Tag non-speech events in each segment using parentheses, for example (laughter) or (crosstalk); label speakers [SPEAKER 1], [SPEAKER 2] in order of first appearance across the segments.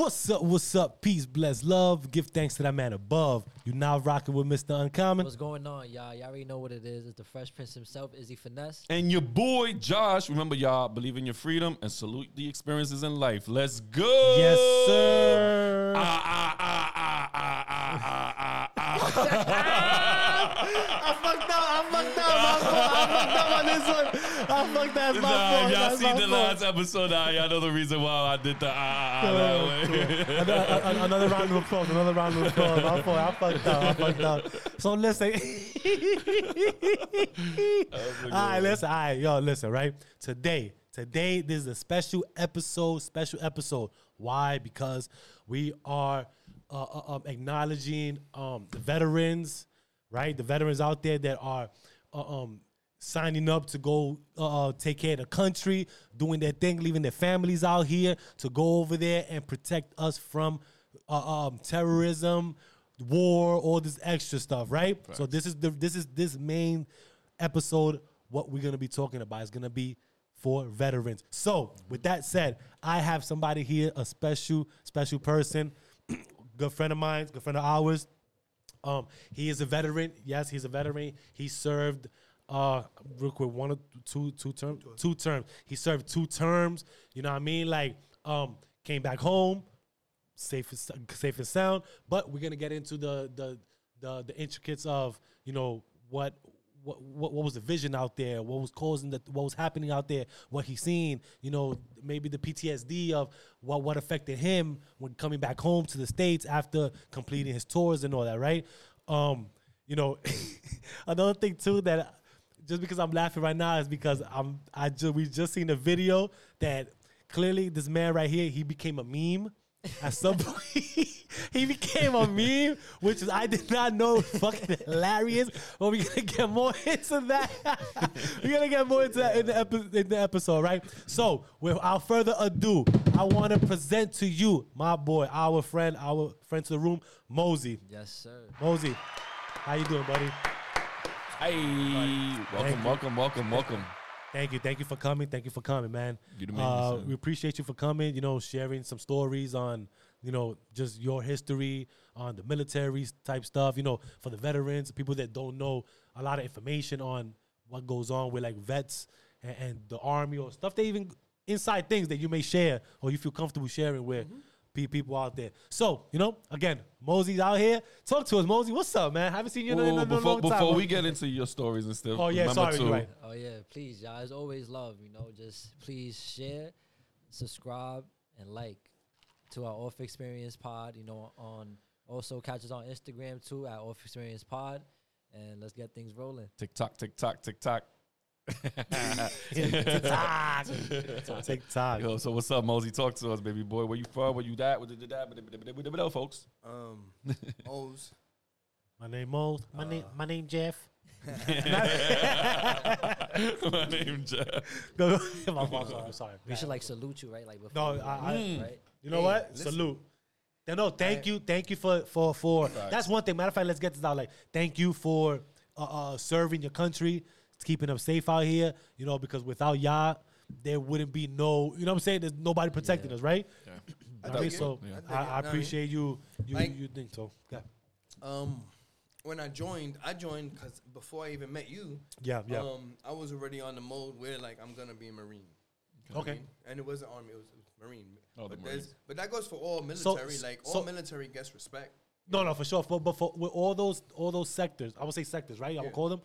[SPEAKER 1] What's up? What's up? Peace, bless, love. Give thanks to that man above. You now rocking with Mr. Uncommon.
[SPEAKER 2] What's going on, y'all? Y'all already know what it is. It's the Fresh Prince himself, Izzy Finesse.
[SPEAKER 3] And your boy Josh. Remember, y'all believe in your freedom and salute the experiences in life. Let's go.
[SPEAKER 1] Yes, sir.
[SPEAKER 3] Ah, ah, ah, ah, ah, ah, ah, ah,
[SPEAKER 1] I (laughs) fucked up. I fucked up. I fucked, I fucked up on this one. I fucked that. That's my
[SPEAKER 3] Nah,
[SPEAKER 1] fault.
[SPEAKER 3] y'all
[SPEAKER 1] That's
[SPEAKER 3] seen the
[SPEAKER 1] fault.
[SPEAKER 3] last episode, now y'all know the reason why I did the ah, ah, ah that way.
[SPEAKER 1] another, round of applause. Another round of applause. My fault. I fucked up. I fucked up. So listen. all right, listen. All right, yo, listen. Right today, today this is a special episode. Special episode. Why? Because we are uh, uh, um, acknowledging um, the veterans. Right, the veterans out there that are uh, um, signing up to go uh, uh, take care of the country, doing their thing, leaving their families out here to go over there and protect us from uh, um, terrorism, war, all this extra stuff, right? So this is the this is this main episode. What we're gonna be talking about is gonna be for veterans. So with that said, I have somebody here, a special special person, (clears throat) good friend of mine, good friend of ours. Um, he is a veteran. Yes, he's a veteran. He served uh real quick one or two two terms two terms. He served two terms. You know what I mean? Like um came back home, safe and, safe and sound. But we're gonna get into the the the the intricates of you know what. What, what, what was the vision out there? What was causing the what was happening out there? What he seen? You know, maybe the PTSD of what what affected him when coming back home to the states after completing his tours and all that, right? Um, you know, (laughs) another thing too that just because I'm laughing right now is because I'm I just we just seen a video that clearly this man right here he became a meme at some point. (laughs) he became a meme, which is I did not know fucking hilarious. But we're gonna get more (laughs) into that. we're gonna get more into that in the, epi- in the episode, right? So without further ado, I want to present to you my boy, our friend, our friend to the room, Mosey.
[SPEAKER 2] Yes, sir.
[SPEAKER 1] Mosey, how you doing, buddy?
[SPEAKER 3] Hey,
[SPEAKER 1] Thank
[SPEAKER 3] welcome, welcome, welcome, welcome.
[SPEAKER 1] Thank you, thank you for coming. Thank you for coming, man.
[SPEAKER 3] You
[SPEAKER 1] Uh, we appreciate you for coming. You know, sharing some stories on, you know, just your history on the military type stuff. You know, for the veterans, people that don't know a lot of information on what goes on with like vets and, and the army or stuff. They even inside things that you may share or you feel comfortable sharing with.
[SPEAKER 3] Mm-hmm.
[SPEAKER 1] Pe- People out there. So, you know, again, Mosey's out here. Talk to us, Mosey. What's up, man? haven't seen you in, a- in a,
[SPEAKER 3] Whoa,
[SPEAKER 1] a long time.
[SPEAKER 3] before we get into your stories and stuff,
[SPEAKER 1] Oh, yeah, sorry,
[SPEAKER 3] to,
[SPEAKER 1] right.
[SPEAKER 2] Oh yeah, please, y'all. As always, love. You know, just please share, subscribe, and like to our Off Experience Pod. You know, on also catch us on Instagram too at Off Experience Pod, and let's get things rolling.
[SPEAKER 3] Tick tock, tick tock, TikTok, TikTok.
[SPEAKER 1] TikTok. TikTok.
[SPEAKER 3] Yo, so what's up, Mosey? Talk to us, baby boy. Where you from? Where you that? What did that? Folks.
[SPEAKER 4] Um, (laughs) O's.
[SPEAKER 1] My name Mo. My name my name Jeff. (laughs)
[SPEAKER 3] My name Jeff.
[SPEAKER 1] Go, go. (laughs) my fault, sorry, sorry.
[SPEAKER 2] We should like salute you, right? Like before.
[SPEAKER 1] No,
[SPEAKER 2] we go,
[SPEAKER 1] I- I-
[SPEAKER 2] right?
[SPEAKER 1] You know
[SPEAKER 4] Hey,
[SPEAKER 1] what?
[SPEAKER 4] listen.
[SPEAKER 1] Salute. No, no, thank you, thank you for for for. That's one thing. Matter of fact, let's get this out. Like, thank you for uh, uh, serving your country, keeping them safe out here. You know, because without y'all, there wouldn't be no. You know what I'm saying? There's nobody protecting
[SPEAKER 2] Yeah.
[SPEAKER 1] us, right?
[SPEAKER 3] Yeah.
[SPEAKER 1] I mean, so
[SPEAKER 4] I
[SPEAKER 1] I. I
[SPEAKER 4] Know I mean?
[SPEAKER 1] appreciate you. You
[SPEAKER 4] Like-
[SPEAKER 1] you think so? Yeah,
[SPEAKER 4] Um, when I joined, I joined because before I even met you,
[SPEAKER 1] yeah, yeah.
[SPEAKER 4] um, I was already on the mode where like I'm gonna be a marine. You I
[SPEAKER 1] Okay.
[SPEAKER 4] mean? And it wasn't army; it was, marine.
[SPEAKER 3] Oh, the
[SPEAKER 4] but, there's-
[SPEAKER 3] Marines.
[SPEAKER 4] but that goes for all
[SPEAKER 1] So-
[SPEAKER 4] military. like
[SPEAKER 1] so-
[SPEAKER 4] all military gets respect.
[SPEAKER 1] No, no, for sure. But, but for with all those all those sectors, I would say sectors, right? I would
[SPEAKER 4] Yeah.
[SPEAKER 1] call them.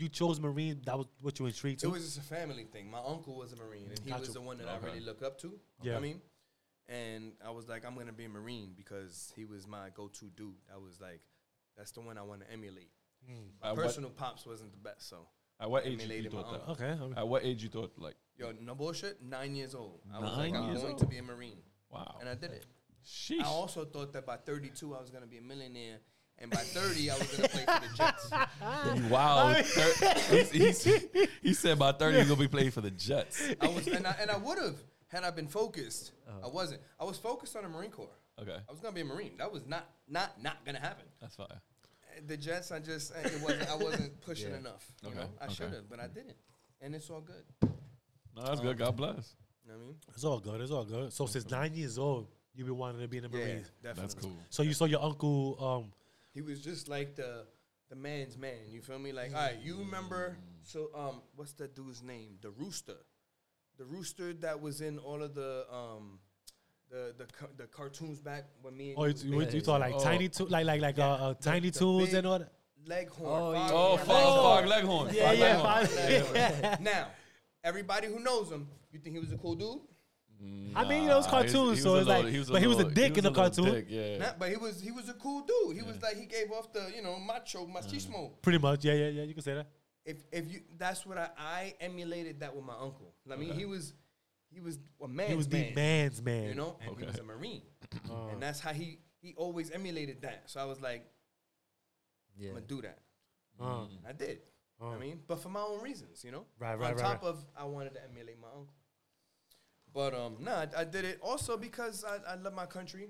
[SPEAKER 1] You chose Marine. That was what you were intrigued
[SPEAKER 4] It was just a family thing. My uncle was a marine, and he
[SPEAKER 1] Gotcha.
[SPEAKER 4] was the one that
[SPEAKER 3] Okay.
[SPEAKER 4] I really look up to.
[SPEAKER 1] Yeah.
[SPEAKER 4] I mean, and I was like, I'm gonna be a marine because he was my go-to dude. I was like, that's the one I want to emulate. My
[SPEAKER 3] At what,
[SPEAKER 4] personal pops wasn't the best, so
[SPEAKER 3] at what age you, you
[SPEAKER 4] emulated my
[SPEAKER 3] thought that?
[SPEAKER 1] okay. I mean,
[SPEAKER 3] At what age you thought like,
[SPEAKER 4] Yo, no bullshit. Nine years old. I was like,
[SPEAKER 3] Nine
[SPEAKER 4] I'm going
[SPEAKER 3] old?
[SPEAKER 4] to be a marine,
[SPEAKER 3] wow,
[SPEAKER 4] and I did it.
[SPEAKER 3] sheesh.
[SPEAKER 4] I also thought that by 32 I was gonna be a millionaire, and by 30 I was gonna play for the Jets. (laughs)
[SPEAKER 3] Wow, thir- he's, he's, he said by thirty he's gonna be playing for the Jets.
[SPEAKER 4] I was, and I, and I would have had I been focused.
[SPEAKER 3] Uh-huh.
[SPEAKER 4] I wasn't. I was focused on the Marine Corps.
[SPEAKER 3] Okay,
[SPEAKER 4] I was gonna be a Marine. That was not not not gonna happen.
[SPEAKER 3] that's fine.
[SPEAKER 4] Uh, The Jets, I just uh, it wasn't. I wasn't (laughs) pushing
[SPEAKER 2] Yeah.
[SPEAKER 4] enough. You
[SPEAKER 3] Okay,
[SPEAKER 4] know, I
[SPEAKER 3] okay.
[SPEAKER 4] should have, but I didn't, and it's all good.
[SPEAKER 3] No, that's good. God bless.
[SPEAKER 4] You know what I mean?
[SPEAKER 1] It's all good. It's all good. So since nine years old, you've been wanting to be in the
[SPEAKER 4] Yeah, definitely.
[SPEAKER 3] That's cool.
[SPEAKER 1] So you saw your uncle. Um,
[SPEAKER 4] He was just like the the man's man. You feel me? Like, all right, you remember? So, um, what's that dude's name? The rooster, the rooster that was in all of the um, the the ca- the cartoons back when me and
[SPEAKER 1] oh,
[SPEAKER 4] you
[SPEAKER 1] you,
[SPEAKER 4] was
[SPEAKER 1] you,
[SPEAKER 4] big.
[SPEAKER 1] you thought like
[SPEAKER 3] Oh.
[SPEAKER 1] tiny tool, like like like
[SPEAKER 4] Yeah.
[SPEAKER 1] uh, uh,
[SPEAKER 4] The-
[SPEAKER 1] tiny
[SPEAKER 4] the
[SPEAKER 1] tools
[SPEAKER 4] big-
[SPEAKER 1] and all that.
[SPEAKER 4] Leghorn.
[SPEAKER 2] Oh, yeah.
[SPEAKER 4] Fog-
[SPEAKER 3] Oh,
[SPEAKER 4] Fog-
[SPEAKER 3] Fog,
[SPEAKER 1] Oh.
[SPEAKER 3] Fog Leghorn.
[SPEAKER 1] Yeah,
[SPEAKER 3] Fog
[SPEAKER 1] yeah,
[SPEAKER 3] Leghorn.
[SPEAKER 1] Fog-
[SPEAKER 4] Leghorn. now, everybody who knows him, you think he was a cool dude?
[SPEAKER 1] I mean, you know, it's
[SPEAKER 3] Nah, he was-
[SPEAKER 1] cartoons,
[SPEAKER 3] he
[SPEAKER 1] so
[SPEAKER 3] was
[SPEAKER 1] it's
[SPEAKER 3] a
[SPEAKER 1] like-
[SPEAKER 3] little-
[SPEAKER 1] but he was a
[SPEAKER 3] little-
[SPEAKER 1] dick in the cartoon.
[SPEAKER 3] dick, Yeah.
[SPEAKER 4] Nah, but he was he was a cool dude. He was like he gave off the you know macho machismo.
[SPEAKER 1] Pretty much, yeah, yeah, yeah. You can say that.
[SPEAKER 4] If if you that's what I I emulated that with my uncle. I mean, he was he was a man's
[SPEAKER 1] He was the
[SPEAKER 4] man,
[SPEAKER 1] man's man.
[SPEAKER 4] you know, and he was a marine, (coughs)
[SPEAKER 1] Uh,
[SPEAKER 4] and that's how he he always emulated that. So I was like,
[SPEAKER 2] Yeah.
[SPEAKER 4] I'm gonna do that.
[SPEAKER 1] uh,
[SPEAKER 4] I did.
[SPEAKER 1] uh.
[SPEAKER 4] I mean, but for my own reasons, you know.
[SPEAKER 1] Right, right,
[SPEAKER 4] On
[SPEAKER 1] right,
[SPEAKER 4] top
[SPEAKER 1] right.
[SPEAKER 4] of I wanted to emulate my uncle. But um, no, I, I did it also because I, I love my country,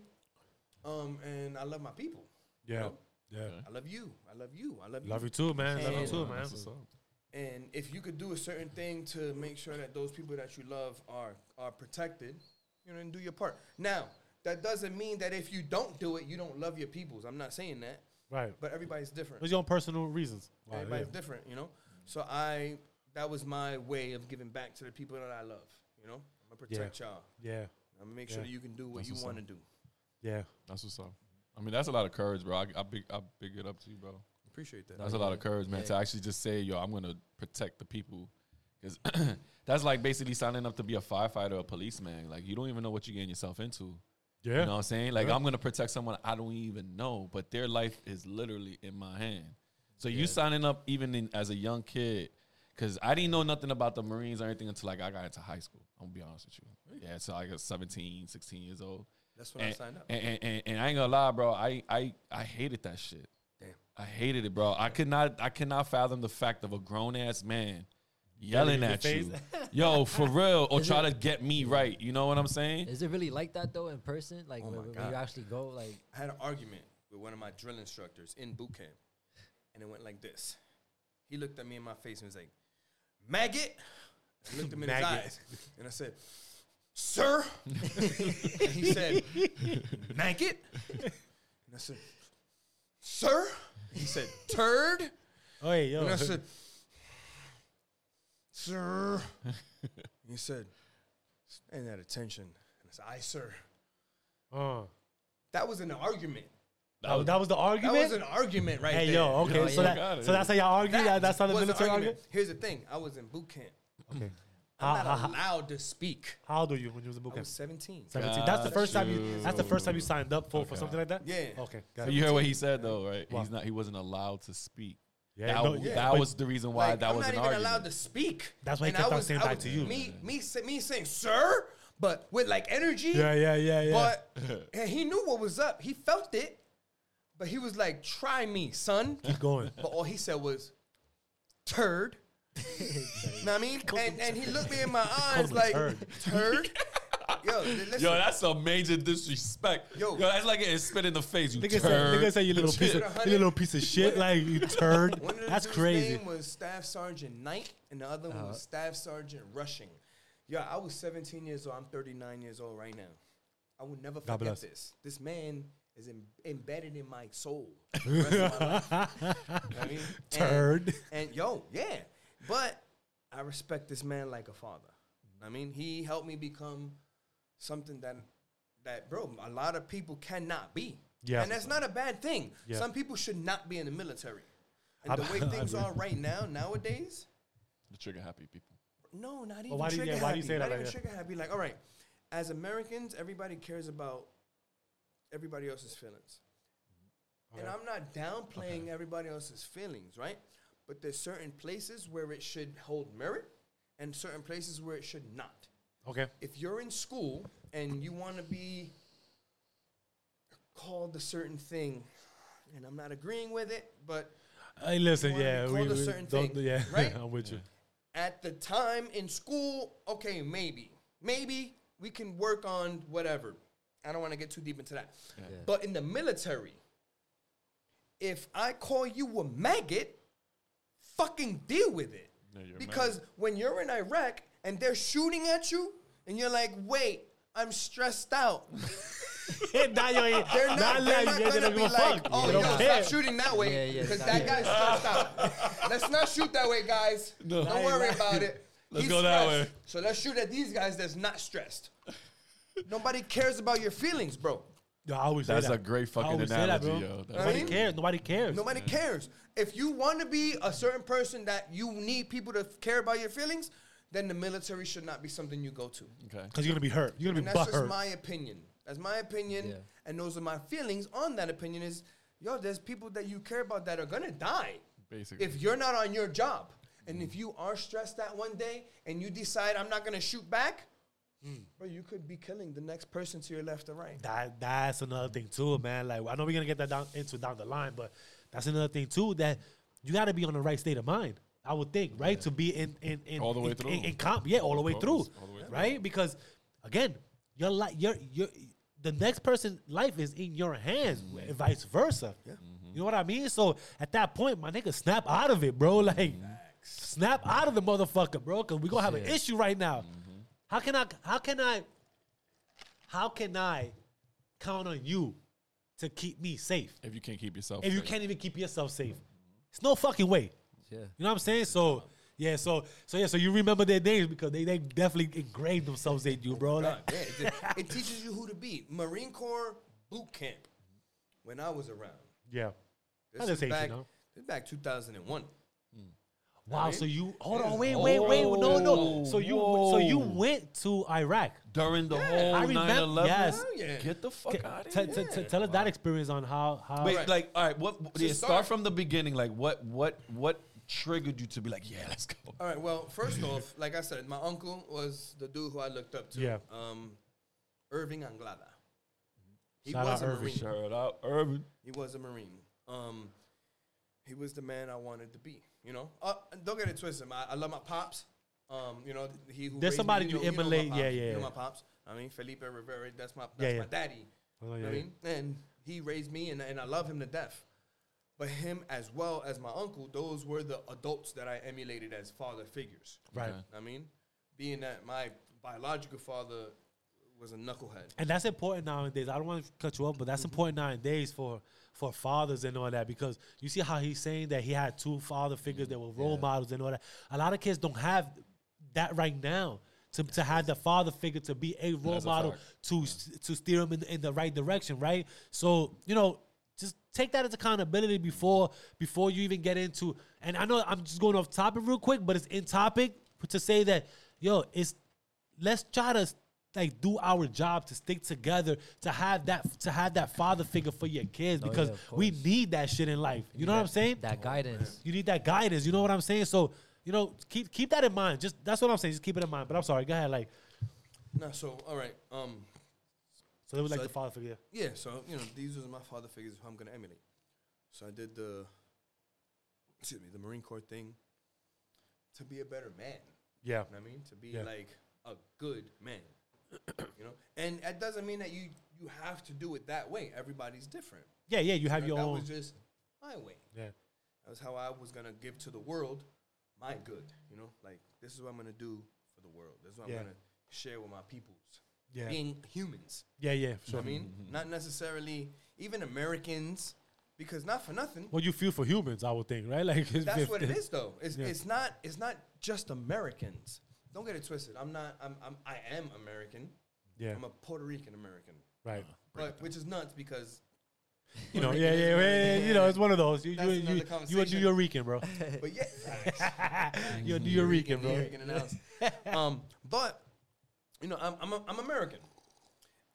[SPEAKER 4] um, and I love my people. you
[SPEAKER 1] yeah,
[SPEAKER 4] know?
[SPEAKER 1] yeah.
[SPEAKER 4] I love you. I love you. I love you.
[SPEAKER 1] Love you too, man. Love you too, man.
[SPEAKER 3] That's what's up.
[SPEAKER 4] And if you could do a certain thing to make sure that those people that you love are are protected, you know, and do your part. Now, that doesn't mean that if you don't do it, you don't love your peoples. I'm not saying that,
[SPEAKER 1] Right.
[SPEAKER 4] but everybody's different.
[SPEAKER 1] It's your own personal reasons. Wow, yeah.
[SPEAKER 4] Everybody's different, you know. So I that was my way of giving back to the people that I love. You know, I'm gonna protect y'all.
[SPEAKER 1] Yeah,
[SPEAKER 4] I'm gonna make sure
[SPEAKER 1] Yeah.
[SPEAKER 4] that you can do what
[SPEAKER 3] That's
[SPEAKER 4] you
[SPEAKER 3] what's
[SPEAKER 4] want to do.
[SPEAKER 1] yeah.
[SPEAKER 3] That's what's up. I mean, that's a lot of courage, bro. I, I big, I big it up to you, bro.
[SPEAKER 4] Appreciate that.
[SPEAKER 3] That's a lot of courage, man.
[SPEAKER 2] Yeah.
[SPEAKER 3] To actually just say, yo, I'm gonna protect the people, because (clears throat) that's like basically signing up to be a firefighter or a policeman. Like you don't even know what you're getting yourself into.
[SPEAKER 1] Yeah.
[SPEAKER 3] You know what I'm saying? Like
[SPEAKER 1] Yeah.
[SPEAKER 3] I'm gonna protect someone I don't even know, but their life is literally in my hand. So
[SPEAKER 2] Yeah.
[SPEAKER 3] you signing up even in, as a young kid, because I didn't know nothing about the Marines or anything until like I got into high school. I'm gonna be honest with you. Yeah, so I was 17, 16 years old.
[SPEAKER 4] That's when I signed up.
[SPEAKER 3] and, and, and, and I ain't gonna lie, bro. I, I, I hated that shit.
[SPEAKER 4] Damn.
[SPEAKER 3] I hated it, bro. I could not I cannot fathom the fact of a grown ass man yelling at
[SPEAKER 1] face.
[SPEAKER 3] you. (laughs) Yo, for real. Or
[SPEAKER 2] Is
[SPEAKER 3] try
[SPEAKER 2] it-
[SPEAKER 3] to get me right. You know what I'm saying?
[SPEAKER 2] Is it really like that though in person? Like
[SPEAKER 4] Oh
[SPEAKER 2] when, when you actually go, like
[SPEAKER 4] I had an argument with one of my drill instructors in boot camp, and it went like this. He looked at me in my face and was like, "Maggot." I looked him in his
[SPEAKER 1] Maggot.
[SPEAKER 4] eyes, and I said, "Sir." and (laughs) he said, "Maggot." And I said, "Sir." He said, "Turd."
[SPEAKER 1] Oh, hey, yo.
[SPEAKER 4] And I said, "Sir." he said, "Stand at attention." And I said, "Aye, sir."
[SPEAKER 1] uh,
[SPEAKER 4] That was an argument.
[SPEAKER 1] That, was, that was the argument.
[SPEAKER 4] That was an argument right there.
[SPEAKER 1] hey,
[SPEAKER 4] there.
[SPEAKER 1] yo. Okay, so
[SPEAKER 2] yeah.
[SPEAKER 1] that,
[SPEAKER 3] it.
[SPEAKER 1] so that's how y'all argue. That, that's how the military argue.
[SPEAKER 4] argument. Here's the thing: I was in boot camp.
[SPEAKER 1] Okay.
[SPEAKER 4] I'm
[SPEAKER 1] How-
[SPEAKER 4] not
[SPEAKER 1] how-
[SPEAKER 4] allowed to speak.
[SPEAKER 1] How old were you when you was in boot
[SPEAKER 4] I
[SPEAKER 1] camp?
[SPEAKER 4] was 17.
[SPEAKER 1] 17. That's the
[SPEAKER 3] Got
[SPEAKER 1] first time you.
[SPEAKER 3] you.
[SPEAKER 1] That's the first time you signed up for, for something like that.
[SPEAKER 4] Yeah.
[SPEAKER 1] Okay. Got
[SPEAKER 3] So you heard what he said though, right?
[SPEAKER 1] What?
[SPEAKER 3] He's not. He wasn't allowed to speak.
[SPEAKER 1] Yeah.
[SPEAKER 3] that
[SPEAKER 1] no, yeah,
[SPEAKER 3] that was the reason why
[SPEAKER 4] Like,
[SPEAKER 3] that
[SPEAKER 4] I'm
[SPEAKER 3] was
[SPEAKER 4] not
[SPEAKER 3] an
[SPEAKER 4] even
[SPEAKER 3] argument.
[SPEAKER 4] allowed to speak.
[SPEAKER 1] That's why he
[SPEAKER 4] And
[SPEAKER 1] kept
[SPEAKER 4] I
[SPEAKER 1] on
[SPEAKER 4] was-
[SPEAKER 1] saying
[SPEAKER 4] I
[SPEAKER 1] back to you.
[SPEAKER 4] Me, me, me saying "sir," but with like energy.
[SPEAKER 1] Yeah, yeah, yeah, yeah.
[SPEAKER 4] But and (laughs) he knew what was up. He felt it, but he was like, "Try me, son."
[SPEAKER 1] Keep going.
[SPEAKER 4] But all he said was, "Turd." (laughs) know what I mean? And, and he looked me in my eyes
[SPEAKER 1] him a
[SPEAKER 4] like,
[SPEAKER 1] turd.
[SPEAKER 4] "Turd." Yo, (laughs) listen.
[SPEAKER 3] Yo, that's a major disrespect.
[SPEAKER 4] Yo.
[SPEAKER 3] Yo, that's like getting spit in the face. You
[SPEAKER 1] Nigga say,
[SPEAKER 3] turd.
[SPEAKER 1] nigga say you little piece of you little piece of shit like you turd.
[SPEAKER 4] One of the
[SPEAKER 1] That's
[SPEAKER 4] dude's
[SPEAKER 1] crazy.
[SPEAKER 4] name was Staff Sergeant Knight, and the other one
[SPEAKER 2] Uh-huh.
[SPEAKER 4] was Staff Sergeant Rushing. Yeah, I was 17 years old. I'm 39 years old right now. I will never
[SPEAKER 1] God
[SPEAKER 4] forget
[SPEAKER 1] bless.
[SPEAKER 4] this. This man is em- embedded in my soul. (laughs) the rest of my. You know I mean? (laughs) And-
[SPEAKER 1] Turd.
[SPEAKER 4] And, yo, yeah. But I respect this man like a father. I mean, he helped me become something that that bro, a lot of people cannot be.
[SPEAKER 1] Yeah.
[SPEAKER 4] And that's not a bad thing.
[SPEAKER 1] Yeah.
[SPEAKER 4] Some people should not be in the military. And
[SPEAKER 1] I-
[SPEAKER 4] the way (laughs) things are right now, nowadays,
[SPEAKER 3] the trigger happy people.
[SPEAKER 4] no, not even
[SPEAKER 1] Well, why do you-
[SPEAKER 4] trigger
[SPEAKER 1] yeah, why do you
[SPEAKER 4] happy.
[SPEAKER 1] say that
[SPEAKER 4] Not even
[SPEAKER 1] that?
[SPEAKER 4] trigger happy. Like, all right, as Americans, everybody cares about everybody else's feelings. Oh,
[SPEAKER 1] and
[SPEAKER 4] I'm not downplaying everybody else's feelings, right? But there's certain places where it should hold merit and certain places where it should not.
[SPEAKER 1] Okay.
[SPEAKER 4] If you're in school and you want to be called a certain thing, and I'm not agreeing with it, but
[SPEAKER 1] Hey, listen, yeah, we,
[SPEAKER 4] called a
[SPEAKER 1] we
[SPEAKER 4] certain
[SPEAKER 1] don't,
[SPEAKER 4] thing,
[SPEAKER 1] yeah, (laughs)
[SPEAKER 4] right?
[SPEAKER 1] I'm with you.
[SPEAKER 4] at the time in school, okay, maybe. Maybe we can work on whatever. I don't want to get too deep into that.
[SPEAKER 2] Yeah.
[SPEAKER 4] But in the military, if I call you a maggot, fucking deal with it.
[SPEAKER 3] Yeah, you're
[SPEAKER 4] because when you're in Iraq and they're shooting at you, and you're like, wait, I'm stressed out.
[SPEAKER 1] now you ain't.
[SPEAKER 4] They're not, they're not gonna be like, oh,
[SPEAKER 1] They
[SPEAKER 4] yo, stop
[SPEAKER 1] care.
[SPEAKER 4] shooting that way
[SPEAKER 2] Yeah, yeah,
[SPEAKER 4] because that guy's stressed out. let's not shoot that way, guys.
[SPEAKER 3] No.
[SPEAKER 4] Don't worry about it. (laughs)
[SPEAKER 3] Let's
[SPEAKER 4] He's
[SPEAKER 3] go that
[SPEAKER 4] stressed.
[SPEAKER 3] way.
[SPEAKER 4] So let's shoot at these guys that's not stressed. Nobody cares about your feelings, bro.
[SPEAKER 1] Yo, I always say
[SPEAKER 3] That's
[SPEAKER 1] that.
[SPEAKER 3] a great
[SPEAKER 1] I
[SPEAKER 3] fucking
[SPEAKER 1] always say that,
[SPEAKER 3] analogy,
[SPEAKER 1] bro.
[SPEAKER 3] yo. That's
[SPEAKER 1] Nobody
[SPEAKER 4] I mean-
[SPEAKER 1] cares. Nobody cares.
[SPEAKER 4] Nobody cares. If you want to be a certain person that you need people to care about your feelings, then the military should not be something you go to.
[SPEAKER 3] Okay.
[SPEAKER 1] Because you're gonna be hurt. You're gonna
[SPEAKER 4] And
[SPEAKER 1] be
[SPEAKER 4] that's
[SPEAKER 1] butt
[SPEAKER 4] just
[SPEAKER 1] hurt.
[SPEAKER 4] my opinion. That's my opinion,
[SPEAKER 2] Yeah.
[SPEAKER 4] and those are my feelings on that opinion. Is yo, there's people that you care about that are gonna die
[SPEAKER 3] Basically.
[SPEAKER 4] if you're not on your job, and if you are stressed that one day and you decide I'm not gonna shoot back, Mm. bro, you could be killing the next person to your left or right.
[SPEAKER 1] That that's another thing too, man. Like I know we're gonna get that down into down the line, but that's another thing too that you got to be on the right state of mind. I would think, right, to be in in, in
[SPEAKER 3] All the way
[SPEAKER 1] in,
[SPEAKER 3] through.
[SPEAKER 1] in, in comp, yeah, all the way through,
[SPEAKER 3] all the way through.
[SPEAKER 1] right? Because again, your life, your your the next person's life is in your hands,
[SPEAKER 3] Mm-hmm.
[SPEAKER 1] and vice versa. Yeah, mm-hmm. You know what I mean? So at that point, my nigga, snap out of it, bro. (laughs) Like, snap out of the motherfucker, bro, because we gonna have an issue right now.
[SPEAKER 3] Mm.
[SPEAKER 1] How can I? How can I? How can I count on you to keep me safe
[SPEAKER 3] if you can't keep yourself.
[SPEAKER 1] if you can't even keep yourself safe? It's no fucking way.
[SPEAKER 2] Yeah.
[SPEAKER 1] You know what I'm saying? So yeah, so so yeah, so you remember their names because they, they definitely engraved themselves in you, bro. Like,
[SPEAKER 4] Yeah, it, it teaches you who to be. Marine Corps boot camp when I was around.
[SPEAKER 1] yeah.
[SPEAKER 4] This
[SPEAKER 1] I just
[SPEAKER 4] is
[SPEAKER 1] hate you, know?
[SPEAKER 4] this back 2001.
[SPEAKER 1] Wow.
[SPEAKER 4] mean,
[SPEAKER 1] So you hold on,
[SPEAKER 4] is-
[SPEAKER 1] wait, wait, wait, no, no. So you so you went to Iraq.
[SPEAKER 3] during the
[SPEAKER 1] I
[SPEAKER 3] whole
[SPEAKER 1] remember-
[SPEAKER 3] 9/11.
[SPEAKER 1] yes.
[SPEAKER 4] Hell yeah.
[SPEAKER 3] Get the fuck out of
[SPEAKER 1] T-
[SPEAKER 3] here.
[SPEAKER 1] t- t- tell us that experience on how how.
[SPEAKER 3] Wait,
[SPEAKER 4] Right.
[SPEAKER 3] like, all right, what?
[SPEAKER 4] To
[SPEAKER 3] yeah, start
[SPEAKER 4] start-
[SPEAKER 3] from the beginning. Like, what? What? What triggered you to be like, yeah, let's go?
[SPEAKER 4] All right. Well, first off, like I said, my uncle was the dude who I looked up to.
[SPEAKER 1] Yeah.
[SPEAKER 4] Um, Irving Anglada. He
[SPEAKER 1] Shout
[SPEAKER 4] was
[SPEAKER 1] out
[SPEAKER 4] a
[SPEAKER 1] Irving.
[SPEAKER 4] Marine.
[SPEAKER 3] Shout out, Irving.
[SPEAKER 4] He was a Marine. Um, he was the man I wanted to be. You know, uh, don't get it twisted. I, I love my pops. Um, you know, he who
[SPEAKER 1] There's somebody
[SPEAKER 4] me,
[SPEAKER 1] you
[SPEAKER 4] know- know
[SPEAKER 1] emulate.
[SPEAKER 4] pops.
[SPEAKER 1] Yeah,
[SPEAKER 4] You
[SPEAKER 1] yeah,
[SPEAKER 4] know my pops. I mean, Felipe Rivera. That's my
[SPEAKER 1] Yeah,
[SPEAKER 4] that's
[SPEAKER 1] yeah.
[SPEAKER 4] my daddy.
[SPEAKER 1] Oh, yeah,
[SPEAKER 4] I mean, and he raised me, and, and I love him to death. But him as well as my uncle, those were the adults that I emulated as father figures.
[SPEAKER 1] Right.
[SPEAKER 4] I mean, being that my biological father was a knucklehead.
[SPEAKER 1] And that's important nowadays. I don't want to cut you off, but that's
[SPEAKER 4] Mm-hmm.
[SPEAKER 1] important nowadays for for fathers and all that because you see how he's saying that he had two father figures that were role models and all that. A lot of kids don't have that right now. To, to have the father figure to be a role
[SPEAKER 3] That's
[SPEAKER 1] model to s to steer them in, in the right direction, right? So you know, just take that as accountability before before you even get into. And I know I'm just going off topic real quick, but it's in topic to say that yo, it's let's try to like do our job to stick together to have that to have that father figure for your kids
[SPEAKER 2] Oh,
[SPEAKER 1] because
[SPEAKER 2] yeah,
[SPEAKER 1] we need that shit in life. You know what I'm saying?
[SPEAKER 2] That guidance.
[SPEAKER 1] You need that guidance. You know what I'm saying? So you know, keep keep that in mind. Just that's what I'm saying. Just keep it in mind. But I'm sorry. Go ahead. Like
[SPEAKER 4] No, so all right. Um,
[SPEAKER 1] so, it was like
[SPEAKER 4] So-
[SPEAKER 1] the father figure.
[SPEAKER 4] yeah. So you know, these are my father figures who I'm gonna emulate. So I did the, excuse me, the Marine Corps thing to be a better man.
[SPEAKER 1] Yeah.
[SPEAKER 4] You know what I mean? To be
[SPEAKER 1] Yeah.
[SPEAKER 4] like a good man. You know? And that doesn't mean that you you have to do it that way. Everybody's different.
[SPEAKER 1] Yeah. Yeah. You have
[SPEAKER 4] know,
[SPEAKER 1] your
[SPEAKER 4] that
[SPEAKER 1] own.
[SPEAKER 4] was just my way.
[SPEAKER 1] Yeah.
[SPEAKER 4] That was how I was gonna give to the world my good. You know, like this is what I'm gonna do for the world. This is what
[SPEAKER 1] Yeah.
[SPEAKER 4] I'm gonna share with my peoples.
[SPEAKER 1] Yeah.
[SPEAKER 4] Being humans.
[SPEAKER 1] Yeah. Yeah.
[SPEAKER 4] You know
[SPEAKER 1] Sure.
[SPEAKER 4] what I mean? Mm-hmm. Not necessarily even Americans, because not for nothing.
[SPEAKER 1] Well, you feel for humans, I would think, right? (laughs) Like it's-
[SPEAKER 4] That's what it is, though. It's,
[SPEAKER 1] Yeah.
[SPEAKER 4] it's not. It's not just Americans. Don't get it twisted. I'm not. I'm. I'm I am American.
[SPEAKER 1] Yeah.
[SPEAKER 4] I'm a Puerto Rican American,
[SPEAKER 1] Right.
[SPEAKER 4] but which is nuts because.
[SPEAKER 1] You know.
[SPEAKER 4] Puerto (laughs)
[SPEAKER 1] Yeah. Yeah.
[SPEAKER 4] is-
[SPEAKER 1] yeah, You know. It's one of those. You.
[SPEAKER 4] That's
[SPEAKER 1] You.
[SPEAKER 4] another
[SPEAKER 1] You. You a
[SPEAKER 4] conversation.
[SPEAKER 1] New Rican, bro. (laughs)
[SPEAKER 4] But yeah, (laughs)
[SPEAKER 1] You're a New Rican, bro.
[SPEAKER 4] American in um, but you know, I'm I'm, a, I'm American,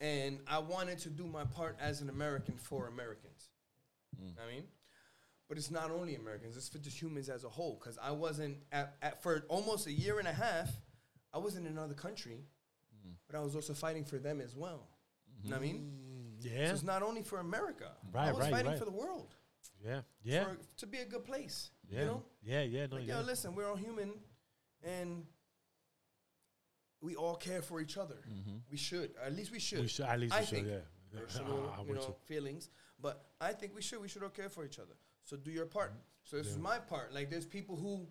[SPEAKER 4] and I wanted to do my part as an American for Americans. I mean, but it's not only Americans; it's for just humans as a whole. Because I wasn't at, at for almost a year and a half, I was in another country, but I was also fighting for them as well. You know what I mean?
[SPEAKER 1] Mm, yeah.
[SPEAKER 4] So it's not only for America.
[SPEAKER 1] Right,
[SPEAKER 4] I was
[SPEAKER 1] right,
[SPEAKER 4] fighting
[SPEAKER 1] right.
[SPEAKER 4] for the world.
[SPEAKER 1] Yeah. Yeah.
[SPEAKER 4] For, to be a good place.
[SPEAKER 1] Yeah.
[SPEAKER 4] You know?
[SPEAKER 1] Yeah. Yeah. No.
[SPEAKER 4] Like,
[SPEAKER 1] yeah.
[SPEAKER 4] yo, listen, we're all human, and we all care for each other. Mm-hmm. We should, at least we should.
[SPEAKER 1] We should. At least
[SPEAKER 4] I
[SPEAKER 1] we should.
[SPEAKER 4] think
[SPEAKER 1] Yeah.
[SPEAKER 4] personal, (laughs)
[SPEAKER 1] I- I
[SPEAKER 4] you know,
[SPEAKER 1] too.
[SPEAKER 4] feelings, but I think we should. We should all care for each other. So do your part. Mm-hmm. So this is my part. Like, there's people who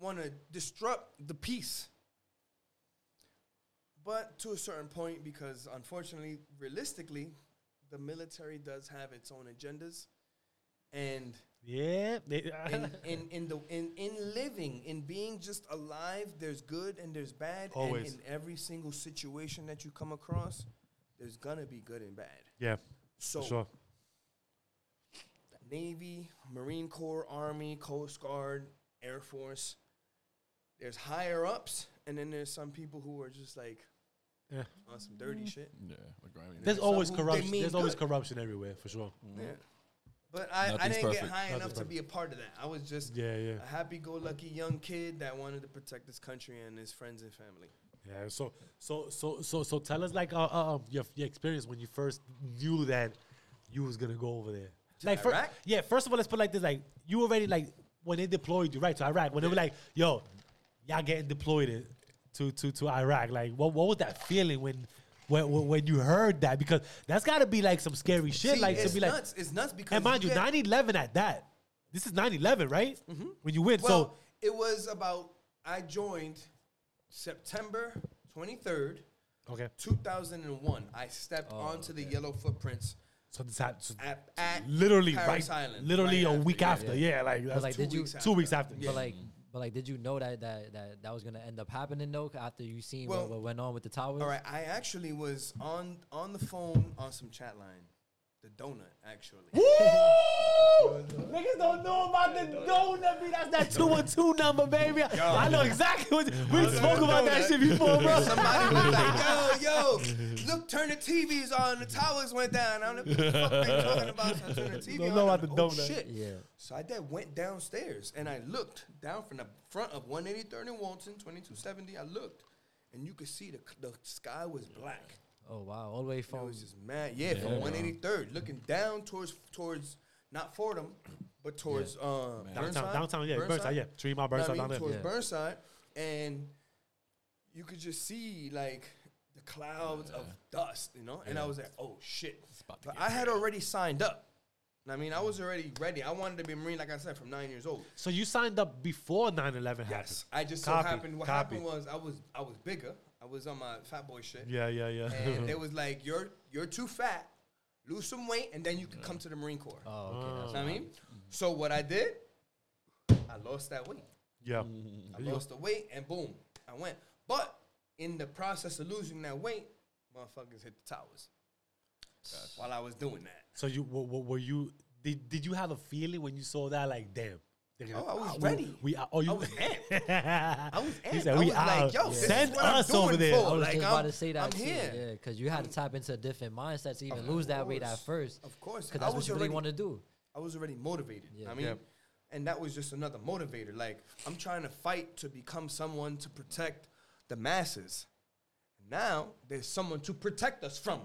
[SPEAKER 4] want to disrupt the peace, but to a certain point, because unfortunately, realistically, the military does have its own agendas, and
[SPEAKER 1] Yeah. they- (laughs)
[SPEAKER 4] in, in in the in in living in being just alive, there's good and there's bad,
[SPEAKER 1] Always.
[SPEAKER 4] and in every single situation that you come across, there's gonna be good and bad.
[SPEAKER 1] yeah.
[SPEAKER 4] So
[SPEAKER 1] sure.
[SPEAKER 4] Navy, Marine Corps, Army, Coast Guard, Air Force. There's higher ups, and then there's some people who are just like
[SPEAKER 1] Yeah.
[SPEAKER 4] on some dirty shit.
[SPEAKER 3] Yeah, like grimy.
[SPEAKER 1] There's
[SPEAKER 4] some
[SPEAKER 1] always
[SPEAKER 4] who they
[SPEAKER 1] corruption.
[SPEAKER 4] mean
[SPEAKER 1] There's always
[SPEAKER 4] good.
[SPEAKER 1] corruption everywhere, for sure.
[SPEAKER 4] Yeah. But I, I
[SPEAKER 3] Nothing's
[SPEAKER 4] didn't get
[SPEAKER 3] perfect.
[SPEAKER 4] high enough to be a part of that. I was just
[SPEAKER 1] Yeah, yeah.
[SPEAKER 4] a happy-go-lucky young kid that wanted to protect his country and his friends and family.
[SPEAKER 1] Yeah. So, so, so, so, so, tell us like uh, uh, um, your your experience when you first knew that you was gonna go over there. Like, fir-
[SPEAKER 4] Iraq?
[SPEAKER 1] yeah. First of all, let's put it like this: like you already like when they deployed you right to Iraq. When they were like, "Yo, y'all getting deployed in- to to to Iraq." Like, what what was that feeling when? When, when, when you heard that, because that's got to be like some scary shit.
[SPEAKER 4] See,
[SPEAKER 1] like
[SPEAKER 4] it's
[SPEAKER 1] to be like.
[SPEAKER 4] It's nuts because
[SPEAKER 1] and mind you,
[SPEAKER 4] get-
[SPEAKER 1] 9 11 at that. This is 9 11, right? Mm-hmm. When you win.
[SPEAKER 4] Well,
[SPEAKER 1] so,
[SPEAKER 4] it was about I joined September 23rd,
[SPEAKER 1] okay.
[SPEAKER 4] 2001. I stepped
[SPEAKER 2] Oh,
[SPEAKER 4] onto the yellow footprints
[SPEAKER 1] So this happened. So
[SPEAKER 4] at, at
[SPEAKER 1] literally
[SPEAKER 4] Parris
[SPEAKER 1] right,
[SPEAKER 4] Island.
[SPEAKER 1] literally
[SPEAKER 4] right
[SPEAKER 1] a week
[SPEAKER 4] yeah.
[SPEAKER 1] after. Yeah, like that's
[SPEAKER 2] like,
[SPEAKER 1] two,
[SPEAKER 2] did you-
[SPEAKER 1] weeks two weeks after.
[SPEAKER 4] Yeah.
[SPEAKER 2] But like, but like, did you know that that that, that was gonna end up happening though? After you seen
[SPEAKER 4] Well,
[SPEAKER 2] what, what went on with the towers.
[SPEAKER 4] All right, I actually was on on the phone on some chat line, the donut actually. Woo! (laughs)
[SPEAKER 1] Niggas don't know about the donut. B. That's that two one two number, baby. I know exactly what we spoke about that shit before, bro. (laughs)
[SPEAKER 4] Somebody was like, "Yo, yo, look, turn the TVs on. The towers went down." I don't know what the fuck they talking about. So I turned the TV
[SPEAKER 1] Don't
[SPEAKER 4] on.
[SPEAKER 1] know about the
[SPEAKER 4] like,
[SPEAKER 1] donut.
[SPEAKER 4] Oh, shit.
[SPEAKER 2] Yeah.
[SPEAKER 4] So I then went downstairs and I looked down from the front of 183rd and Walton, 2270. I looked, and you could see the the sky was black.
[SPEAKER 2] Oh wow, all the way
[SPEAKER 4] It
[SPEAKER 2] from
[SPEAKER 4] was just mad. Yeah, from 183rd, looking down towards towards not Fordham, but towards uh,
[SPEAKER 1] Downtown,
[SPEAKER 4] Burnside.
[SPEAKER 1] downtown, yeah, Burnside, yeah. Tree Mile,
[SPEAKER 4] You know
[SPEAKER 1] Burnside
[SPEAKER 4] I
[SPEAKER 1] down
[SPEAKER 4] mean?
[SPEAKER 1] there.
[SPEAKER 4] Towards
[SPEAKER 2] Yeah.
[SPEAKER 4] Burnside, and you could just see like the clouds of dust, you know. And I was like, "Oh shit!" But I had already signed up. I mean, I was already ready. I wanted to be a Marine, like I said, from nine years old.
[SPEAKER 1] So you signed up before 9 11 happened?
[SPEAKER 4] Yes, I just so happened. What
[SPEAKER 1] copy.
[SPEAKER 4] happened was I was I was bigger. I was on my fat boy shit.
[SPEAKER 1] Yeah, yeah, yeah.
[SPEAKER 4] and they (laughs) was like, "You're you're too fat. Lose some weight, and then you can come to the Marine Corps."
[SPEAKER 2] oh okay, that's
[SPEAKER 4] what I mean,
[SPEAKER 1] Mm-hmm.
[SPEAKER 4] so what I did, I lost that weight.
[SPEAKER 1] yeah.
[SPEAKER 4] I lost the weight, and boom, I went. But in the process of losing that weight, motherfuckers hit the towers. While I was doing that,
[SPEAKER 1] So you w- w- were you did did you have a feeling when you saw that like damn? They're
[SPEAKER 4] Oh, I was
[SPEAKER 1] we-
[SPEAKER 4] ready.
[SPEAKER 1] We, are- oh you
[SPEAKER 4] I was amped. (laughs) I was
[SPEAKER 1] He
[SPEAKER 4] amped.
[SPEAKER 1] said
[SPEAKER 4] I
[SPEAKER 1] we
[SPEAKER 4] was like,
[SPEAKER 1] out.
[SPEAKER 4] "Yo, this is
[SPEAKER 1] Send
[SPEAKER 4] what I'm
[SPEAKER 1] us over there.
[SPEAKER 4] for."
[SPEAKER 2] I was
[SPEAKER 4] Like,
[SPEAKER 2] just
[SPEAKER 4] I'm-
[SPEAKER 2] about to say that
[SPEAKER 4] I'm
[SPEAKER 2] too.
[SPEAKER 4] here.
[SPEAKER 2] Yeah, because you had to tap into a different mindset to even
[SPEAKER 4] Of
[SPEAKER 2] lose that weight at first.
[SPEAKER 4] Of course,
[SPEAKER 2] because that's what you really want to do.
[SPEAKER 4] I was already motivated.
[SPEAKER 2] Yeah.
[SPEAKER 4] I mean,
[SPEAKER 1] Yeah.
[SPEAKER 4] and that was just another motivator. Like I'm trying to fight to become someone to protect the masses. Now there's someone to protect us from.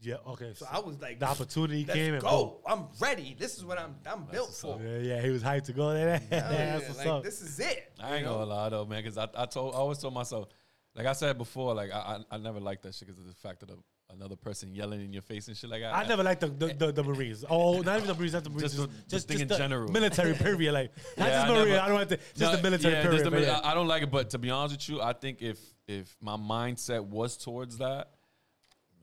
[SPEAKER 1] Yeah, okay.
[SPEAKER 4] So I was like,
[SPEAKER 1] the opportunity
[SPEAKER 4] Let's
[SPEAKER 1] came and
[SPEAKER 4] go. I'm ready. This is what I'm. I'm built for.
[SPEAKER 1] Yeah, yeah, he was hyped to go there.
[SPEAKER 4] Hell (laughs) yeah,
[SPEAKER 1] That's what's
[SPEAKER 4] like,
[SPEAKER 1] up.
[SPEAKER 4] This is it.
[SPEAKER 3] I ain't
[SPEAKER 4] know?
[SPEAKER 3] gonna lie though, man, because I, I told I always told myself, like I said before, like I I, I never liked that shit because of the fact of the, another person yelling in your face and shit like that.
[SPEAKER 1] I never liked the the, the, the Marines. Oh, not even the Marines, not the Marines.
[SPEAKER 3] Just
[SPEAKER 1] Just,
[SPEAKER 3] the- the
[SPEAKER 1] just,
[SPEAKER 3] thing
[SPEAKER 1] just
[SPEAKER 3] in
[SPEAKER 1] the
[SPEAKER 3] general.
[SPEAKER 1] Military period, like (laughs) not
[SPEAKER 3] Yeah,
[SPEAKER 1] just
[SPEAKER 3] I
[SPEAKER 1] Marine.
[SPEAKER 3] never-
[SPEAKER 1] I don't want to. Just
[SPEAKER 3] No,
[SPEAKER 1] the military
[SPEAKER 3] yeah,
[SPEAKER 1] period.
[SPEAKER 3] the
[SPEAKER 1] but
[SPEAKER 3] mili-
[SPEAKER 1] yeah.
[SPEAKER 3] I, I don't like it, but to be honest with you, I think if if my mindset was towards that,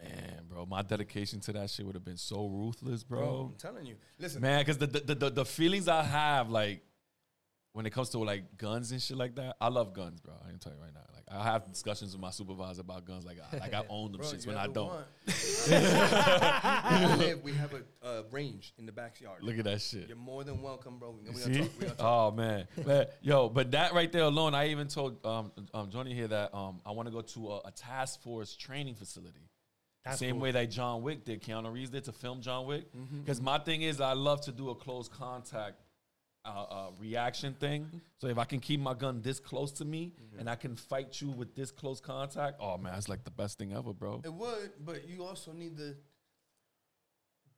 [SPEAKER 3] man, bro, my dedication to that shit would have been so ruthless,
[SPEAKER 4] Bro,
[SPEAKER 3] bro.
[SPEAKER 4] I'm telling you. Listen,
[SPEAKER 3] Man, because the, the the the feelings I have, like when it comes to like guns and shit like that, I love guns, bro. I can tell you right now. Like I have discussions with my supervisor about guns, like I, like I (laughs) own them
[SPEAKER 4] bro,
[SPEAKER 3] shits when I don't.
[SPEAKER 4] we (laughs) live. We have a uh, range in the backyard.
[SPEAKER 3] Look at that shit.
[SPEAKER 4] You're more than welcome, bro. We,
[SPEAKER 3] See?
[SPEAKER 4] gonna talk. We gonna talk.
[SPEAKER 3] Oh man, man, yo, but that right there alone, I even told um, um Johnny here that um I want to go to a, a task force training facility.
[SPEAKER 1] That's
[SPEAKER 3] Same
[SPEAKER 1] cool.
[SPEAKER 3] way that John Wick did, Keanu Reeves did to film John Wick.
[SPEAKER 4] Mm-hmm.
[SPEAKER 3] Because my thing is, I love to do a close contact uh, uh, reaction thing. So if I can keep my gun this close to me
[SPEAKER 4] Mm-hmm.
[SPEAKER 3] and I can fight you with this close contact, oh man, it's like the best thing ever, bro.
[SPEAKER 4] It would, but you also need the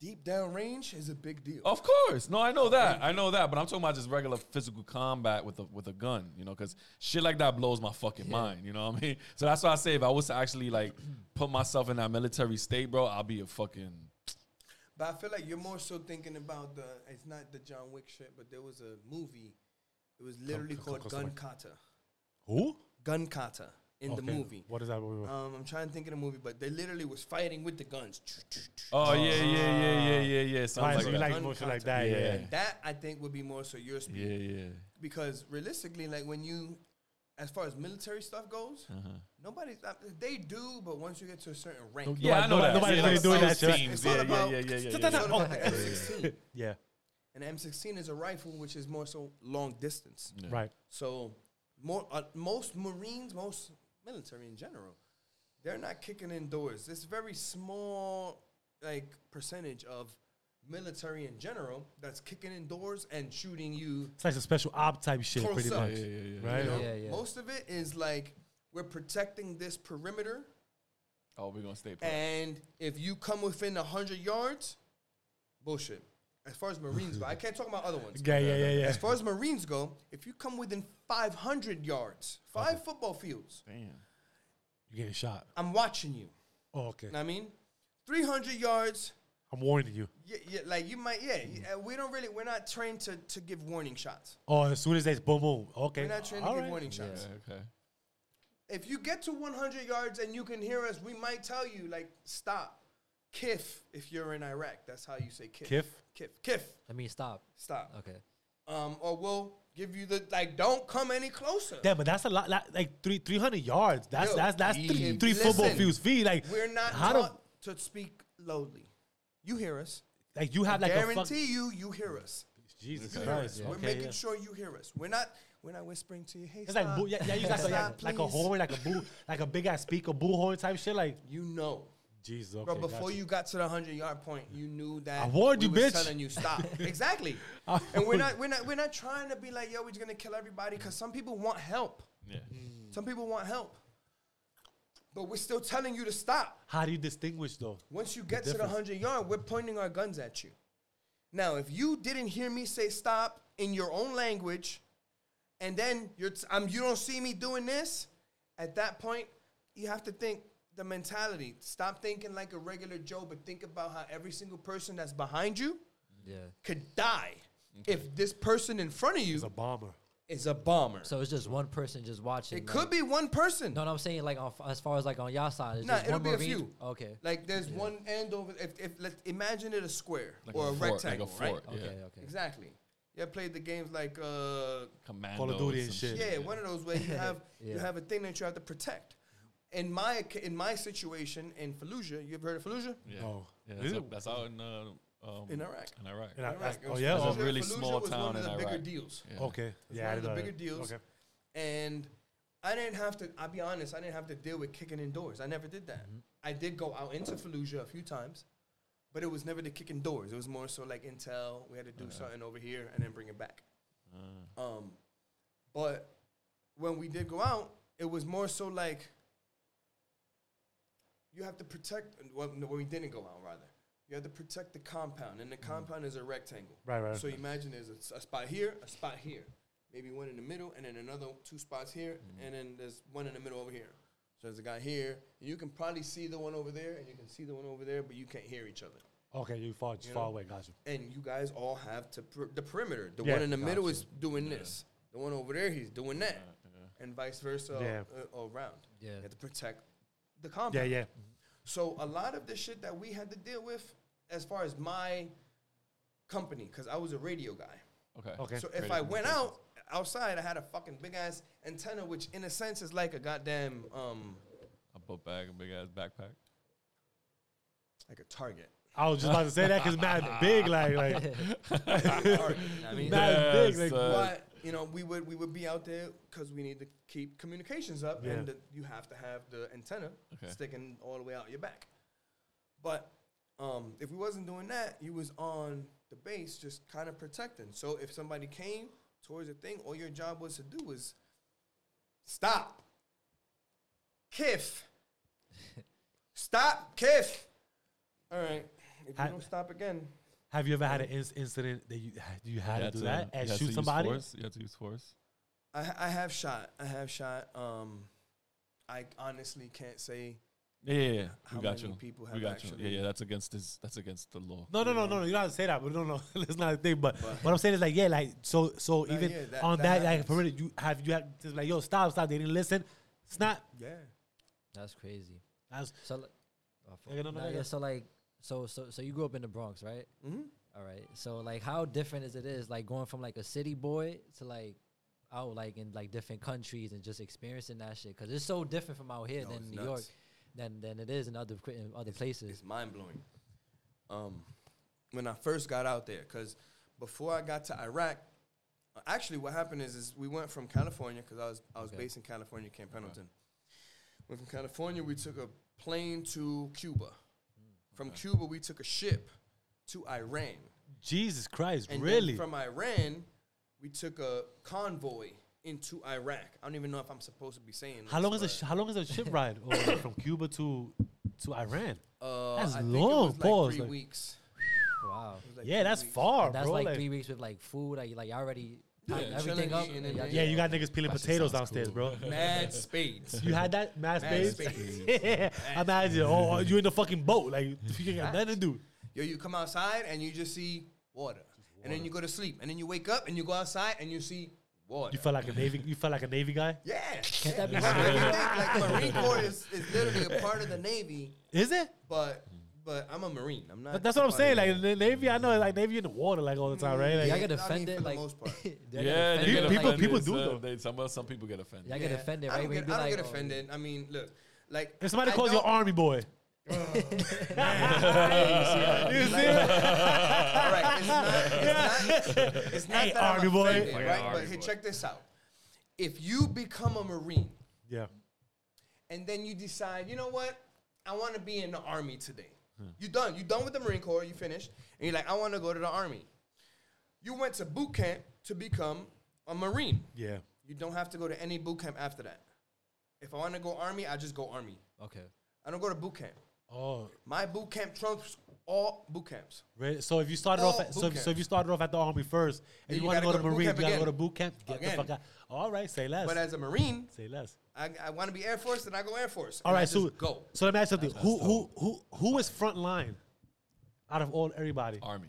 [SPEAKER 4] deep down range is a big deal.
[SPEAKER 3] Of course, no, I know that, I know that, but I'm talking about just regular physical combat with a with a gun, you know, because shit like that blows my fucking mind, you know what I mean? So that's why I say if I was to actually like (clears throat) put myself in that military state, bro, I'll be a fucking (tsk)
[SPEAKER 4] But I feel like you're more so thinking about the. It's not the John Wick shit, but there was a movie. It was literally
[SPEAKER 1] come-
[SPEAKER 4] called
[SPEAKER 1] come-
[SPEAKER 4] Gun
[SPEAKER 1] come-
[SPEAKER 4] Kata.
[SPEAKER 1] Who?
[SPEAKER 4] Gun Kata. In the movie.
[SPEAKER 1] What is that movie?
[SPEAKER 4] Um, I'm trying to think of the movie, but they literally was fighting with the guns.
[SPEAKER 3] Oh yeah, yeah, yeah, yeah, yeah, yeah.
[SPEAKER 1] right,
[SPEAKER 3] Sounds
[SPEAKER 1] so you
[SPEAKER 3] like
[SPEAKER 1] like motion like that? Yeah.
[SPEAKER 3] Yeah.
[SPEAKER 1] yeah.
[SPEAKER 4] That I think would be more so your speed
[SPEAKER 3] Yeah, yeah.
[SPEAKER 4] because realistically, like when you, as far as military stuff goes,
[SPEAKER 3] Uh-huh.
[SPEAKER 4] nobody uh, they do, but once you get to a certain rank,
[SPEAKER 1] No-
[SPEAKER 3] Yeah, I know that.
[SPEAKER 1] Nobody's really doing that
[SPEAKER 3] teams.
[SPEAKER 4] It's all
[SPEAKER 3] Yeah,
[SPEAKER 4] about-
[SPEAKER 3] yeah, yeah, yeah, yeah, (laughs) (laughs) yeah.
[SPEAKER 4] all M16.
[SPEAKER 1] Yeah.
[SPEAKER 4] An M16 is a rifle, which is more so long distance.
[SPEAKER 3] Yeah.
[SPEAKER 1] Right.
[SPEAKER 4] So more uh, most Marines, most military in general, they're not kicking in doors. It's very small like percentage of military in general that's kicking in doors and shooting you.
[SPEAKER 1] It's like a special op type shit, pretty
[SPEAKER 4] up.
[SPEAKER 1] much.
[SPEAKER 3] Yeah, yeah, yeah, yeah.
[SPEAKER 1] Right?
[SPEAKER 4] You know?
[SPEAKER 2] Yeah, yeah.
[SPEAKER 4] Most of it is like we're protecting this perimeter,
[SPEAKER 3] Oh, we're gonna stay. put.
[SPEAKER 4] and if you come within hundred yards, bullshit. As far as Marines go, I can't talk about other ones. (laughs)
[SPEAKER 1] Yeah, yeah, yeah, yeah.
[SPEAKER 4] As far as Marines go, if you come within 500 yards, five football fields,
[SPEAKER 3] Damn.
[SPEAKER 1] You're getting shot.
[SPEAKER 4] I'm watching you.
[SPEAKER 1] Oh, okay.
[SPEAKER 4] Know what I mean, 300 yards,
[SPEAKER 1] I'm warning you.
[SPEAKER 4] yeah, yeah, like you might, yeah. yeah, We don't really, we're not trained to, to give warning shots.
[SPEAKER 1] Oh, as soon as they boom, boom. Okay.
[SPEAKER 4] We're not trained to
[SPEAKER 1] All
[SPEAKER 4] give
[SPEAKER 1] right.
[SPEAKER 4] warning
[SPEAKER 3] Yeah,
[SPEAKER 4] shots.
[SPEAKER 3] okay.
[SPEAKER 4] If you get to 100 yards and you can hear us, we might tell you, like, stop. Kif, if you're in Iraq. That's how you say kif.
[SPEAKER 1] Kif?
[SPEAKER 4] Kif. Kif.
[SPEAKER 2] I mean, stop.
[SPEAKER 4] Stop.
[SPEAKER 2] Okay.
[SPEAKER 4] Um, or we'll give you the, like, don't come any closer.
[SPEAKER 1] Yeah, but that's a lot. Like, like three three hundred yards. That's
[SPEAKER 4] Yo,
[SPEAKER 1] that's that's
[SPEAKER 4] yeah.
[SPEAKER 1] three, three football fields feet. Like
[SPEAKER 4] We're not
[SPEAKER 1] how do-
[SPEAKER 4] taught to speak lowly. You hear us.
[SPEAKER 1] like you have like a fuck,
[SPEAKER 4] Guarantee you, you hear us.
[SPEAKER 1] Jesus
[SPEAKER 4] You
[SPEAKER 1] Christ.
[SPEAKER 4] us. We're
[SPEAKER 1] Okay,
[SPEAKER 4] making
[SPEAKER 1] yeah.
[SPEAKER 4] sure you hear us. We're not. We're not whispering to you. Hey,
[SPEAKER 1] It's
[SPEAKER 4] stop.
[SPEAKER 1] like boo, yeah, yeah, you got (laughs) like,
[SPEAKER 4] Stop,
[SPEAKER 1] like a
[SPEAKER 4] please.
[SPEAKER 1] horn, like a boo, like a big ass speaker, boo horn type shit. Like
[SPEAKER 4] You know,
[SPEAKER 1] Jesus. Okay,
[SPEAKER 4] bro. Before
[SPEAKER 1] gotcha.
[SPEAKER 4] you got to the hundred yard point, you knew that.
[SPEAKER 1] I warned
[SPEAKER 4] we
[SPEAKER 1] you,
[SPEAKER 4] was
[SPEAKER 1] bitch.
[SPEAKER 4] Telling you stop. (laughs) exactly. And we're not. We're not. We're not trying to be like, yo, we're just gonna kill everybody because some people want help.
[SPEAKER 3] Yeah.
[SPEAKER 4] Some people want help. But we're still telling you to stop.
[SPEAKER 1] How do you distinguish though?
[SPEAKER 4] Once you get to the 100 yard, we're pointing our guns at you. Now, if you didn't hear me say stop in your own language, and then you're t- um, you don't see me doing this, at that point, you have to think the mentality. Stop thinking like a regular Joe, but think about how every single person that's behind you
[SPEAKER 2] Yeah.
[SPEAKER 4] could die if this person in front of you
[SPEAKER 1] is a bomber.
[SPEAKER 4] is a bomber.
[SPEAKER 2] So it's just one person just watching.
[SPEAKER 4] it
[SPEAKER 2] like-
[SPEAKER 4] could be one person.
[SPEAKER 2] No, no, I'm saying like on, as far as like on your side, it's
[SPEAKER 4] Nah,
[SPEAKER 2] just
[SPEAKER 4] it'll
[SPEAKER 2] one
[SPEAKER 4] be a
[SPEAKER 2] Marine.
[SPEAKER 4] few.
[SPEAKER 2] Okay.
[SPEAKER 4] Like there's one end over. If, if let imagine it a square
[SPEAKER 3] Like
[SPEAKER 4] or a,
[SPEAKER 3] fort,
[SPEAKER 4] rectangle,
[SPEAKER 3] like a fort.
[SPEAKER 4] right?
[SPEAKER 3] Yeah.
[SPEAKER 2] Okay. Okay.
[SPEAKER 4] Exactly. You ever played the games like uh
[SPEAKER 3] Commandos
[SPEAKER 1] Call of Duty and shit.
[SPEAKER 4] yeah, one of those where you have you have a thing that you have to protect. In my in my situation in Fallujah, you ever heard of Fallujah?
[SPEAKER 3] Yeah.
[SPEAKER 1] Oh.
[SPEAKER 3] Yeah, that's,
[SPEAKER 1] it-
[SPEAKER 3] out- that's out in uh, um,
[SPEAKER 4] In Iraq.
[SPEAKER 3] In Iraq.
[SPEAKER 1] In Iraq.
[SPEAKER 4] Iraq.
[SPEAKER 1] That's-
[SPEAKER 4] It
[SPEAKER 1] oh,
[SPEAKER 4] was
[SPEAKER 1] yeah?
[SPEAKER 3] It's a
[SPEAKER 4] Fallujah.
[SPEAKER 3] really
[SPEAKER 4] Fallujah
[SPEAKER 3] small
[SPEAKER 4] was
[SPEAKER 3] town
[SPEAKER 4] one of
[SPEAKER 3] in
[SPEAKER 4] the bigger deals.
[SPEAKER 3] Yeah.
[SPEAKER 1] Okay. Yeah,
[SPEAKER 4] one of the bigger
[SPEAKER 1] that.
[SPEAKER 4] deals.
[SPEAKER 1] Okay.
[SPEAKER 4] And I didn't have to. I'll be honest. I didn't have to deal with kicking indoors. I never did that.
[SPEAKER 1] Mm-hmm.
[SPEAKER 4] I did go out into Fallujah a few times, but it was never the kicking doors. It was more so like intel. We had to do something over here and then bring it back.
[SPEAKER 3] Uh,
[SPEAKER 4] Um, but when we did go out, it was more so like you have to protect. Well, no, when we didn't go out, rather, you have to protect the compound, and the compound is a rectangle.
[SPEAKER 1] Right, right.
[SPEAKER 4] So imagine there's a spot here, a spot here, maybe one in the middle, and then another two spots here, and then there's one in the middle over here. So there's a guy here. and You can probably see the one over there, and you can see the one over there, but you can't hear each other.
[SPEAKER 1] Okay, you far
[SPEAKER 4] You
[SPEAKER 1] far
[SPEAKER 4] know?
[SPEAKER 1] away. Got you.
[SPEAKER 4] And you guys all have to per- the perimeter. The
[SPEAKER 1] Yeah,
[SPEAKER 4] one in the middle
[SPEAKER 1] gotcha.
[SPEAKER 4] is doing this. The one over there, he's doing that, and vice versa
[SPEAKER 1] Yeah.
[SPEAKER 4] uh, around.
[SPEAKER 2] Yeah.
[SPEAKER 4] You have to protect the compound.
[SPEAKER 1] Yeah, yeah.
[SPEAKER 4] So a lot of the shit that we had to deal with, as far as my company, because I was a radio guy.
[SPEAKER 3] okay.
[SPEAKER 1] Okay.
[SPEAKER 4] So if
[SPEAKER 3] Radio
[SPEAKER 4] I went out outside, I had a fucking big ass antenna, which in a sense is like a goddamn um
[SPEAKER 3] A book bag, a big ass backpack.
[SPEAKER 4] like a target.
[SPEAKER 1] I was just about to say that because mad big, like like (laughs)
[SPEAKER 4] target. I mean,
[SPEAKER 1] mad big,
[SPEAKER 3] Yes,
[SPEAKER 1] like
[SPEAKER 3] uh,
[SPEAKER 4] but you know, we would we would be out there because we need to keep communications up,
[SPEAKER 1] Yeah.
[SPEAKER 4] and the, you have to have the antenna
[SPEAKER 3] Okay.
[SPEAKER 4] sticking all the way out your back. But um, if we wasn't doing that, you was on the base just kind of protecting. So if somebody came towards the thing, all your job was to do was stop, kiff, (laughs) stop, kiff. All right. If you don't stop again,
[SPEAKER 1] Have you ever had an inc- incident that you you had
[SPEAKER 3] You
[SPEAKER 1] to do
[SPEAKER 3] to-
[SPEAKER 1] that and
[SPEAKER 3] had
[SPEAKER 1] shoot somebody?
[SPEAKER 3] Force. You had to use force.
[SPEAKER 4] I, I have shot. I have shot. Um, I honestly can't say.
[SPEAKER 3] Yeah, yeah, yeah.
[SPEAKER 4] How
[SPEAKER 3] We got
[SPEAKER 4] many
[SPEAKER 3] you.
[SPEAKER 4] people
[SPEAKER 3] we
[SPEAKER 4] have
[SPEAKER 3] got you. Yeah, yeah. That's against this. That's against the law.
[SPEAKER 1] No, no, no, no, no. You don't have to say that, but no, no, (laughs) that's not a thing. But,
[SPEAKER 4] But-
[SPEAKER 1] what I'm saying is like, yeah, like so, so
[SPEAKER 4] Nah,
[SPEAKER 1] even
[SPEAKER 4] yeah, that-
[SPEAKER 1] on
[SPEAKER 4] that
[SPEAKER 1] that, like,
[SPEAKER 4] happens.
[SPEAKER 1] perimeter, you have you have to like, yo, stop, stop. They didn't listen. Snap. not.
[SPEAKER 4] Yeah.
[SPEAKER 2] That's crazy.
[SPEAKER 1] That's
[SPEAKER 2] So, like, oh, fuck.
[SPEAKER 1] Yeah, no, no,
[SPEAKER 2] Nah,
[SPEAKER 1] no,
[SPEAKER 2] yeah,
[SPEAKER 1] yeah.
[SPEAKER 2] so like, so so so you grew up in the Bronx, right?
[SPEAKER 4] Mm-hmm.
[SPEAKER 2] All right. So like, how different is it is like going from like a city boy to like out like in like different countries and just experiencing that shit? Cause it's so different from out here
[SPEAKER 4] No,
[SPEAKER 2] than
[SPEAKER 4] it's
[SPEAKER 2] New York than than it is in other in other places.
[SPEAKER 4] It's mind blowing. Um, when I first got out there, because before I got to Iraq, actually what happened is, is we went from California because I was I was
[SPEAKER 2] Okay.
[SPEAKER 4] based in California, Camp Pendleton. Went from California, we took a plane to Cuba. From Cuba, we took a ship to Iran.
[SPEAKER 1] Jesus Christ,
[SPEAKER 4] And
[SPEAKER 1] really?
[SPEAKER 4] then from Iran, we took a convoy into Iraq. I don't even know if I'm supposed to be saying.
[SPEAKER 1] how
[SPEAKER 4] this,
[SPEAKER 1] long is a
[SPEAKER 4] but,
[SPEAKER 1] sh- how long is a ship (laughs) ride or from Cuba to to Iran?
[SPEAKER 4] Uh,
[SPEAKER 1] That's
[SPEAKER 4] I think
[SPEAKER 1] long,
[SPEAKER 4] It was like
[SPEAKER 1] pause,
[SPEAKER 4] three
[SPEAKER 1] like-
[SPEAKER 4] weeks.
[SPEAKER 2] Wow.
[SPEAKER 4] It was like
[SPEAKER 1] yeah,
[SPEAKER 4] three
[SPEAKER 1] that's
[SPEAKER 4] weeks.
[SPEAKER 1] far,
[SPEAKER 2] that's
[SPEAKER 1] bro.
[SPEAKER 2] like,
[SPEAKER 1] like-
[SPEAKER 2] three weeks with like food. Like, like you already
[SPEAKER 4] Yeah,
[SPEAKER 2] everything
[SPEAKER 4] chilling,
[SPEAKER 2] up.
[SPEAKER 4] eating,
[SPEAKER 2] and
[SPEAKER 4] and
[SPEAKER 2] y'all
[SPEAKER 4] then-
[SPEAKER 1] yeah, you got niggas peeling
[SPEAKER 3] That
[SPEAKER 1] potatoes downstairs,
[SPEAKER 3] cool.
[SPEAKER 1] bro.
[SPEAKER 4] Mad spades. (laughs)
[SPEAKER 1] You had that mass
[SPEAKER 4] Mad
[SPEAKER 1] base?
[SPEAKER 4] spades.
[SPEAKER 1] yeah, imagine. Oh, oh you in the fucking boat, like you (laughs) got nothing to do.
[SPEAKER 4] Yo, you come outside and you just see water. And then you go to sleep. And then you wake up and you go outside and you see water.
[SPEAKER 1] You felt like a navy. You felt like a navy guy.
[SPEAKER 4] yeah.
[SPEAKER 2] Can't that be
[SPEAKER 4] Yeah.
[SPEAKER 2] scary?
[SPEAKER 4] You think, like Marine Corps is, is literally a part of the Navy,
[SPEAKER 1] Is it?
[SPEAKER 4] but but I'm a Marine. I'm not.
[SPEAKER 1] But that's what I'm saying. Like
[SPEAKER 4] the
[SPEAKER 1] the navy, I know like navy in the water like all the time, right?
[SPEAKER 2] Y'all
[SPEAKER 1] Like,
[SPEAKER 4] Yeah,
[SPEAKER 2] get
[SPEAKER 4] I mean,
[SPEAKER 2] offended,
[SPEAKER 4] for the
[SPEAKER 2] like
[SPEAKER 4] most part. (laughs)
[SPEAKER 2] y'all get
[SPEAKER 3] Yeah, they
[SPEAKER 2] offended,
[SPEAKER 3] get
[SPEAKER 1] People-
[SPEAKER 2] like-
[SPEAKER 3] offended.
[SPEAKER 1] people do,
[SPEAKER 3] so
[SPEAKER 1] though.
[SPEAKER 3] They, some some people get offended.
[SPEAKER 2] Y'all get
[SPEAKER 4] Yeah.
[SPEAKER 2] offended,
[SPEAKER 4] I
[SPEAKER 2] right?
[SPEAKER 4] don't
[SPEAKER 2] When you
[SPEAKER 4] get,
[SPEAKER 2] be
[SPEAKER 4] I don't
[SPEAKER 2] like,
[SPEAKER 4] get
[SPEAKER 2] oh,
[SPEAKER 4] offended. I mean, look, like
[SPEAKER 1] if somebody
[SPEAKER 4] I
[SPEAKER 1] calls you
[SPEAKER 4] don't-
[SPEAKER 1] army boy, (laughs) (laughs) you see it?
[SPEAKER 4] All right, it's not. It's not, it's not
[SPEAKER 1] Hey,
[SPEAKER 4] that I'm
[SPEAKER 1] Army boy.
[SPEAKER 4] offended,
[SPEAKER 3] Fucking
[SPEAKER 4] right?
[SPEAKER 3] Army
[SPEAKER 4] But hey,
[SPEAKER 3] boy.
[SPEAKER 4] check this out. If you become a Marine
[SPEAKER 1] Yeah.
[SPEAKER 4] and then you decide, you know what, I want to be in the Army today. You done. You done with the Marine Corps. You finished, and you're like, I want to go to the Army. You went to boot camp to become a Marine.
[SPEAKER 1] Yeah.
[SPEAKER 4] You don't have to go to any boot camp after that. If I want to go Army, I just go Army.
[SPEAKER 2] Okay.
[SPEAKER 4] I don't go to boot camp.
[SPEAKER 1] Oh,
[SPEAKER 4] My boot camp trumps all boot camps.
[SPEAKER 1] Right. So if you started
[SPEAKER 4] All
[SPEAKER 1] off, at, so,
[SPEAKER 4] boot
[SPEAKER 1] if, so if you started off at the army first, and
[SPEAKER 4] Then
[SPEAKER 1] you,
[SPEAKER 4] you
[SPEAKER 1] want to go to
[SPEAKER 4] go to boot
[SPEAKER 1] Marines,
[SPEAKER 4] camp
[SPEAKER 1] you gotta go to boot camp. Get
[SPEAKER 4] Again.
[SPEAKER 1] the fuck out. All right, say less.
[SPEAKER 4] But as a Marine,
[SPEAKER 1] say less.
[SPEAKER 4] I, I want to be Air Force, then I go Air Force.
[SPEAKER 1] All
[SPEAKER 4] right, I
[SPEAKER 1] so
[SPEAKER 4] go.
[SPEAKER 1] So let me ask you something. Who who who who is front line out of all everybody?
[SPEAKER 3] Army,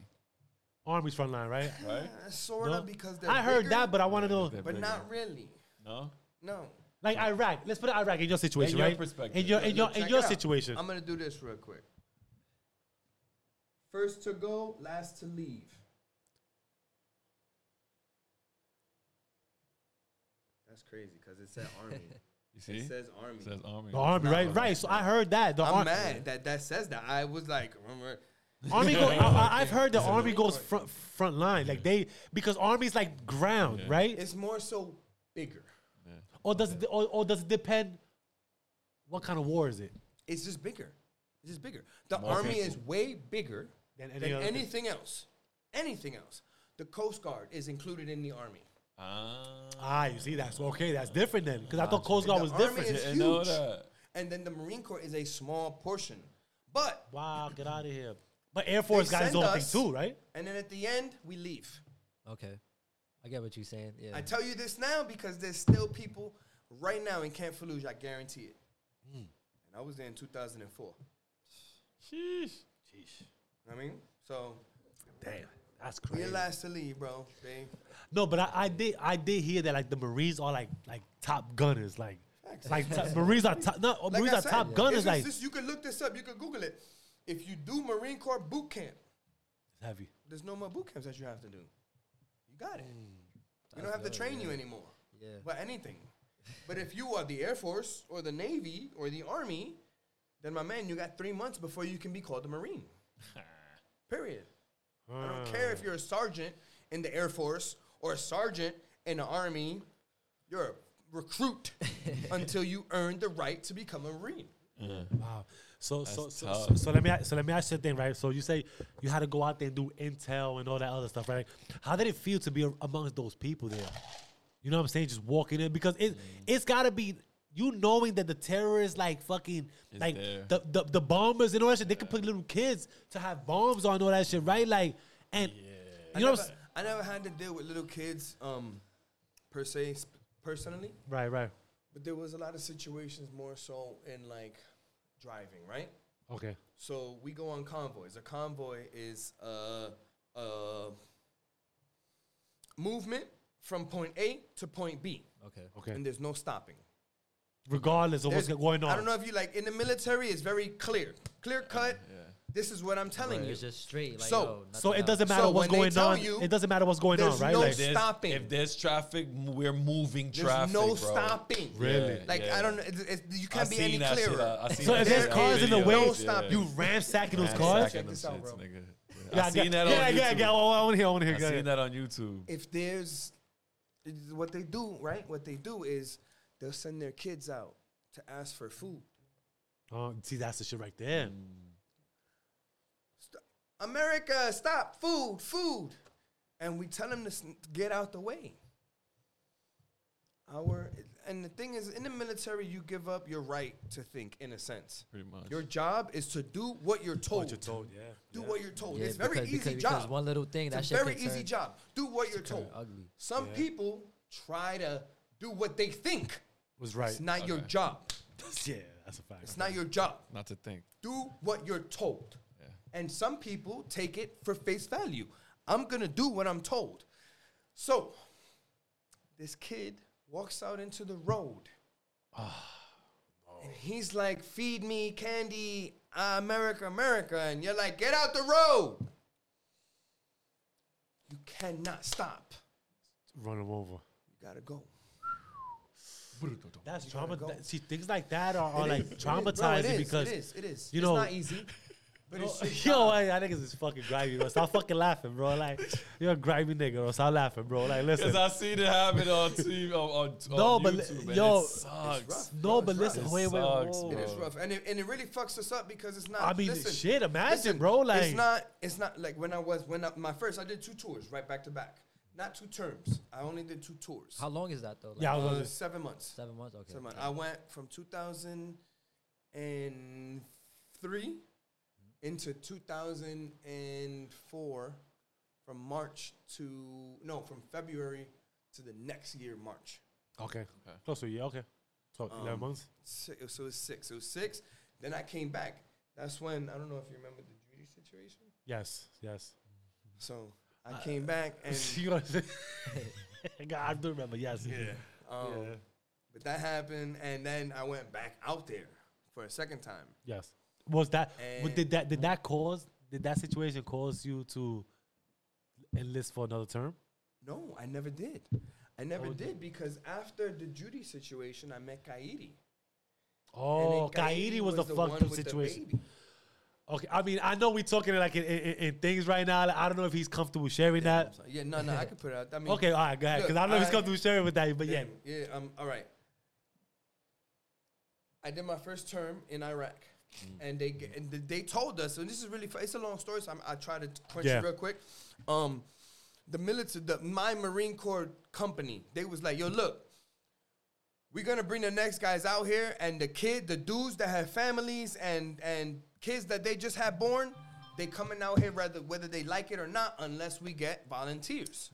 [SPEAKER 1] Army's front line, right?
[SPEAKER 3] right?
[SPEAKER 4] Uh, sort
[SPEAKER 1] No?
[SPEAKER 4] of because they're
[SPEAKER 1] I heard
[SPEAKER 4] bigger,
[SPEAKER 1] that, but I want to know,
[SPEAKER 3] They're
[SPEAKER 4] but
[SPEAKER 3] bigger.
[SPEAKER 4] not really.
[SPEAKER 3] No.
[SPEAKER 4] No.
[SPEAKER 1] like Iraq. Let's put Iraq in your situation,
[SPEAKER 3] your
[SPEAKER 1] right?
[SPEAKER 3] perspective.
[SPEAKER 1] In your in your in your situation.
[SPEAKER 4] I'm gonna do this real quick. First to go, last to leave. Crazy because it said (laughs) army.
[SPEAKER 3] You see?
[SPEAKER 4] it says army.
[SPEAKER 3] It says Army.
[SPEAKER 1] The army, right? Right. So I heard that. The
[SPEAKER 4] I'm
[SPEAKER 1] ar-
[SPEAKER 4] mad that that says that. I was like, remember,
[SPEAKER 1] army go. I, have (laughs) heard the army goes front front line, like they because army's like ground,
[SPEAKER 3] Yeah.
[SPEAKER 1] right?
[SPEAKER 4] it's more so bigger.
[SPEAKER 1] Or does it or, or does it depend? What kind of war is it?
[SPEAKER 4] It's just bigger. It's just bigger. The
[SPEAKER 3] More
[SPEAKER 4] army
[SPEAKER 3] people.
[SPEAKER 4] is way bigger
[SPEAKER 1] Than
[SPEAKER 4] than,
[SPEAKER 1] any other thing.
[SPEAKER 4] anything else. Anything else. The Coast Guard is included in the army.
[SPEAKER 3] Ah.
[SPEAKER 1] Ah, you see, that's okay. That's different then, because I thought Coast Guard
[SPEAKER 4] The
[SPEAKER 1] was
[SPEAKER 4] army
[SPEAKER 1] different.
[SPEAKER 4] is
[SPEAKER 3] Didn't know
[SPEAKER 4] huge.
[SPEAKER 3] that.
[SPEAKER 4] And then the Marine Corps is a small portion. But
[SPEAKER 1] Wow, get out of here. But Air Force
[SPEAKER 4] They
[SPEAKER 1] got his
[SPEAKER 4] send
[SPEAKER 1] own thing
[SPEAKER 4] us-
[SPEAKER 1] too, right?
[SPEAKER 4] and then at the end, we leave.
[SPEAKER 2] Okay. I get what you're saying. Yeah.
[SPEAKER 4] I tell you this now because there's still people right now in Camp Fallujah, I guarantee it.
[SPEAKER 1] Hmm.
[SPEAKER 4] And I was there in 2004.
[SPEAKER 3] Sheesh.
[SPEAKER 4] I mean, so
[SPEAKER 1] Damn, that's crazy.
[SPEAKER 4] we're last to leave, bro. They,
[SPEAKER 1] No, but I, I did I did hear that like the Marines are like like top gunners, like
[SPEAKER 4] Facts.
[SPEAKER 1] like (laughs) top, Marines are top. No,
[SPEAKER 4] like
[SPEAKER 1] Marines
[SPEAKER 4] I
[SPEAKER 1] are
[SPEAKER 4] said,
[SPEAKER 1] top
[SPEAKER 4] it's
[SPEAKER 1] gunners.
[SPEAKER 4] just
[SPEAKER 1] Like
[SPEAKER 4] this- you can look this up. You can Google it. If you do Marine Corps boot camp, it's
[SPEAKER 1] heavy.
[SPEAKER 4] there's no more boot camps that you have to do. You got it. Mm, we don't
[SPEAKER 2] That's
[SPEAKER 4] have to
[SPEAKER 2] good,
[SPEAKER 4] train you anymore.
[SPEAKER 2] Yeah.
[SPEAKER 4] But anything. But if you are the Air Force or the Navy or the Army, then my man, you got three months before you can be called a Marine. (laughs) Period. I don't care if you're a sergeant in the Air Force or a sergeant in the Army. You're a recruit (laughs) until you earn the right to become a Marine.
[SPEAKER 1] Wow. So so so, so so let me so let me ask you a thing, right? So you say you had to go out there and do intel and all that other stuff, right? How did it feel to be a- amongst those people there? You know what I'm saying? Just walking in because it it's got to be you knowing that the terrorists like fucking
[SPEAKER 3] Is
[SPEAKER 1] like the, the the bombers and all that shit. They could put little kids to have bombs on all that shit, right? Like and
[SPEAKER 4] I
[SPEAKER 1] you know what I'm s-
[SPEAKER 4] I never had to deal with little kids um, per se, sp- personally,
[SPEAKER 1] right, right.
[SPEAKER 4] but there was a lot of situations more so in like driving, right?
[SPEAKER 1] Okay.
[SPEAKER 4] So we go on convoys. A convoy is a, a movement from point A to point B,
[SPEAKER 2] Okay.
[SPEAKER 1] Okay.
[SPEAKER 4] and there's no stopping.
[SPEAKER 1] regardless of what's going on.
[SPEAKER 4] I don't know if you like in the military. It's very clear, clear cut. This is what I'm telling
[SPEAKER 2] Right,
[SPEAKER 4] you.
[SPEAKER 2] It's just straight. Like,
[SPEAKER 4] So-
[SPEAKER 2] yo,
[SPEAKER 1] So
[SPEAKER 2] nothing
[SPEAKER 1] it doesn't matter
[SPEAKER 4] So
[SPEAKER 1] what's
[SPEAKER 4] when they
[SPEAKER 1] going
[SPEAKER 4] tell
[SPEAKER 1] on.
[SPEAKER 4] you
[SPEAKER 1] it doesn't matter what's going on,
[SPEAKER 4] there's
[SPEAKER 1] right?
[SPEAKER 4] no
[SPEAKER 1] like,
[SPEAKER 3] If there's,
[SPEAKER 4] stopping.
[SPEAKER 3] if there's traffic, we're moving
[SPEAKER 4] There's
[SPEAKER 3] traffic.
[SPEAKER 4] no
[SPEAKER 3] bro.
[SPEAKER 4] stopping.
[SPEAKER 1] Really?
[SPEAKER 3] Yeah,
[SPEAKER 4] Like
[SPEAKER 3] yeah.
[SPEAKER 4] I don't. know. It's, it's, you
[SPEAKER 3] I
[SPEAKER 4] can't be
[SPEAKER 3] seen
[SPEAKER 4] any
[SPEAKER 3] that shit,
[SPEAKER 4] clearer.
[SPEAKER 3] uh, I seen
[SPEAKER 1] so
[SPEAKER 3] that
[SPEAKER 1] if
[SPEAKER 3] shit
[SPEAKER 1] there's
[SPEAKER 3] on
[SPEAKER 1] cars in the
[SPEAKER 3] video.
[SPEAKER 1] way,
[SPEAKER 4] No stopping.
[SPEAKER 1] you ransacking those
[SPEAKER 3] Man,
[SPEAKER 1] cars.
[SPEAKER 4] Check
[SPEAKER 3] second
[SPEAKER 4] this out,
[SPEAKER 3] offense,
[SPEAKER 4] bro.
[SPEAKER 3] nigga.
[SPEAKER 1] Yeah,
[SPEAKER 3] I seen
[SPEAKER 1] yeah,
[SPEAKER 3] that on
[SPEAKER 1] yeah,
[SPEAKER 3] YouTube.
[SPEAKER 1] yeah, yeah. I want to hear. I want to hear.
[SPEAKER 3] I
[SPEAKER 1] Go
[SPEAKER 3] seen that on YouTube.
[SPEAKER 4] if there's what they do, right? What they do is they'll send their kids out to ask for food.
[SPEAKER 1] Oh, see, that's the shit right there.
[SPEAKER 4] America, stop! Food, food, and we tell them to get out the way. Our and the thing is, in the military, you give up your right to think, in a sense.
[SPEAKER 3] Pretty much.
[SPEAKER 4] Your job is to do what you're told.
[SPEAKER 1] What you're told, yeah.
[SPEAKER 4] Do
[SPEAKER 1] yeah.
[SPEAKER 4] what you're told.
[SPEAKER 2] Yeah,
[SPEAKER 4] it's a very
[SPEAKER 2] because-
[SPEAKER 4] easy
[SPEAKER 2] because-
[SPEAKER 4] job.
[SPEAKER 2] because one little thing,
[SPEAKER 4] it's
[SPEAKER 2] that
[SPEAKER 4] a
[SPEAKER 2] shit
[SPEAKER 4] very
[SPEAKER 2] can
[SPEAKER 4] easy job. Do what you're
[SPEAKER 2] turn
[SPEAKER 4] told.
[SPEAKER 2] ugly.
[SPEAKER 4] Some
[SPEAKER 1] Yeah.
[SPEAKER 4] people try to do what they think.
[SPEAKER 1] was right.
[SPEAKER 4] It's not your job. (laughs)
[SPEAKER 1] yeah, that's a fact.
[SPEAKER 4] It's not your job.
[SPEAKER 3] Not to think.
[SPEAKER 4] Do what you're told.
[SPEAKER 3] Yeah.
[SPEAKER 4] And some people take it for face value. I'm going to do what I'm told. So, this kid walks out into the road. And he's like, feed me candy, uh, America, America. And you're like, get out the road. You cannot stop.
[SPEAKER 1] Run them over.
[SPEAKER 4] You got to go.
[SPEAKER 1] That's trauma. that- see, things like that are, are
[SPEAKER 4] It
[SPEAKER 1] like
[SPEAKER 4] is, it is.
[SPEAKER 1] traumatizing
[SPEAKER 4] Bro, it is,
[SPEAKER 1] because
[SPEAKER 4] it is, it is.
[SPEAKER 1] you
[SPEAKER 4] it's
[SPEAKER 1] know-
[SPEAKER 4] not easy. But it's shit (laughs)
[SPEAKER 1] yo,
[SPEAKER 4] job.
[SPEAKER 1] I, I think it's fucking grimy, bro. Stop fucking laughing, bro. Like you're a grimy nigga, bro. Stop laughing, bro. Like listen,
[SPEAKER 3] Because I seen it happen on TV, on, on,
[SPEAKER 1] No,
[SPEAKER 3] on
[SPEAKER 1] but
[SPEAKER 3] YouTube,
[SPEAKER 1] li-
[SPEAKER 3] and
[SPEAKER 1] yo,
[SPEAKER 3] it
[SPEAKER 1] It's
[SPEAKER 3] sucks.
[SPEAKER 4] rough.
[SPEAKER 1] no, but
[SPEAKER 4] it's
[SPEAKER 1] listen,
[SPEAKER 4] rough.
[SPEAKER 1] wait, wait,
[SPEAKER 3] sucks,
[SPEAKER 1] whoa.
[SPEAKER 4] It is rough, and it, and it really fucks us up because it's not.
[SPEAKER 1] I mean,
[SPEAKER 4] listen,
[SPEAKER 1] shit, imagine,
[SPEAKER 4] listen,
[SPEAKER 1] bro, like-
[SPEAKER 4] it's not. It's not like when I was when I, my first. I did two tours right back to back, not two terms. I only did two tours.
[SPEAKER 2] How long is that though? Like,
[SPEAKER 1] Yeah, I was
[SPEAKER 4] Uh,
[SPEAKER 1] gonna
[SPEAKER 4] seven months.
[SPEAKER 2] seven months. Okay.
[SPEAKER 4] Seven months. I went from 2003 into 2004, from March to no, from February to the next year, March.
[SPEAKER 1] okay, close to a year. Okay, so eleven
[SPEAKER 4] Um,
[SPEAKER 1] months.
[SPEAKER 4] Si- So it was six. It was six. Then I came back. That's when I don't know if you remember the Judy situation.
[SPEAKER 1] Yes, yes.
[SPEAKER 4] So I came back (laughs) and
[SPEAKER 1] you know I'm? (laughs) God, I do remember. Yes.
[SPEAKER 4] yeah, um,
[SPEAKER 1] Yeah.
[SPEAKER 4] but that happened, and then I went back out there for a second time.
[SPEAKER 1] Yes. Was that?
[SPEAKER 4] And-
[SPEAKER 1] did that? Did that cause? Did that situation cause you to enlist for another term?
[SPEAKER 4] No, I never did. I never
[SPEAKER 1] Oh,
[SPEAKER 4] did because after the Judy situation, I met Kairi.
[SPEAKER 1] Oh, Kaidi was, the fucked up situation. Okay, I mean, I know we're talking like in, in, in things right now. Like, I don't know if he's comfortable sharing
[SPEAKER 4] Yeah,
[SPEAKER 1] that.
[SPEAKER 4] yeah, no, no, I can put it out. I mean,
[SPEAKER 1] Okay, all right, go ahead. Because I don't know if he's comfortable sharing with that, but yeah.
[SPEAKER 4] Yeah, um, all right. I did my first term in Iraq,
[SPEAKER 1] Mm.
[SPEAKER 4] and they and they told us, and this is really it's a long story, so I'm, I try to crunch
[SPEAKER 1] Yeah.
[SPEAKER 4] it real quick. Um, the military, the my Marine Corps company, they was like, "Yo, look, we're gonna bring the next guys out here, and the kid, the dudes that have families and and kids that they just had born, they coming out here whether whether they like it or not, unless we get volunteers."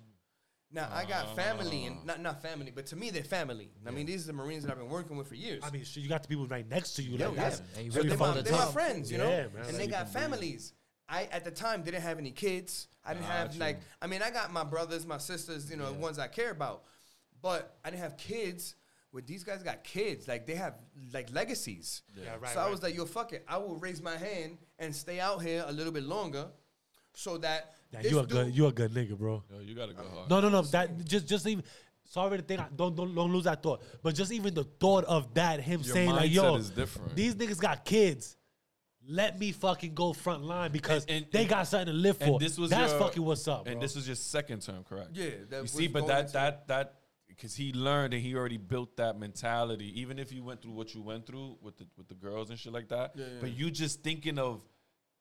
[SPEAKER 4] Now I got family and not not family, but to me they're family. I mean, these are the Marines that I've been working with for years.
[SPEAKER 1] I mean, shit, you got the people right next to you.
[SPEAKER 4] Yeah,
[SPEAKER 1] like,
[SPEAKER 4] yeah.
[SPEAKER 1] that's,
[SPEAKER 2] And you
[SPEAKER 4] So
[SPEAKER 2] really
[SPEAKER 4] they're,
[SPEAKER 2] follow
[SPEAKER 4] my,
[SPEAKER 2] the
[SPEAKER 4] they're my
[SPEAKER 2] top.
[SPEAKER 4] friends, you
[SPEAKER 1] Yeah,
[SPEAKER 4] know,
[SPEAKER 1] man.
[SPEAKER 4] and they got families. I at the time didn't have any kids. I didn't have
[SPEAKER 3] Gotcha.
[SPEAKER 4] like I mean I got my brothers, my sisters, you know, the ones I care about, but I didn't have kids. Where these guys got kids, like they have like legacies.
[SPEAKER 1] Yeah, right,
[SPEAKER 4] so I
[SPEAKER 1] right.
[SPEAKER 4] was like, yo, fuck it. I will raise my hand and stay out here a little bit longer, so that
[SPEAKER 1] yeah, you a
[SPEAKER 4] dude-
[SPEAKER 1] good, you a good nigga, bro.
[SPEAKER 3] Yo, you gotta go uh-huh. hard.
[SPEAKER 1] No, no, no. That just, just even. Sorry to think. I- Don't, don't, don't lose that thought. But just even the thought of that, him
[SPEAKER 3] Your
[SPEAKER 1] saying like,
[SPEAKER 3] mindset
[SPEAKER 1] "Yo,
[SPEAKER 3] is different.
[SPEAKER 1] these niggas got kids. Let me fucking go front line because
[SPEAKER 3] And- and-
[SPEAKER 1] they got something to live for."
[SPEAKER 3] And this was
[SPEAKER 1] That's
[SPEAKER 3] your,
[SPEAKER 1] fucking what's up,
[SPEAKER 3] And
[SPEAKER 1] bro.
[SPEAKER 3] this was your second term, correct?
[SPEAKER 4] Yeah, that
[SPEAKER 3] you
[SPEAKER 4] was
[SPEAKER 3] see, but
[SPEAKER 4] going
[SPEAKER 3] that
[SPEAKER 4] into-
[SPEAKER 3] that that because he learned and he already built that mentality. Even if you went through what you went through with the with the girls and shit like that,
[SPEAKER 4] Yeah, yeah.
[SPEAKER 3] but you just thinking of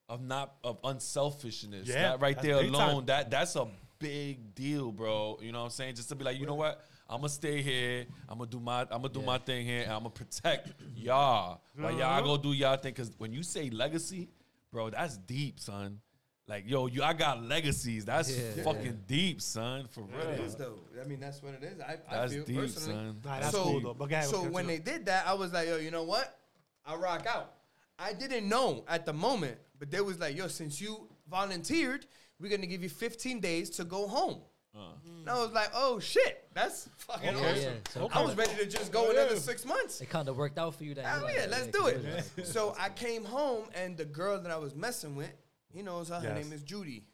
[SPEAKER 3] of not of unselfishness.
[SPEAKER 1] Yeah,
[SPEAKER 3] that right there
[SPEAKER 1] big time.
[SPEAKER 3] alone. That that's a big deal, bro. You know what I'm saying? Just to be like, you know what? I'm gonna stay here. I'm gonna do my I'm gonna do my thing here, and I'm gonna protect y'all while
[SPEAKER 1] Uh-huh.
[SPEAKER 3] y'all go do y'all thing. Because when you say legacy, bro, that's deep, son. Like, yo, you, I got legacies. That's
[SPEAKER 2] Yeah.
[SPEAKER 3] fucking deep, son. For real.
[SPEAKER 4] It is though. I mean, that's what it is. I, I
[SPEAKER 3] That's
[SPEAKER 4] feel
[SPEAKER 3] deep,
[SPEAKER 4] personally.
[SPEAKER 3] son.
[SPEAKER 1] Nah, that's
[SPEAKER 4] so,
[SPEAKER 1] cool though. But go
[SPEAKER 4] so when they did that, I was like, yo, you know what? I rock out. I didn't know at the moment, but they was like, yo, since you volunteered, we're gonna give you 15 days to go home.
[SPEAKER 3] Uh,
[SPEAKER 4] And I was like, oh shit, that's fucking
[SPEAKER 1] Okay.
[SPEAKER 4] awesome.
[SPEAKER 2] Yeah, so
[SPEAKER 4] I was ready to just go another six months.
[SPEAKER 2] it kind of worked out for you. That
[SPEAKER 4] Hell
[SPEAKER 2] you're like,
[SPEAKER 4] yeah, let's
[SPEAKER 2] yeah,
[SPEAKER 4] do it.
[SPEAKER 2] like,
[SPEAKER 4] So I came home and the girl that I was messing with, he knows her. Her
[SPEAKER 1] Yes.
[SPEAKER 4] name is Judy.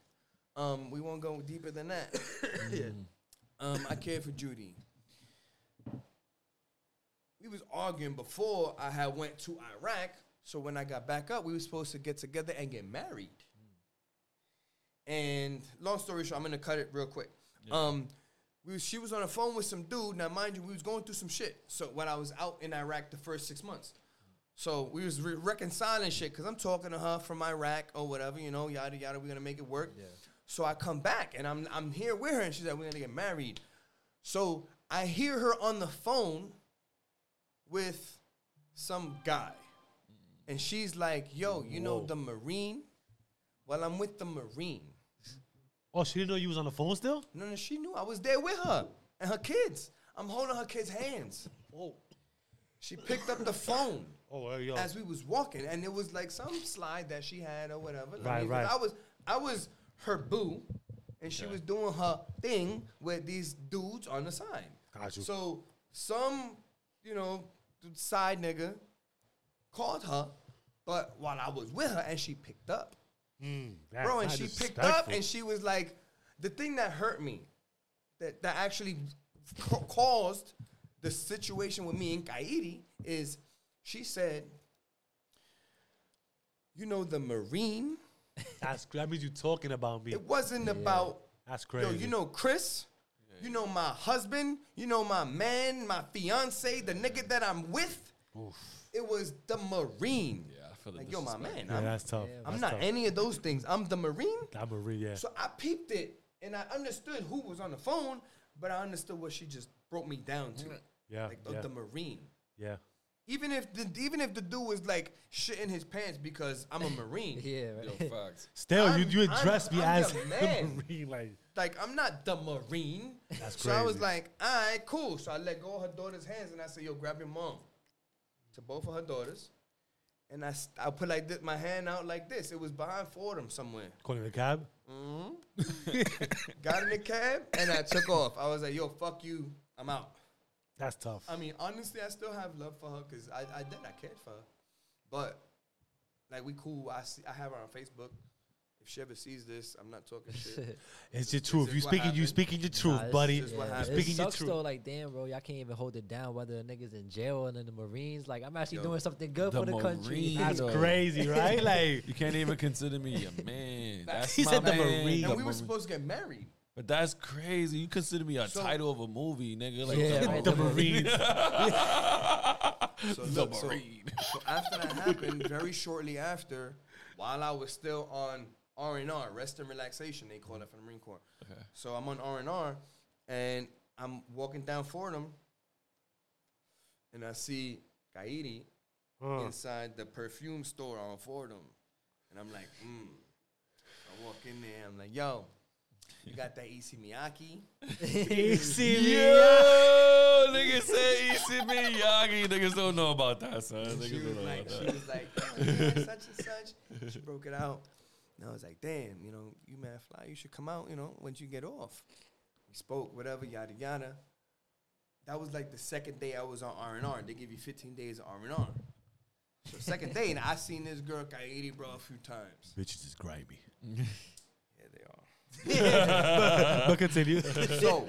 [SPEAKER 4] Um, we won't go deeper than that. (coughs) yeah. (coughs) Um, I cared for Judy. We was arguing before I had went to Iraq. So when I got back up, we were supposed to get together and get married. And long story short, I'm gonna cut it real quick. Um, we was, she was on the phone with some dude. Now, mind you, we was going through some shit. So when I was out in Iraq the first six months, so we was re- reconciling shit because I'm talking to her from Iraq or whatever, you know, yada yada. We're gonna make it work. So I come back and I'm I'm here with her, and she's like, "We're gonna get married." So I hear her on the phone with some guy, and she's like, "Yo, you know
[SPEAKER 1] Whoa.
[SPEAKER 4] the Marine? Well, I'm with the Marine."
[SPEAKER 1] Oh, she didn't know you was on the phone still?
[SPEAKER 4] No, no, she knew I was there with her and her kids. I'm holding her kids' hands.
[SPEAKER 1] Oh.
[SPEAKER 4] She picked up the phone (laughs)
[SPEAKER 1] Oh, yo.
[SPEAKER 4] as we was walking, and it was like some slide that she had or whatever. I
[SPEAKER 1] Right,
[SPEAKER 4] mean, 'cause
[SPEAKER 1] right.
[SPEAKER 4] I was, I was her boo, and she was doing her thing with these dudes on the side.
[SPEAKER 1] Got you.
[SPEAKER 4] So some, you know, side nigga called her, but while I was with her, and she picked up
[SPEAKER 1] Mm,
[SPEAKER 4] bro, and she picked up and she was like, the thing that hurt me, that that actually ca- caused the situation with me and Kairi is, she said, you know the Marine. (laughs)
[SPEAKER 1] That's that means you talking about me.
[SPEAKER 4] It wasn't about
[SPEAKER 1] That's
[SPEAKER 4] yo.
[SPEAKER 1] crazy.
[SPEAKER 4] You know Chris. You know my husband. You know my man, my fiance, the nigga that I'm with. It was the Marine.
[SPEAKER 3] yeah, I feel the
[SPEAKER 4] Like yo, my man.
[SPEAKER 1] yeah,
[SPEAKER 4] I'm,
[SPEAKER 1] that's tough.
[SPEAKER 2] Yeah,
[SPEAKER 4] I'm
[SPEAKER 1] That's
[SPEAKER 4] not
[SPEAKER 1] tough.
[SPEAKER 4] any of those things. I'm the Marine.
[SPEAKER 1] I'm a real, yeah.
[SPEAKER 4] So I peeped it and I understood who was on the phone, but I understood what she just broke me down to.
[SPEAKER 1] yeah,
[SPEAKER 4] Like the,
[SPEAKER 1] yeah,
[SPEAKER 4] the Marine.
[SPEAKER 1] yeah.
[SPEAKER 4] Even if the even if the dude was like shitting his pants because I'm a (laughs) Marine.
[SPEAKER 2] yeah,
[SPEAKER 3] Yo,
[SPEAKER 2] right.
[SPEAKER 3] facts. (laughs)
[SPEAKER 1] Still, you
[SPEAKER 4] I'm-
[SPEAKER 1] you
[SPEAKER 4] I'm-
[SPEAKER 1] address me
[SPEAKER 4] I'm
[SPEAKER 1] as
[SPEAKER 4] your (laughs)
[SPEAKER 1] a
[SPEAKER 4] man.
[SPEAKER 1] marine, like
[SPEAKER 4] Like I'm not the Marine.
[SPEAKER 1] That's
[SPEAKER 4] so I was like, all right, cool. So I let go of her daughter's hands and I said, yo, grab your mom. To both of her daughters. And I, st- I put like this, my hand out like this. It was behind Fordham somewhere.
[SPEAKER 1] calling the cab. Mm-hmm. (laughs)
[SPEAKER 4] Got in the cab and I took off. I was like, yo, fuck you. I'm out.
[SPEAKER 1] That's tough.
[SPEAKER 4] I mean, honestly, I still have love for her because I, I did, I cared for her. But like we cool. I see, I have her on Facebook. If she ever sees this, I'm not talking shit. (laughs)
[SPEAKER 1] It's your truth. You
[SPEAKER 4] what
[SPEAKER 1] speaking. You speaking your truth,
[SPEAKER 2] Nah,
[SPEAKER 1] buddy.
[SPEAKER 4] This is
[SPEAKER 2] yeah,
[SPEAKER 4] happened.
[SPEAKER 2] It
[SPEAKER 1] Speaking your truth.
[SPEAKER 2] though. Like, damn, bro, y'all can't even hold it down. Whether a niggas in jail and in the Marines, like, I'm actually
[SPEAKER 4] Yo,
[SPEAKER 2] doing something good
[SPEAKER 3] the
[SPEAKER 2] for the country.
[SPEAKER 3] Marines.
[SPEAKER 1] That's crazy, right? (laughs) Like
[SPEAKER 3] You can't even consider me a (laughs) man. That's
[SPEAKER 1] He
[SPEAKER 3] my
[SPEAKER 1] said the
[SPEAKER 3] man.
[SPEAKER 1] Marine.
[SPEAKER 4] and we were supposed to get married.
[SPEAKER 3] But that's crazy. You consider me a
[SPEAKER 4] So-
[SPEAKER 3] title of a movie, nigga. Like
[SPEAKER 2] Yeah,
[SPEAKER 3] the,
[SPEAKER 2] right,
[SPEAKER 1] the
[SPEAKER 2] the
[SPEAKER 1] Marines.
[SPEAKER 4] So,
[SPEAKER 3] the
[SPEAKER 4] look, so,
[SPEAKER 3] Marine.
[SPEAKER 4] so after that happened, very shortly after, while I was still on R and R, rest and relaxation, they call it for the Marine Corps.
[SPEAKER 3] Okay.
[SPEAKER 4] So I'm on R and R, and I'm walking down Fordham, and I see Kairi
[SPEAKER 1] Huh.
[SPEAKER 4] inside the perfume store on Fordham, and I'm like, mm. I walk in there, I'm like, yo, you got that Issey Miyake? (laughs)
[SPEAKER 1] You see?
[SPEAKER 3] Yo, nigga say Issey Miyagi. Niggas don't know about that, son.
[SPEAKER 4] she
[SPEAKER 3] Niggas
[SPEAKER 4] was
[SPEAKER 3] don't know
[SPEAKER 4] like,
[SPEAKER 3] about
[SPEAKER 4] she
[SPEAKER 3] that.
[SPEAKER 4] was like, oh, yeah, such and such. She broke it out. And I was like, damn, you know, you mad fly, you should come out, you know, once you get off. We spoke, whatever, yada yada. That was like the second day I was on R and R. They give you 15 days of R and R. So second day, and I seen this girl Kairi bro a few times.
[SPEAKER 1] Bitches is grimy.
[SPEAKER 4] Yeah, they are. (laughs)
[SPEAKER 1] but continue. (laughs)
[SPEAKER 4] So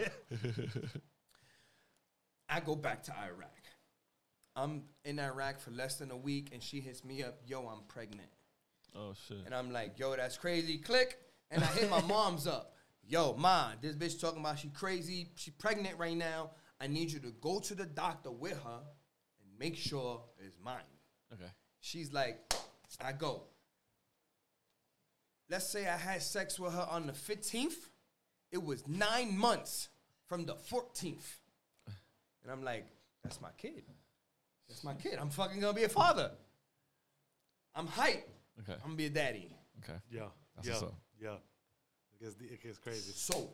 [SPEAKER 4] I go back to Iraq. I'm in Iraq for less than a week, and she hits me up, yo, I'm pregnant.
[SPEAKER 3] Oh shit.
[SPEAKER 4] And I'm like, yo, that's crazy. Click. And I hit my (laughs) mom's up. Yo, ma, this bitch talking about she crazy. She pregnant right now. I need you to go to the doctor with her and make sure it's mine.
[SPEAKER 3] Okay.
[SPEAKER 4] She's like, I go. Let's say I had sex with her on the 15th. It was nine months from the 14th. And I'm like, that's my kid. That's my kid. I'm fucking gonna be a father. I'm hype.
[SPEAKER 3] Okay.
[SPEAKER 4] I'm gonna be a daddy.
[SPEAKER 3] Okay.
[SPEAKER 1] Yeah.
[SPEAKER 3] That's
[SPEAKER 1] yeah.
[SPEAKER 3] what's.
[SPEAKER 1] Yeah. It gets, it gets crazy.
[SPEAKER 4] So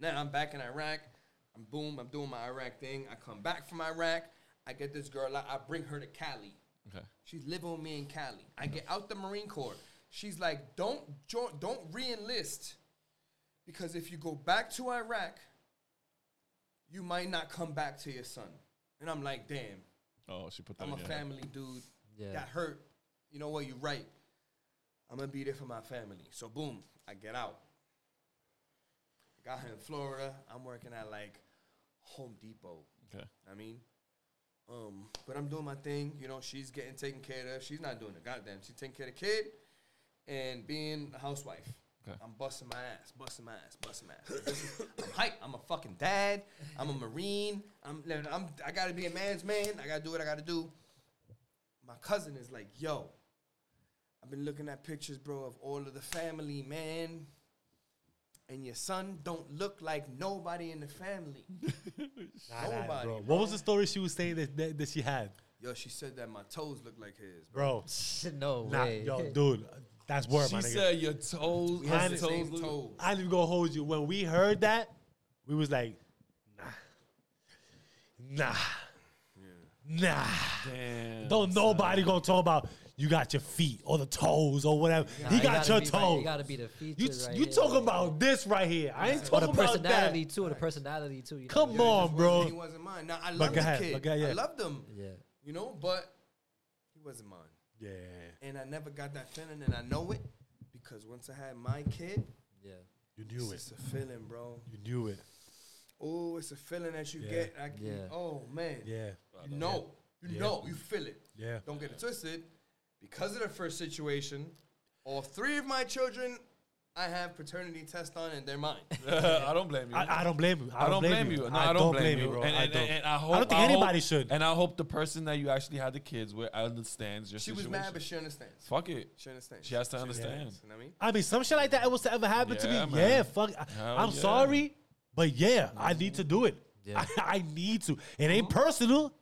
[SPEAKER 4] now I'm back in Iraq. I'm boom. I'm doing my Iraq thing. I come back from Iraq. I get this girl. I I bring her to Cali.
[SPEAKER 3] Okay.
[SPEAKER 4] She's living with me in Cali. I get out the Marine Corps. She's like, don't join, don't re-enlist because if you go back to Iraq, you might not come back to your son. And I'm like, damn,
[SPEAKER 3] Oh, she put that
[SPEAKER 4] I'm a
[SPEAKER 3] in your head.
[SPEAKER 4] family dude.
[SPEAKER 2] Yeah.
[SPEAKER 4] Got hurt. You know what? You're right. I'm gonna be there for my family. So boom, I get out. I got here in Florida. I'm working at like Home Depot.
[SPEAKER 3] Okay.
[SPEAKER 4] I mean, um, but I'm doing my thing. You know, she's getting taken care of. She's not doing it. Goddamn, she's taking care of the kid and being a housewife.
[SPEAKER 3] Okay.
[SPEAKER 4] I'm busting my ass, busting my ass, busting my ass. Is- I'm hype. I'm a fucking dad. I'm a marine. I'm, I'm. I gotta be a man's man. I gotta do what I gotta do. My cousin is like, yo. I've been looking at pictures, bro, of all of the family, man. And your son don't look like nobody in the family. (laughs)
[SPEAKER 1] Nah, nah,
[SPEAKER 4] Nobody,
[SPEAKER 1] bro.
[SPEAKER 4] bro.
[SPEAKER 1] What was the story she was saying that, that, that she had,
[SPEAKER 4] Yo, she said that my toes look like his, bro.
[SPEAKER 1] bro?
[SPEAKER 2] no
[SPEAKER 1] Nah,
[SPEAKER 2] way.
[SPEAKER 1] yo, dude, that's word,
[SPEAKER 3] She
[SPEAKER 1] my nigga.
[SPEAKER 3] said your toes.
[SPEAKER 4] We
[SPEAKER 3] your
[SPEAKER 4] have the
[SPEAKER 3] toes
[SPEAKER 4] same toes.
[SPEAKER 1] I ain't even gonna hold you. When we heard that, we was like, nah, nah, nah.
[SPEAKER 3] Damn.
[SPEAKER 1] Don't nobody gonna talk about you got your feet or the toes or whatever.
[SPEAKER 2] Nah,
[SPEAKER 1] he got your
[SPEAKER 2] be right-
[SPEAKER 1] toes.
[SPEAKER 2] It gotta be the
[SPEAKER 1] you
[SPEAKER 2] features right
[SPEAKER 1] you
[SPEAKER 2] here.
[SPEAKER 1] talking about this right here? I ain't
[SPEAKER 2] or
[SPEAKER 1] talking
[SPEAKER 2] the
[SPEAKER 1] about
[SPEAKER 2] personality
[SPEAKER 1] that.
[SPEAKER 2] too. The personality too. You?
[SPEAKER 1] Come
[SPEAKER 2] Yeah.
[SPEAKER 1] on,
[SPEAKER 4] Just
[SPEAKER 1] bro.
[SPEAKER 4] wasn't- He wasn't mine. Now I love the
[SPEAKER 1] ahead,
[SPEAKER 4] kid.
[SPEAKER 1] but go ahead.
[SPEAKER 4] I loved him,
[SPEAKER 2] Yeah.
[SPEAKER 4] you know, but he wasn't mine.
[SPEAKER 1] Yeah,
[SPEAKER 4] And I never got that feeling, and I know it because once I had my kid,
[SPEAKER 2] Yeah.
[SPEAKER 1] you knew
[SPEAKER 4] it's
[SPEAKER 1] it.
[SPEAKER 4] It's a feeling, bro.
[SPEAKER 1] You knew it.
[SPEAKER 4] Oh, it's a feeling that you
[SPEAKER 1] Yeah.
[SPEAKER 4] get. I can,
[SPEAKER 2] Yeah.
[SPEAKER 4] Oh man.
[SPEAKER 1] Yeah,
[SPEAKER 4] You know. You
[SPEAKER 1] Yeah.
[SPEAKER 4] know. You feel it.
[SPEAKER 1] yeah.
[SPEAKER 4] Don't get it twisted. Because of the first situation, all three of my children, I have paternity test on, and they're mine. (laughs)
[SPEAKER 3] I don't blame you.
[SPEAKER 1] I, I don't blame you.
[SPEAKER 3] I don't blame you. No, I don't blame you.
[SPEAKER 1] bro.
[SPEAKER 3] And,
[SPEAKER 1] I don't.
[SPEAKER 3] and I hope
[SPEAKER 1] I don't think
[SPEAKER 3] hope-
[SPEAKER 1] anybody should.
[SPEAKER 3] And I hope the person that you actually had the kids with understands your
[SPEAKER 4] she was
[SPEAKER 3] situation.
[SPEAKER 4] mad, but she understands.
[SPEAKER 3] Fuck it.
[SPEAKER 4] She understands.
[SPEAKER 3] She has to understand.
[SPEAKER 4] understands, You know what I mean?
[SPEAKER 1] I mean, some shit like that was to ever happen to me.
[SPEAKER 3] man.
[SPEAKER 1] Yeah, fuck. I,
[SPEAKER 3] Hell
[SPEAKER 1] I'm
[SPEAKER 3] yeah.
[SPEAKER 1] sorry, but yeah, I mm-hmm. need to do it.
[SPEAKER 2] Yeah.
[SPEAKER 1] I, (laughs) I need to. It ain't personal.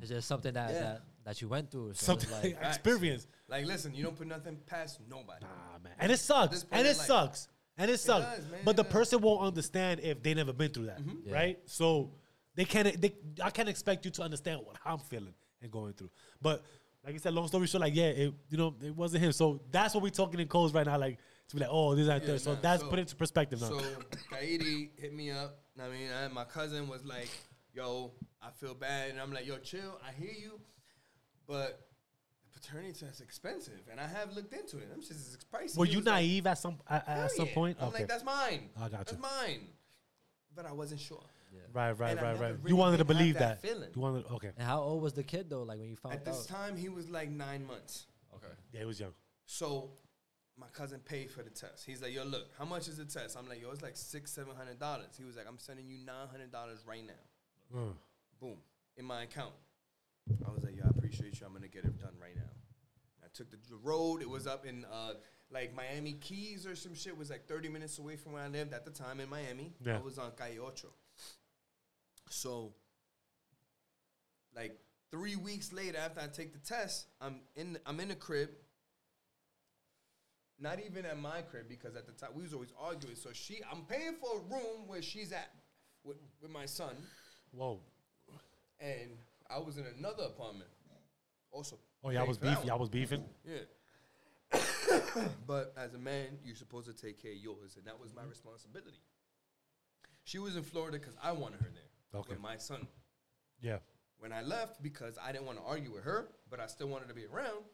[SPEAKER 2] It's just something that
[SPEAKER 4] Yeah.
[SPEAKER 2] that, that you went through. So
[SPEAKER 1] Something
[SPEAKER 2] like,
[SPEAKER 1] experience.
[SPEAKER 4] Like, listen, you don't put nothing past nobody.
[SPEAKER 1] Nah, man. And it sucks.
[SPEAKER 4] point
[SPEAKER 1] And it
[SPEAKER 4] life.
[SPEAKER 1] sucks. And it sucks.
[SPEAKER 4] does, man,
[SPEAKER 1] but
[SPEAKER 4] it
[SPEAKER 1] the
[SPEAKER 4] does.
[SPEAKER 1] person won't understand if they never been through that, mm-hmm.
[SPEAKER 2] Yeah.
[SPEAKER 1] right? So they can't. They, I can't expect you to understand what I'm feeling and going through. But like I said, long story short, like yeah, it you know it wasn't him. So that's what we're talking in codes right now. Like to be like, oh, this and
[SPEAKER 4] Yeah,
[SPEAKER 1] that. So
[SPEAKER 4] nah,
[SPEAKER 1] that's
[SPEAKER 4] so-
[SPEAKER 1] put into perspective now.
[SPEAKER 4] So Kaidi hit me up. I mean, and my cousin was like, "Yo, I feel bad," and I'm like, "Yo, chill. I hear you, but the paternity test is expensive, and I have looked into it. I'm just it's pricey."
[SPEAKER 1] Were
[SPEAKER 4] He
[SPEAKER 1] you
[SPEAKER 4] was like,
[SPEAKER 1] naive at some at, at some
[SPEAKER 4] yeah."
[SPEAKER 1] point?
[SPEAKER 4] I'm
[SPEAKER 1] okay,
[SPEAKER 4] like, "That's mine.
[SPEAKER 1] I got you.
[SPEAKER 4] That's mine," but I wasn't sure.
[SPEAKER 1] right, right,
[SPEAKER 4] and I
[SPEAKER 1] right,
[SPEAKER 4] never
[SPEAKER 1] right. You wanted to
[SPEAKER 4] did have
[SPEAKER 1] believe
[SPEAKER 4] that
[SPEAKER 1] that.
[SPEAKER 4] feeling.
[SPEAKER 1] You wanted okay.
[SPEAKER 2] and how old was the kid though? Like when you found
[SPEAKER 4] At this
[SPEAKER 2] out?
[SPEAKER 4] time, he was like nine months.
[SPEAKER 3] Okay.
[SPEAKER 1] Yeah, he was young.
[SPEAKER 4] So my cousin paid for the test. He's like, yo, look, how much is the test? I'm like, yo, it's like six, seven hundred dollars. He was like, I'm sending you nine hundred dollars right now.
[SPEAKER 1] Mm.
[SPEAKER 4] Boom. In my account. I was like, yo, I appreciate you. I'm gonna get it done right now. I took the, road. It was up in uh like Miami Keys or some shit. It was like 30 minutes away from where I lived at the time in Miami.
[SPEAKER 1] Yeah.
[SPEAKER 4] I was on Calle Ocho. So like three weeks later after I take the test, I'm in the, I'm in the crib. Not even at my crib because at the time we was always arguing. So she, I'm paying for a room where she's at with, with my son,
[SPEAKER 1] Whoa.
[SPEAKER 4] and I was in another apartment. Also,
[SPEAKER 1] Oh, y'all was
[SPEAKER 4] for
[SPEAKER 1] beefing. Y'all was beefing.
[SPEAKER 4] Yeah. (coughs) but as a man, you're supposed to take care of yours, and that was my mm-hmm. responsibility. She was in Florida because I wanted her there
[SPEAKER 1] Okay.
[SPEAKER 4] with my son.
[SPEAKER 1] Yeah.
[SPEAKER 4] When I left, because I didn't want to argue with her, but I still wanted to be around,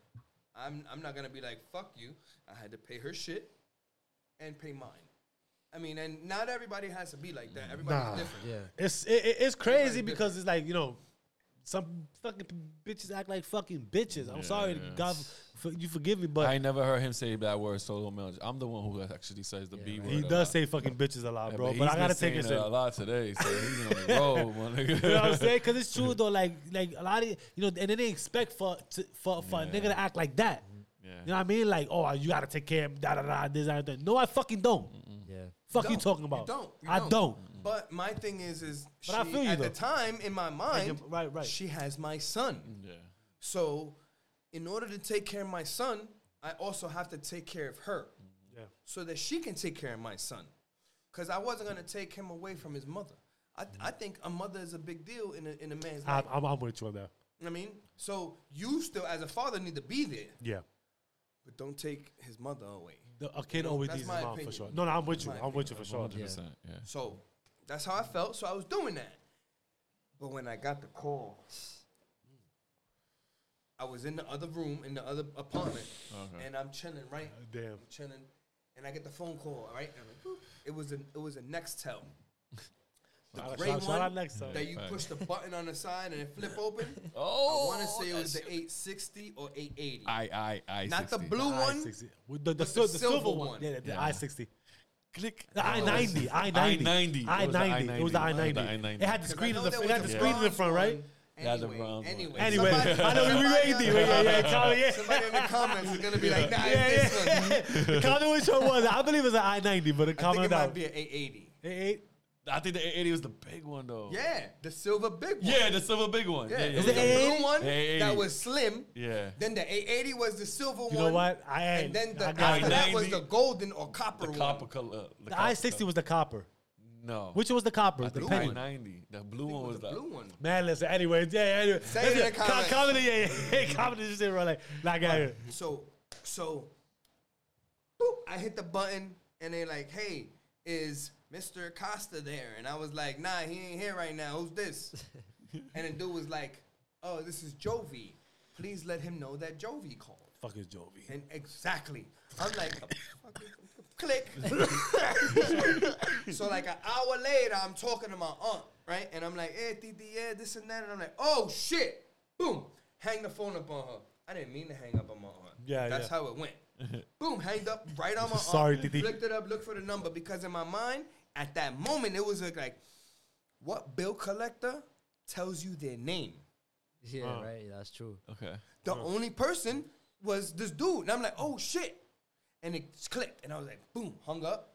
[SPEAKER 4] I'm, I'm not going to be like, fuck you. I had to pay her shit and pay mine. I mean, and not everybody has to be like that. Mm. Everybody's
[SPEAKER 1] Nah.
[SPEAKER 4] different.
[SPEAKER 2] Yeah.
[SPEAKER 1] It's it, it- it's crazy
[SPEAKER 4] Everybody
[SPEAKER 1] because it's like you know, some fucking bitches act like fucking bitches. I'm sorry,
[SPEAKER 3] Yeah.
[SPEAKER 1] God, for, you forgive me, but
[SPEAKER 3] I ain't never heard him say that word solo male. I'm the one who actually says the
[SPEAKER 2] Yeah,
[SPEAKER 3] B word.
[SPEAKER 1] he
[SPEAKER 3] a
[SPEAKER 1] does
[SPEAKER 3] lot.
[SPEAKER 1] say fucking bitches a lot,
[SPEAKER 3] Yeah,
[SPEAKER 1] bro.
[SPEAKER 3] he's
[SPEAKER 1] But I gotta take
[SPEAKER 3] saying
[SPEAKER 1] it
[SPEAKER 3] a
[SPEAKER 1] serious.
[SPEAKER 3] lot today, so he's on the (laughs) road, my nigga.
[SPEAKER 1] You know what I'm saying? Because it's true though. Like, like a lot of you know, and then they expect for to, for for a
[SPEAKER 3] Yeah.
[SPEAKER 1] nigga to act like that.
[SPEAKER 3] Yeah.
[SPEAKER 1] You know what I mean? Like, oh, you gotta take care of da da da this that, that. No, I fucking don't.
[SPEAKER 2] Yeah.
[SPEAKER 1] Fuck you
[SPEAKER 4] don't.
[SPEAKER 1] talking
[SPEAKER 4] You
[SPEAKER 1] about?
[SPEAKER 4] don't. You
[SPEAKER 1] I
[SPEAKER 4] don't.
[SPEAKER 1] don't.
[SPEAKER 4] But my thing is, is
[SPEAKER 1] But I feel you,
[SPEAKER 4] at
[SPEAKER 1] though.
[SPEAKER 4] the time in my mind,
[SPEAKER 1] right, right.
[SPEAKER 4] she has my son.
[SPEAKER 3] Yeah.
[SPEAKER 4] So, in order to take care of my son, I also have to take care of her
[SPEAKER 1] Yeah.
[SPEAKER 4] so that she can take care of my son. Because I wasn't going to take him away from his mother. I, I think a mother is a big deal in a, in a man's
[SPEAKER 1] I,
[SPEAKER 4] life.
[SPEAKER 1] I'm, I'm with you on that.
[SPEAKER 4] I mean, so you still, as a father, need to be there.
[SPEAKER 1] Yeah.
[SPEAKER 4] but don't take his mother away.
[SPEAKER 1] The, a kid
[SPEAKER 4] know,
[SPEAKER 1] always
[SPEAKER 4] that's
[SPEAKER 1] needs
[SPEAKER 4] my
[SPEAKER 1] his mom
[SPEAKER 4] opinion.
[SPEAKER 1] for sure. No, no, I'm with you. I'm with you for sure.
[SPEAKER 3] 100%. Yeah.
[SPEAKER 4] So that's how I felt. So I was doing that. But when I got the call, I was in the other room in the other apartment,
[SPEAKER 3] Okay.
[SPEAKER 4] and I'm chilling, right?
[SPEAKER 1] Uh, damn.
[SPEAKER 4] I'm chilling, and I get the phone call, right? And I'm like, boop. it was a it was a Nextel. (laughs) The
[SPEAKER 1] Shout out-
[SPEAKER 4] gray
[SPEAKER 1] shout- shout out
[SPEAKER 4] one
[SPEAKER 1] next time.
[SPEAKER 4] that you push the button on the side and it flip (laughs) open.
[SPEAKER 3] Oh,
[SPEAKER 4] I want to say it was the 860 or 880.
[SPEAKER 3] I I I.
[SPEAKER 4] Not the
[SPEAKER 3] 60.
[SPEAKER 4] blue one.
[SPEAKER 1] I-60. With The, the,
[SPEAKER 4] But
[SPEAKER 1] sil-
[SPEAKER 4] the
[SPEAKER 1] the
[SPEAKER 4] silver
[SPEAKER 1] silver one.
[SPEAKER 4] one.
[SPEAKER 1] Yeah, the
[SPEAKER 3] Yeah.
[SPEAKER 1] I sixty.
[SPEAKER 3] Click.
[SPEAKER 1] The I ninety. I
[SPEAKER 3] I-90.
[SPEAKER 1] ninety. I ninety. It was the I
[SPEAKER 3] I-90.
[SPEAKER 1] ninety.
[SPEAKER 3] The I-90.
[SPEAKER 1] It had the
[SPEAKER 4] 'Cause I
[SPEAKER 1] screen in
[SPEAKER 4] know
[SPEAKER 1] the. It had
[SPEAKER 4] a
[SPEAKER 1] the screen in the front, right?
[SPEAKER 4] one.
[SPEAKER 3] Yeah, the
[SPEAKER 4] Anyway, anyway,
[SPEAKER 1] Anyway,
[SPEAKER 4] somebody-
[SPEAKER 1] I know we
[SPEAKER 4] somebody
[SPEAKER 1] waiting.
[SPEAKER 4] on-
[SPEAKER 1] Yeah, yeah, comment, yeah.
[SPEAKER 4] Somebody in the comments is gonna be like, nah,
[SPEAKER 1] Yeah,
[SPEAKER 4] it's this one.
[SPEAKER 1] yeah. Comment which one was. it. I believe it's an I ninety, but it
[SPEAKER 4] I think
[SPEAKER 1] comment
[SPEAKER 4] it might be an 880.
[SPEAKER 1] Hey, hey.
[SPEAKER 3] I think the 880 was the big one though.
[SPEAKER 4] Yeah, the silver big one.
[SPEAKER 3] Yeah, the silver big one.
[SPEAKER 4] Yeah,
[SPEAKER 3] Yeah,
[SPEAKER 4] it
[SPEAKER 3] yeah,
[SPEAKER 4] was
[SPEAKER 1] it
[SPEAKER 4] the
[SPEAKER 3] yeah.
[SPEAKER 1] 880?
[SPEAKER 4] blue one
[SPEAKER 3] 880.
[SPEAKER 4] that was slim.
[SPEAKER 3] Yeah.
[SPEAKER 4] Then the 880 was the silver one.
[SPEAKER 1] You know what? I
[SPEAKER 4] And then the
[SPEAKER 1] I got
[SPEAKER 4] after
[SPEAKER 1] it.
[SPEAKER 4] that was the golden or copper
[SPEAKER 3] The
[SPEAKER 4] one.
[SPEAKER 3] copper color. Uh, the,
[SPEAKER 1] The I sixty was the copper.
[SPEAKER 3] no.
[SPEAKER 1] Which was the copper?
[SPEAKER 3] I
[SPEAKER 1] The
[SPEAKER 3] think
[SPEAKER 1] penny.
[SPEAKER 3] 90. The blue one was
[SPEAKER 4] was the
[SPEAKER 3] the.
[SPEAKER 4] blue one.
[SPEAKER 1] Man, listen. Anyways, yeah. Anyway,
[SPEAKER 4] Say it in the
[SPEAKER 1] Listen, com-
[SPEAKER 4] comments.
[SPEAKER 1] Comment, yeah, yeah. (laughs) Comment this shit. Like, like, yeah.
[SPEAKER 4] So, so, boop, I hit the button and they're like, "Hey, is Mr. Costa there?" And I was like, "Nah, he ain't here right now. Who's this?" (laughs) and the dude was like, "Oh, this is Jovi. Please let him know that Jovi called."
[SPEAKER 1] Fuck is Jovi.
[SPEAKER 4] And exactly, I'm like, oh, click. (laughs) so, like an hour later, I'm talking to my aunt, right? And I'm like, hey, Titi, yeah, this and that. And I'm like, oh shit, boom, hang the phone up on her. I didn't mean to hang up on my aunt.
[SPEAKER 1] Yeah,
[SPEAKER 4] that's
[SPEAKER 1] yeah.
[SPEAKER 4] how it went. (laughs) boom, hanged up right on my
[SPEAKER 1] Sorry,
[SPEAKER 4] aunt.
[SPEAKER 1] Titi.
[SPEAKER 4] Flicked it up, looked for the number because in my mind, at that moment, it was like, like what bill collector tells you their name?
[SPEAKER 2] Yeah,
[SPEAKER 1] Uh.
[SPEAKER 2] right. That's true.
[SPEAKER 3] Okay.
[SPEAKER 4] The only person was this dude. And I'm like, oh shit. And it clicked. And I was like, boom, hung up.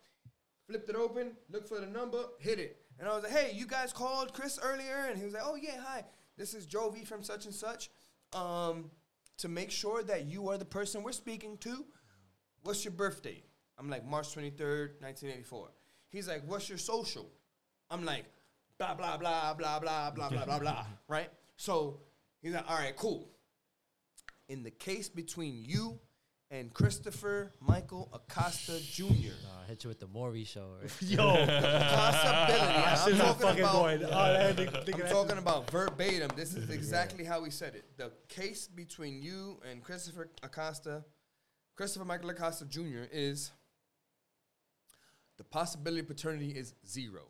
[SPEAKER 4] Flipped it open, looked for the number, hit it. And I was like, hey, you guys called Chris earlier? And he was like, oh yeah, hi. This is Jovi from such and such. Um, to make sure that you are the person we're speaking to, what's your birthday? I'm like, March 23rd, 1984. He's like, what's your social? I'm like, blah, blah, blah, blah, blah, blah, blah, blah, blah, (laughs) right? So he's like, all right, cool in the case between you and Christopher Michael Acosta Jr.
[SPEAKER 2] Uh, hit you with the Maury show. Right? (laughs)
[SPEAKER 1] Yo,
[SPEAKER 4] Possibility. I'm talking about.
[SPEAKER 1] going. Oh, that nigga- nigga,
[SPEAKER 4] I'm talking about verbatim. This is exactly how he said it. The case between you and Christopher Acosta, Christopher Michael Acosta Jr. is the possibility of paternity is zero.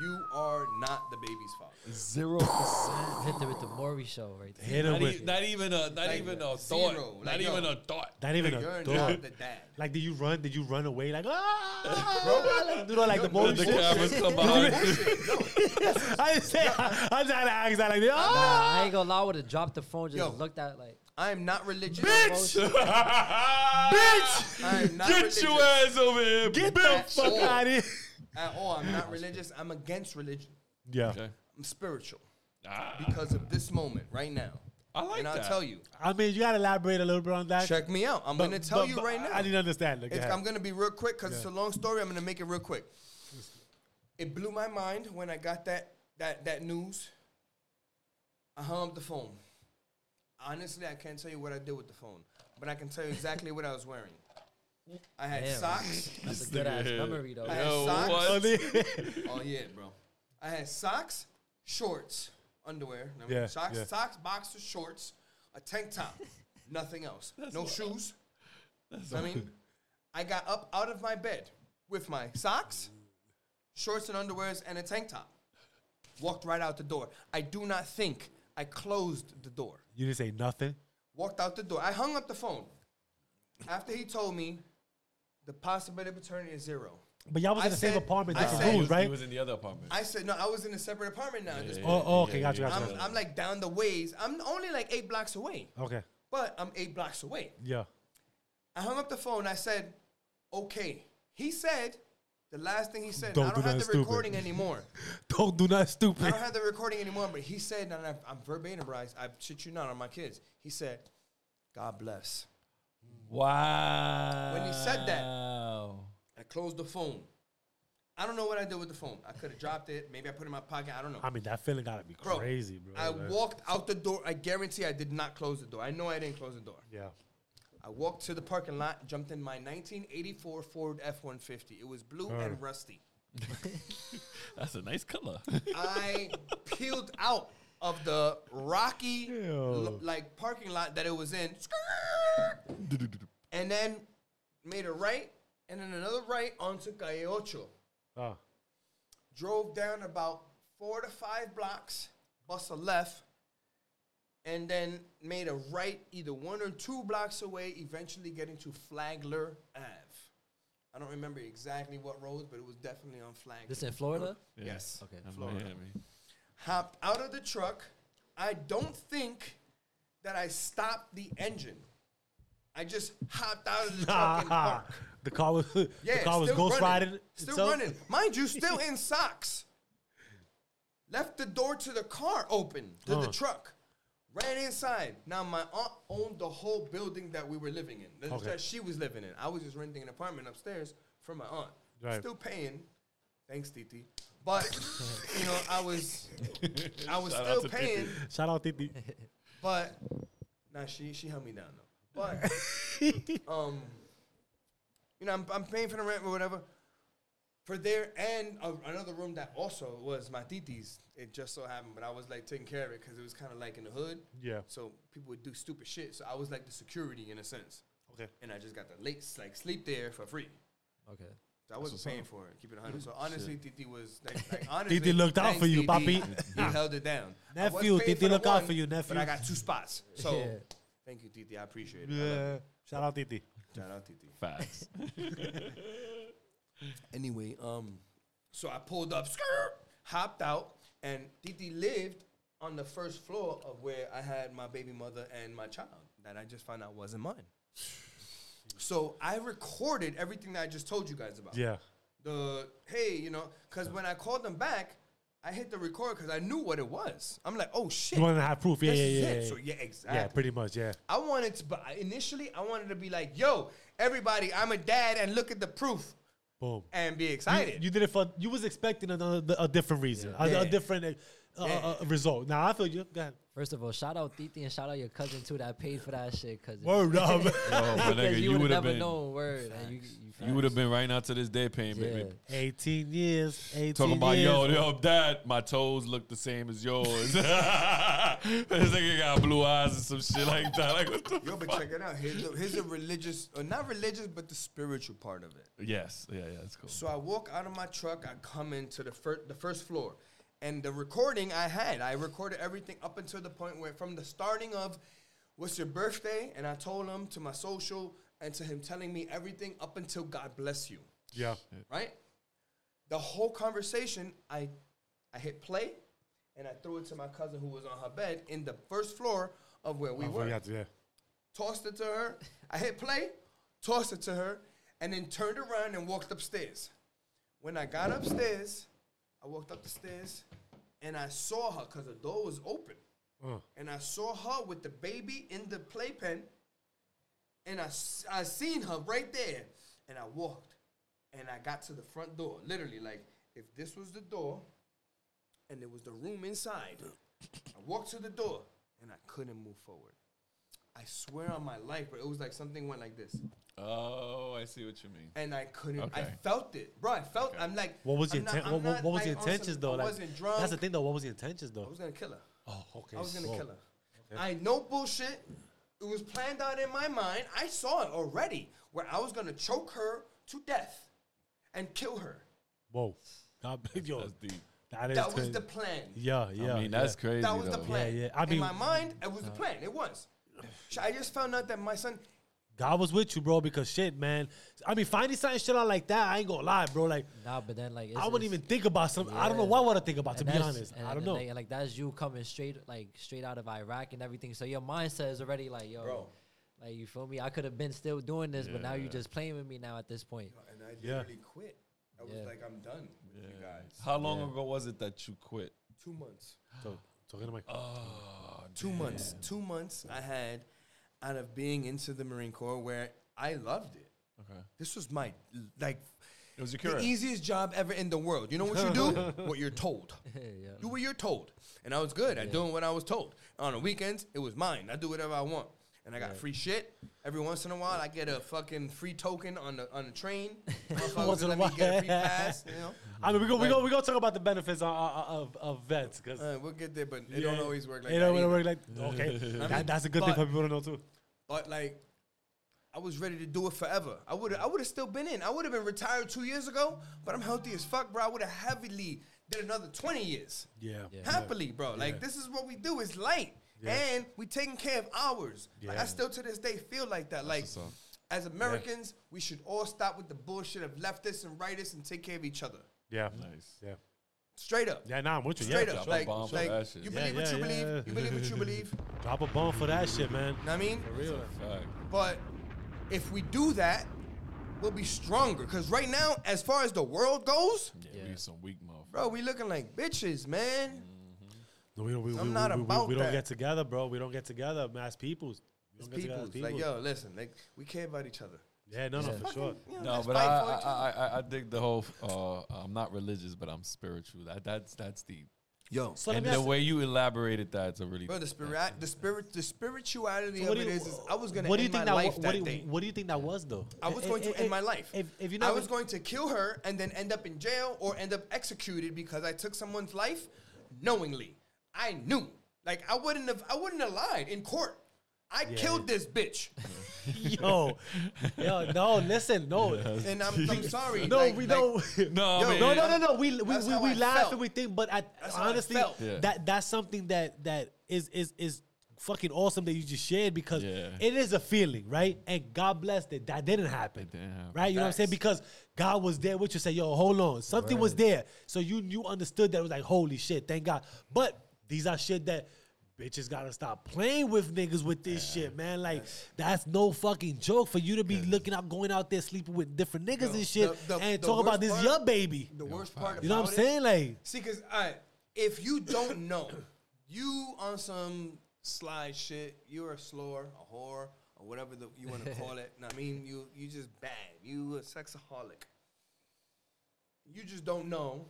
[SPEAKER 4] You are not the baby's father.
[SPEAKER 3] Zero percent.
[SPEAKER 2] hit it with the Maury show right there.
[SPEAKER 1] Hit him
[SPEAKER 3] Not,
[SPEAKER 1] with
[SPEAKER 3] e-
[SPEAKER 1] it.
[SPEAKER 3] not even a, not
[SPEAKER 4] Like
[SPEAKER 3] even a
[SPEAKER 4] zero.
[SPEAKER 3] thought.
[SPEAKER 4] Like,
[SPEAKER 3] not
[SPEAKER 4] yo.
[SPEAKER 3] even a thought.
[SPEAKER 1] Not even
[SPEAKER 4] You're
[SPEAKER 1] a
[SPEAKER 4] not
[SPEAKER 1] thought.
[SPEAKER 4] the dad.
[SPEAKER 1] Like, did you run? Did you run away? Like, ah, (laughs) like, you know, like the
[SPEAKER 3] The,
[SPEAKER 1] Maury
[SPEAKER 3] the
[SPEAKER 1] shit.
[SPEAKER 3] cameras come (laughs) behind. (laughs)
[SPEAKER 1] I just say, I, I'm trying to ask that, like,
[SPEAKER 2] Nah,
[SPEAKER 1] ah,
[SPEAKER 2] I ain't gonna lie. Would have dropped the phone. Just
[SPEAKER 4] Yo.
[SPEAKER 2] looked at like.
[SPEAKER 4] I am not religious.
[SPEAKER 3] Bitch!
[SPEAKER 4] I am not
[SPEAKER 3] Get
[SPEAKER 4] religious.
[SPEAKER 3] your ass over here.
[SPEAKER 1] get the
[SPEAKER 3] bitch.
[SPEAKER 1] fuck out of here.
[SPEAKER 4] At all. I'm not religious. I'm against religion.
[SPEAKER 1] Yeah,
[SPEAKER 3] Okay.
[SPEAKER 4] I'm spiritual
[SPEAKER 3] Ah,
[SPEAKER 4] because of this moment right now.
[SPEAKER 3] I like
[SPEAKER 4] and I'll tell you.
[SPEAKER 1] I mean, you gotta elaborate a little bit on that.
[SPEAKER 4] Check me out. I'm gonna tell
[SPEAKER 1] but-
[SPEAKER 4] you
[SPEAKER 1] but
[SPEAKER 4] right now.
[SPEAKER 1] I need to understand. Look,
[SPEAKER 4] It's, I'm gonna be real quick because it's a long story. I'm gonna make it real quick. It blew my mind when I got that that that news. I hung up the phone. Honestly, I can't tell you what I did with the phone, but I can tell you exactly what I was wearing. I had
[SPEAKER 2] Damn.
[SPEAKER 4] socks.
[SPEAKER 2] That's a good ass
[SPEAKER 3] nigga.
[SPEAKER 2] memory though.
[SPEAKER 4] I had
[SPEAKER 3] Yo,
[SPEAKER 4] socks.
[SPEAKER 3] what?
[SPEAKER 1] Oh, (laughs)
[SPEAKER 4] Oh yeah, bro. I had socks, shorts, underwear. I mean,
[SPEAKER 1] Yeah,
[SPEAKER 4] socks,
[SPEAKER 1] yeah.
[SPEAKER 4] socks, boxers, shorts, a tank top, (laughs) nothing else. no shoes. I mean, I got up out of my bed with my socks, shorts and underwears, and a tank top. Walked right out the door. I do not think I closed the door.
[SPEAKER 1] you didn't say nothing.
[SPEAKER 4] Walked out the door. I hung up the phone. After he told me the possibility of paternity is zero.
[SPEAKER 1] But y'all was
[SPEAKER 4] I
[SPEAKER 1] in the same
[SPEAKER 4] said-
[SPEAKER 1] apartment,
[SPEAKER 4] I
[SPEAKER 1] different
[SPEAKER 4] said-
[SPEAKER 3] He
[SPEAKER 1] rooms,
[SPEAKER 3] was, he
[SPEAKER 1] right?
[SPEAKER 3] was in the other apartment.
[SPEAKER 4] I said, no, I was in a separate apartment now. at this
[SPEAKER 3] Yeah,
[SPEAKER 4] point.
[SPEAKER 1] Oh, oh, okay,
[SPEAKER 3] yeah,
[SPEAKER 1] got you,
[SPEAKER 3] yeah,
[SPEAKER 1] got you.
[SPEAKER 4] I'm,
[SPEAKER 1] got
[SPEAKER 4] I'm like down the ways. I'm only like eight blocks away.
[SPEAKER 1] Okay,
[SPEAKER 4] but I'm eight blocks away.
[SPEAKER 1] yeah.
[SPEAKER 4] I hung up the phone. I said, okay. He said, the last thing he said,
[SPEAKER 1] Don't
[SPEAKER 4] I
[SPEAKER 1] do
[SPEAKER 4] don't have
[SPEAKER 1] nothing
[SPEAKER 4] the
[SPEAKER 1] stupid.
[SPEAKER 4] recording anymore. (laughs)
[SPEAKER 1] Don't do nothing
[SPEAKER 4] I
[SPEAKER 1] stupid.
[SPEAKER 4] don't have the recording anymore, but he said, and I, I'm verbatim, Bryce, I shit you not on my kids. He said, God bless.
[SPEAKER 3] wow.
[SPEAKER 4] When he said that, I closed the phone. I don't know what I did with the phone. I could have dropped it. Maybe I put it in my pocket. I don't know.
[SPEAKER 1] I mean, that feeling gotta be
[SPEAKER 4] Bro,
[SPEAKER 1] crazy, bro.
[SPEAKER 4] I
[SPEAKER 1] Like,
[SPEAKER 4] walked out the door. I guarantee I did not close the door. I know I didn't close the door.
[SPEAKER 1] Yeah.
[SPEAKER 4] I walked to the parking lot, jumped in my 1984 Ford F-150. It was blue
[SPEAKER 1] Uh.
[SPEAKER 4] and rusty. (laughs)
[SPEAKER 3] That's a nice color. (laughs)
[SPEAKER 4] I peeled out of the rocky
[SPEAKER 1] Ew.
[SPEAKER 4] lo- like parking lot that it was in, (laughs) and then made a right and then another right onto Calle Ocho.
[SPEAKER 1] Oh.
[SPEAKER 4] Drove down about four to five blocks, bust a left, and then made a right either one or two blocks away, eventually getting to Flagler Ave. I don't remember exactly what road, but it was definitely on Flagler.
[SPEAKER 2] This in Florida?
[SPEAKER 4] Yes.
[SPEAKER 2] Okay.
[SPEAKER 3] In
[SPEAKER 4] Florida.
[SPEAKER 3] Miami.
[SPEAKER 4] hopped out of the truck. I don't think that I stopped the engine. I just hopped out of the (laughs) truck and parked.
[SPEAKER 1] the car was
[SPEAKER 4] Yeah,
[SPEAKER 1] the car was
[SPEAKER 4] still
[SPEAKER 1] ghost
[SPEAKER 4] running.
[SPEAKER 1] riding.
[SPEAKER 4] Still
[SPEAKER 1] itself?
[SPEAKER 4] running. Mind you, still (laughs) in socks. Left the door to the car open to the
[SPEAKER 1] Uh.
[SPEAKER 4] truck. Ran inside. Now my aunt owned the whole building that we were living in. That,
[SPEAKER 1] Okay.
[SPEAKER 4] she was living in. I was just renting an apartment upstairs from my aunt.
[SPEAKER 1] Right.
[SPEAKER 4] Still paying. Thanks, Titi. But you know, I was I was
[SPEAKER 3] Shout out
[SPEAKER 4] still
[SPEAKER 3] to Titi.
[SPEAKER 4] paying.
[SPEAKER 1] Shout out Titi.
[SPEAKER 4] But nah, she she held me down though. But (laughs) um, you know, I'm, I'm paying for the rent or whatever for there and uh, another room that also was my titi's. It just so happened, but I was like taking care of it because it was kind of like in the hood.
[SPEAKER 1] Yeah.
[SPEAKER 4] So people would do stupid shit. So I was like the security in a sense,
[SPEAKER 1] Okay.
[SPEAKER 4] and I just got the late like sleep there for free.
[SPEAKER 2] Okay.
[SPEAKER 4] So I wasn't paying for it. Keep it 100. So honestly, Titi was like, like (laughs) honestly,
[SPEAKER 1] Titi looked out for you,
[SPEAKER 4] Titi.
[SPEAKER 1] papi.
[SPEAKER 4] He held it down.
[SPEAKER 1] Nephew,
[SPEAKER 4] paying
[SPEAKER 1] Titi
[SPEAKER 4] for the
[SPEAKER 1] look out for you, nephew.
[SPEAKER 4] But
[SPEAKER 1] nephew.
[SPEAKER 4] I got two spots. (laughs) So
[SPEAKER 2] Yeah.
[SPEAKER 4] Thank you, Titi. I appreciate it. I love
[SPEAKER 1] Yeah.
[SPEAKER 4] you.
[SPEAKER 1] Shout out Titi.
[SPEAKER 4] Shout out, Titi.
[SPEAKER 3] Facts. (laughs)
[SPEAKER 4] Anyway, um, so I pulled up, skirt, hopped out, and Titi lived on the first floor of where I had my baby mother and my child that I just found out wasn't mine. So I recorded everything that I just told you guys about.
[SPEAKER 1] Yeah.
[SPEAKER 4] The hey, you know, because when I called them back, I hit the record because I knew what it was. I'm like, oh shit,
[SPEAKER 1] You want to have proof? Yeah, yeah, yeah. yeah.
[SPEAKER 4] So yeah, exactly.
[SPEAKER 1] Yeah, pretty much. Yeah.
[SPEAKER 4] I wanted to, but initially I wanted to be like, yo, everybody, I'm a dad, and look at the proof
[SPEAKER 1] Boom.
[SPEAKER 4] and be excited.
[SPEAKER 1] you did it for. You was expecting a, a, a different reason, a,
[SPEAKER 4] Yeah.
[SPEAKER 1] a different uh, uh, uh, result. Now I feel you. Go ahead.
[SPEAKER 2] First of all, shout out Titi and shout out your cousin too that paid for that shit. Cause
[SPEAKER 1] Word up. (laughs)
[SPEAKER 3] Yo, my nigga,
[SPEAKER 2] you,
[SPEAKER 3] you
[SPEAKER 2] would
[SPEAKER 3] would
[SPEAKER 2] have
[SPEAKER 3] have
[SPEAKER 2] never
[SPEAKER 3] been,
[SPEAKER 2] known. Word. And you, you,
[SPEAKER 3] you would have been right now to this day paying,
[SPEAKER 2] Yeah.
[SPEAKER 3] baby.
[SPEAKER 1] 18 years. 18
[SPEAKER 3] Talking about
[SPEAKER 1] years.
[SPEAKER 3] yo, yo, dad, my toes look the same as yours. (laughs) this nigga got blue eyes and some shit like that. Like, what the
[SPEAKER 4] Yo, but check it out. Here's a, here's the religious, or not religious, but the spiritual part of it.
[SPEAKER 3] Yes, yeah, yeah, that's cool.
[SPEAKER 4] So I walk out of my truck. I come into the first, the first floor, and the recording I had, I recorded everything up until the point where, from the starting of, "What's your birthday?" and I told him to my social and to him telling me everything up until "God bless you."
[SPEAKER 1] Yeah.
[SPEAKER 4] right? The whole conversation, I, I hit play, and I threw it to my cousin who was on her bed in the first floor of where we
[SPEAKER 1] Oh,
[SPEAKER 4] were.
[SPEAKER 1] yeah, yeah.
[SPEAKER 4] Tossed it to her. I hit play, tossed it to her, and then turned around and walked upstairs. When I got upstairs, I walked up the stairs, and I saw her because the door was open,
[SPEAKER 1] Uh,
[SPEAKER 4] and I saw her with the baby in the playpen, and I, I seen her right there, and I walked, and I got to the front door. Literally, like if this was the door, and there was the room inside, I walked to the door, and I couldn't move forward. I swear on my life, but it was like something went like this,
[SPEAKER 3] Oh, I see what you mean.
[SPEAKER 4] and I couldn't. I
[SPEAKER 3] Okay.
[SPEAKER 4] felt it, bro. I felt. I'm like,
[SPEAKER 1] what was the
[SPEAKER 4] I'm not-
[SPEAKER 1] intent?
[SPEAKER 4] I'm
[SPEAKER 1] What, what,
[SPEAKER 4] not,
[SPEAKER 1] what was the
[SPEAKER 4] like, on some-
[SPEAKER 1] intentions though?
[SPEAKER 4] I
[SPEAKER 1] Like,
[SPEAKER 4] wasn't drunk.
[SPEAKER 1] That's the thing though. What was the intentions though?
[SPEAKER 4] I
[SPEAKER 1] though?
[SPEAKER 4] was gonna kill her.
[SPEAKER 1] Oh, okay.
[SPEAKER 4] I was gonna
[SPEAKER 1] so-
[SPEAKER 4] kill her. I no bullshit. It was planned out in my mind. I saw it already, where I was gonna choke her to death and kill her.
[SPEAKER 1] Whoa. God, (laughs) yo,
[SPEAKER 3] That's deep.
[SPEAKER 1] that is
[SPEAKER 4] That was
[SPEAKER 1] crazy.
[SPEAKER 4] the plan.
[SPEAKER 1] Yeah, yeah.
[SPEAKER 3] I mean, that's
[SPEAKER 1] yeah.
[SPEAKER 3] crazy.
[SPEAKER 4] That was the
[SPEAKER 3] though.
[SPEAKER 4] plan.
[SPEAKER 1] yeah. I mean- in
[SPEAKER 4] my mind, it was the uh-huh. plan. It was. I just found out that my son.
[SPEAKER 1] God was with you, bro. Because shit, man. I mean, finding something shit out like that, I ain't gonna lie, bro. Like,
[SPEAKER 2] Nah, but then like
[SPEAKER 1] I wouldn't even think about some. I don't know what I would I think about, to be honest.
[SPEAKER 2] and-
[SPEAKER 1] I don't
[SPEAKER 2] and
[SPEAKER 1] know.
[SPEAKER 2] Like, and, like that's you coming straight like straight out of Iraq and everything. So your mindset is already like, yo,
[SPEAKER 4] Bro.
[SPEAKER 2] like you feel me? I could have been still doing this, but now
[SPEAKER 3] you're
[SPEAKER 2] just playing with me now at this point.
[SPEAKER 4] And I
[SPEAKER 1] Yeah.
[SPEAKER 4] literally quit. I was
[SPEAKER 2] Yeah.
[SPEAKER 4] like, I'm done with you
[SPEAKER 3] Yeah.
[SPEAKER 4] guys.
[SPEAKER 3] How long
[SPEAKER 2] Yeah.
[SPEAKER 3] ago was it that you quit?
[SPEAKER 4] Two months.
[SPEAKER 1] So, talking to my.
[SPEAKER 3] Oh,
[SPEAKER 4] Two months. Two months I had out of being into the Marine Corps where I loved it.
[SPEAKER 3] Okay.
[SPEAKER 4] This was my like
[SPEAKER 3] It was
[SPEAKER 4] the easiest job ever in the world. You know what you do? (laughs) what you're told. (laughs)
[SPEAKER 2] yeah.
[SPEAKER 4] Do what you're told. And I was good at doing what I was told. On the weekends, it was mine. I do whatever I want. and I got
[SPEAKER 2] Yeah.
[SPEAKER 4] free shit. Every once in a while, I get a fucking free token on the on the train. (laughs)
[SPEAKER 1] Once in a
[SPEAKER 4] let me get a free pass. You know,
[SPEAKER 1] I mean, we go we go we gonna talk about the benefits of of, of vets because
[SPEAKER 4] uh, we'll get there, but it don't always work like
[SPEAKER 1] it
[SPEAKER 4] that.
[SPEAKER 1] don't
[SPEAKER 4] either.
[SPEAKER 1] work like okay. that,
[SPEAKER 4] mean,
[SPEAKER 1] that's a good thing for people to know too.
[SPEAKER 4] But like, I was ready to do it forever. I would I would have still been in. I would have been retired two years ago, but I'm healthy as fuck, bro. I would have heavily did another 20 years.
[SPEAKER 1] Yeah.
[SPEAKER 2] Yeah.
[SPEAKER 4] Happily, bro. Like this is what we do. It's light.
[SPEAKER 1] Yeah.
[SPEAKER 4] And we taking care of ours. Like I still to this day feel like that. like as Americans, we should all stop with the bullshit of leftists and rightists and take care of each other.
[SPEAKER 1] Yeah.
[SPEAKER 3] Nice.
[SPEAKER 1] Yeah.
[SPEAKER 4] Straight up.
[SPEAKER 1] Yeah, nah, I'm with you.
[SPEAKER 4] Straight
[SPEAKER 1] yeah,
[SPEAKER 4] up.
[SPEAKER 1] for
[SPEAKER 4] Like,
[SPEAKER 1] sure.
[SPEAKER 3] bomb for
[SPEAKER 4] like
[SPEAKER 3] that shit.
[SPEAKER 4] you
[SPEAKER 1] Yeah,
[SPEAKER 4] believe what
[SPEAKER 1] yeah,
[SPEAKER 4] you believe.
[SPEAKER 1] yeah.
[SPEAKER 4] You believe what you believe.
[SPEAKER 1] Drop a bomb for that shit, man.
[SPEAKER 4] Know what I mean?
[SPEAKER 1] For real.
[SPEAKER 4] But if we do that, we'll be stronger. Because right now, as far as the world goes,
[SPEAKER 3] Yeah,
[SPEAKER 2] Yeah.
[SPEAKER 3] we some weak motherfuckers.
[SPEAKER 4] bro, we looking like bitches, man.
[SPEAKER 1] No, we don't. We,
[SPEAKER 4] I'm
[SPEAKER 1] we,
[SPEAKER 4] not
[SPEAKER 1] we, we-
[SPEAKER 4] about
[SPEAKER 1] we don't
[SPEAKER 4] that.
[SPEAKER 1] get together, bro. We don't get together, mass peoples. We
[SPEAKER 4] It's
[SPEAKER 1] don't get together
[SPEAKER 4] people. Like, yo, listen, like we care about each other.
[SPEAKER 1] Yeah, no, no,
[SPEAKER 2] Yeah.
[SPEAKER 1] for sure.
[SPEAKER 4] You know,
[SPEAKER 3] No,
[SPEAKER 4] let's
[SPEAKER 3] but
[SPEAKER 4] fight
[SPEAKER 3] I,
[SPEAKER 4] for each.
[SPEAKER 3] I, I I dig the whole. Uh, I'm not religious, but I'm spiritual. That that's that's deep.
[SPEAKER 4] Yo,
[SPEAKER 1] So let
[SPEAKER 3] and
[SPEAKER 1] me
[SPEAKER 3] the
[SPEAKER 1] ask-
[SPEAKER 3] way you elaborated that's a really.
[SPEAKER 4] bro, the spirit, the spirit, the spirituality
[SPEAKER 1] So what
[SPEAKER 4] of
[SPEAKER 1] do
[SPEAKER 4] it
[SPEAKER 1] you-
[SPEAKER 4] is, is I was gonna
[SPEAKER 1] what do you
[SPEAKER 4] end
[SPEAKER 1] think
[SPEAKER 4] my
[SPEAKER 1] that?
[SPEAKER 4] life
[SPEAKER 1] wa-
[SPEAKER 4] that
[SPEAKER 1] what, do
[SPEAKER 4] day.
[SPEAKER 1] you, what do you think that was though?
[SPEAKER 4] I was
[SPEAKER 1] Eh,
[SPEAKER 4] going
[SPEAKER 1] eh,
[SPEAKER 4] to
[SPEAKER 1] eh,
[SPEAKER 4] end my life.
[SPEAKER 1] If, if you
[SPEAKER 4] I was going to kill her and then end up in jail or end up executed because I took someone's life knowingly. I knew. Like I wouldn't have I wouldn't have lied in court. I
[SPEAKER 1] Yeah.
[SPEAKER 4] killed this bitch. (laughs)
[SPEAKER 1] yo, yo, no, listen, no, (laughs)
[SPEAKER 4] And I'm, I'm sorry.
[SPEAKER 1] no,
[SPEAKER 4] like-
[SPEAKER 1] we
[SPEAKER 4] like,
[SPEAKER 1] don't. (laughs)
[SPEAKER 3] no,
[SPEAKER 4] Yo,
[SPEAKER 3] I
[SPEAKER 1] No, no, no, no. We we,
[SPEAKER 4] That's
[SPEAKER 1] we, we laugh
[SPEAKER 4] felt.
[SPEAKER 1] and we think, but I,
[SPEAKER 4] That's how I
[SPEAKER 1] honestly, that that's something that that is is is fucking awesome that you just shared because
[SPEAKER 3] Yeah.
[SPEAKER 1] it is a feeling, right? And God bless that that didn't happen,
[SPEAKER 3] didn't happen.
[SPEAKER 1] right? You know what I'm saying? Because God was there with you. Say, yo, hold on, something was there, so you you understood that it was like, holy shit, thank God. But these are shit that. Bitches gotta stop playing with niggas with this shit, man. Like that's no fucking joke for you to be looking out, going out there sleeping with different niggas
[SPEAKER 4] Yo,
[SPEAKER 1] and shit,
[SPEAKER 4] the- the-
[SPEAKER 1] and
[SPEAKER 4] the
[SPEAKER 1] talk about this
[SPEAKER 4] part-
[SPEAKER 1] your baby.
[SPEAKER 4] The worst part
[SPEAKER 1] You know what I'm saying? Like,
[SPEAKER 4] see, cause I, if you don't know, you on some slide shit, you're a slur, a whore, or whatever the, you want to (laughs) call it. I mean, you you just bad. You a sexaholic. You just don't know.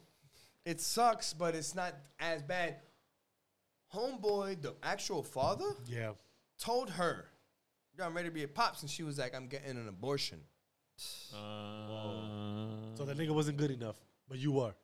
[SPEAKER 4] It sucks, but it's not as bad. Homeboy, the actual father,
[SPEAKER 1] yeah,
[SPEAKER 4] told her, I'm ready to be a pops," and she was like, "I'm getting an abortion."
[SPEAKER 1] Uh, so the nigga wasn't good enough, but you were.